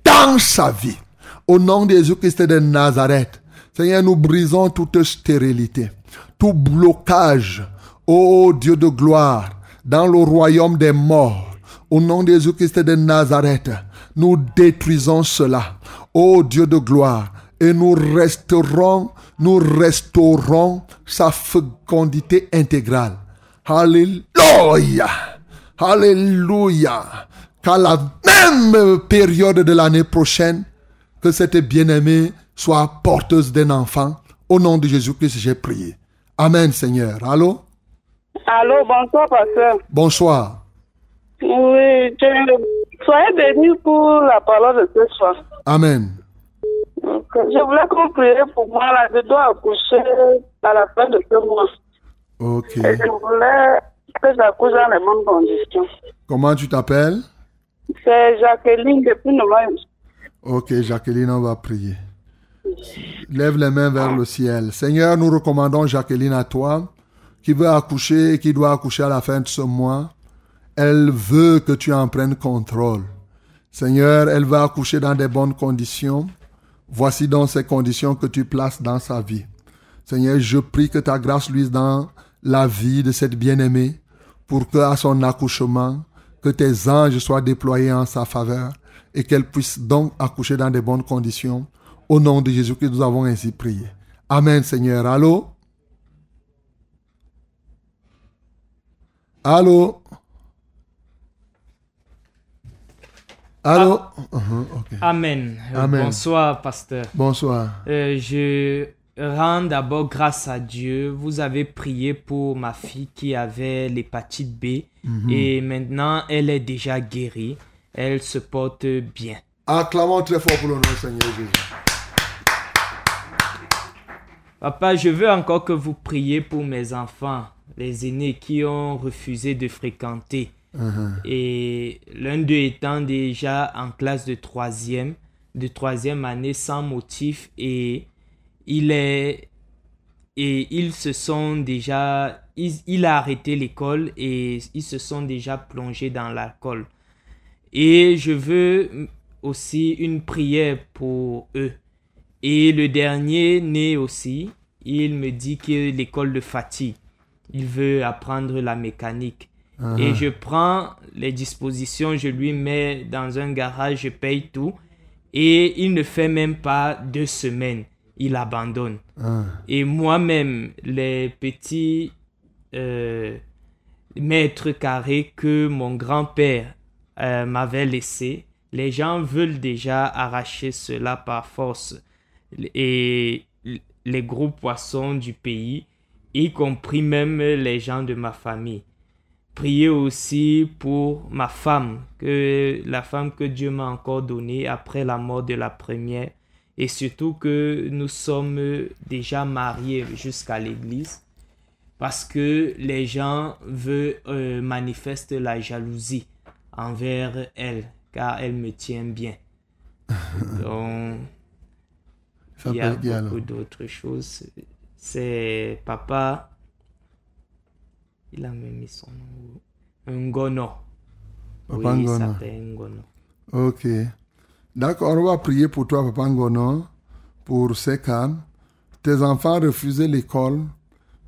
dans sa vie. Au nom de Jésus-Christ de Nazareth, Seigneur, nous brisons toute stérilité, tout blocage, ô Dieu de gloire, dans le royaume des morts. Au nom de Jésus-Christ de Nazareth, nous détruisons cela, ô Dieu de gloire, et nous resterons, nous restaurons sa fécondité intégrale. Alléluia. Alléluia. Qu'à la même période de l'année prochaine, que cette bien-aimée soit porteuse d'un enfant. Au nom de Jésus-Christ, j'ai prié. Amen, Seigneur. Allô? Allô, bonsoir, pasteur. Bonsoir. Oui, je- soyez bénis pour la parole de ce soir. Amen. Je voulais qu'on prie pour moi, là, je dois accoucher à la fin de ce mois. Ok. Et je voulais que j'accouche dans les bonnes conditions. Comment tu t'appelles? C'est Jacqueline depuis Noël. Ok, Jacqueline, on va prier. Lève les mains vers le ciel. Seigneur, nous recommandons Jacqueline à toi, qui veut accoucher et qui doit accoucher à la fin de ce mois. Elle veut que tu en prennes contrôle. Seigneur, elle va accoucher dans des bonnes conditions. Voici donc ces conditions que tu places dans sa vie. Seigneur, je prie que ta grâce luise dans la vie de cette bien-aimée pour que à son accouchement, que tes anges soient déployés en sa faveur et qu'elle puisse donc accoucher dans de bonnes conditions. Au nom de Jésus que nous avons ainsi prié. Amen, Seigneur. Allô? Allô? Allô? Uh-huh. Amen. Euh, Amen. Bonsoir, pasteur. Bonsoir. Euh, je rends d'abord grâce à Dieu. Vous avez prié pour ma fille qui avait l'hépatite B Mhm. et maintenant elle est déjà guérie. Elle se porte bien. Acclamons très fort pour le nom du Seigneur Jésus. Papa, je veux encore que vous priez pour mes enfants, les aînés qui ont refusé de fréquenter. Mhm. Et l'un d'eux étant déjà en classe de troisième, de troisième année sans motif et il est et ils se sont déjà il, il a arrêté l'école et ils se sont déjà plongés dans l'alcool. Et je veux aussi une prière pour eux. Et le dernier né aussi, il me dit que l'école le fatigue. Il veut apprendre la mécanique. Ah. Et je prends les dispositions, je lui mets dans un garage, je paye tout. Et il ne fait même pas deux semaines. Il abandonne. Ah. Et moi-même, les petits euh, mètres carrés que mon grand-père euh, m'avait laissés, les gens veulent déjà arracher cela par force. Et les gros poissons du pays, y compris même les gens de ma famille. Priez aussi pour ma femme, que la femme que Dieu m'a encore donnée après la mort de la première, et surtout que nous sommes déjà mariés jusqu'à l'église, parce que les gens veulent euh, manifestent la jalousie envers elle, car elle me tient bien. Donc, il y a beaucoup d'autres choses. C'est papa. Il a même mis son nom. Ngono. Papa oui, il Ngono. s'appelle Ngono. Ok. D'accord, on va prier pour toi, Papa Ngono, pour Sekan. Tes enfants refusaient l'école,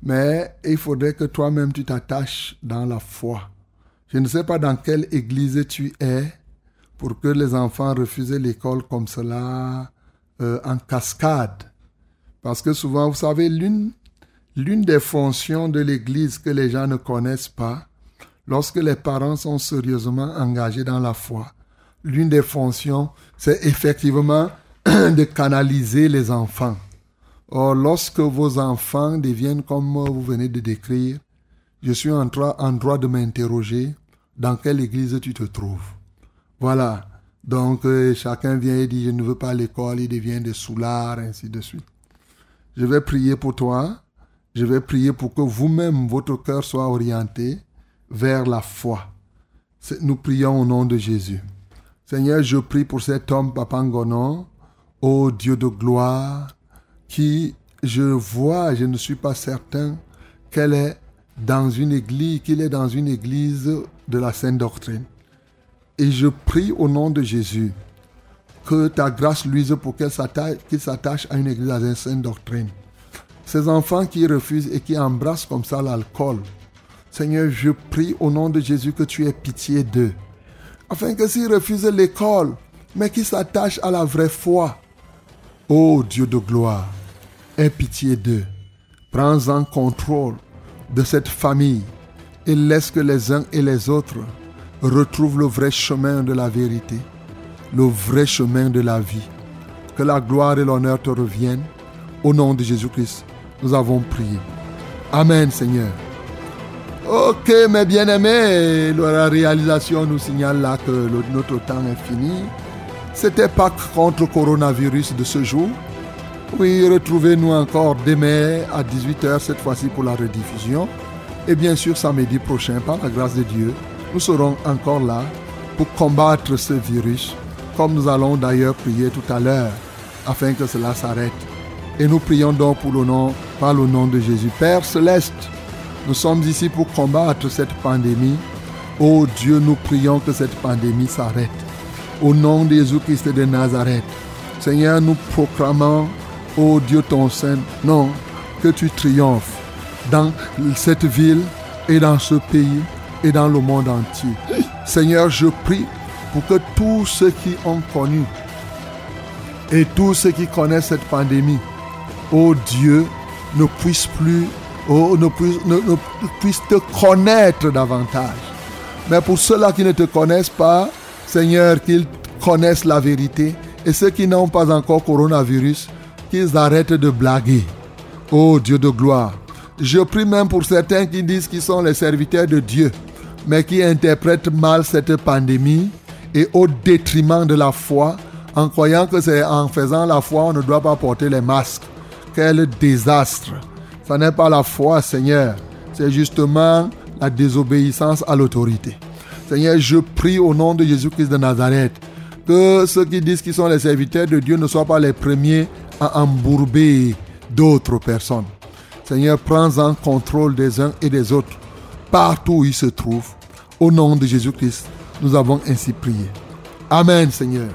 mais il faudrait que toi-même tu t'attaches dans la foi. Je ne sais pas dans quelle église tu es pour que les enfants refusent l'école comme cela euh, en cascade. Parce que souvent, vous savez, l'une, l'une des fonctions de l'église que les gens ne connaissent pas, lorsque les parents sont sérieusement engagés dans la foi, l'une des fonctions, c'est effectivement de canaliser les enfants. Or, lorsque vos enfants deviennent comme vous venez de décrire, je suis en droit, de m'interroger dans quelle église tu te trouves. Voilà. Donc, euh, chacun vient et dit, je ne veux pas l'école, il devient des soulards, ainsi de suite. Je vais prier pour toi. Je vais prier pour que vous-même, votre cœur soit orienté vers la foi. Nous prions au nom de Jésus. Seigneur, je prie pour cet homme, Papa Ngono, ô Dieu de gloire, qui, je vois, je ne suis pas certain qu'elle est dans une église, qu'il est dans une église de la Sainte Doctrine. Et je prie au nom de Jésus que ta grâce luise pour qu'elle s'attache- qu'il s'attache à une église à la Sainte Doctrine. Ces enfants qui refusent et qui embrassent comme ça l'alcool, Seigneur, je prie au nom de Jésus que tu aies pitié d'eux. Afin que s'ils refusent l'école, mais qu'ils s'attachent à la vraie foi. Ô Dieu de gloire, aie pitié d'eux. Prends en contrôle de cette famille et laisse que les uns et les autres retrouvent le vrai chemin de la vérité, le vrai chemin de la vie. Que la gloire et l'honneur te reviennent. Au nom de Jésus-Christ, nous avons prié. Amen, Seigneur. Ok, mes bien-aimés, la réalisation nous signale là que le- notre temps est fini. C'était Pâques contre coronavirus de ce jour. Oui, retrouvez-nous encore demain à 18h, cette fois-ci pour la rediffusion. Et bien sûr, samedi prochain, par la grâce de Dieu, nous serons encore là pour combattre ce virus, comme nous allons d'ailleurs prier tout à l'heure, afin que cela s'arrête. Et nous prions donc pour le nom, par le nom de Jésus. Père céleste, nous sommes ici pour combattre cette pandémie. Oh Dieu, nous prions que cette pandémie s'arrête. Au nom de Jésus-Christ de Nazareth. Seigneur, nous proclamons, ô Dieu ton Saint, non, que tu triomphes dans cette ville et dans ce pays et dans le monde entier. Seigneur, je prie pour que tous ceux qui ont connu et tous ceux qui connaissent cette pandémie, ô Dieu, ne puissent plus, oh, ne, puissent, ne- ne puissent te connaître davantage. Mais pour ceux-là qui ne te connaissent pas, Seigneur, qu'ils connaissent la vérité. Et ceux qui n'ont pas encore coronavirus, qu'ils arrêtent de blaguer. Oh Dieu de gloire. Je prie même pour certains qui disent qu'ils sont les serviteurs de Dieu, mais qui interprètent mal cette pandémie et au détriment de la foi, en croyant que c'est en faisant la foi, on ne doit pas porter les masques. Quel désastre. Ce n'est pas la foi, Seigneur. C'est justement la désobéissance à l'autorité. Seigneur, je prie au nom de Jésus-Christ de Nazareth que ceux qui disent qu'ils sont les serviteurs de Dieu ne soient pas les premiers à embourber d'autres personnes. Seigneur, prends en contrôle des uns et des autres, partout où ils se trouvent. Au nom de Jésus-Christ, nous avons ainsi prié. Amen, Seigneur.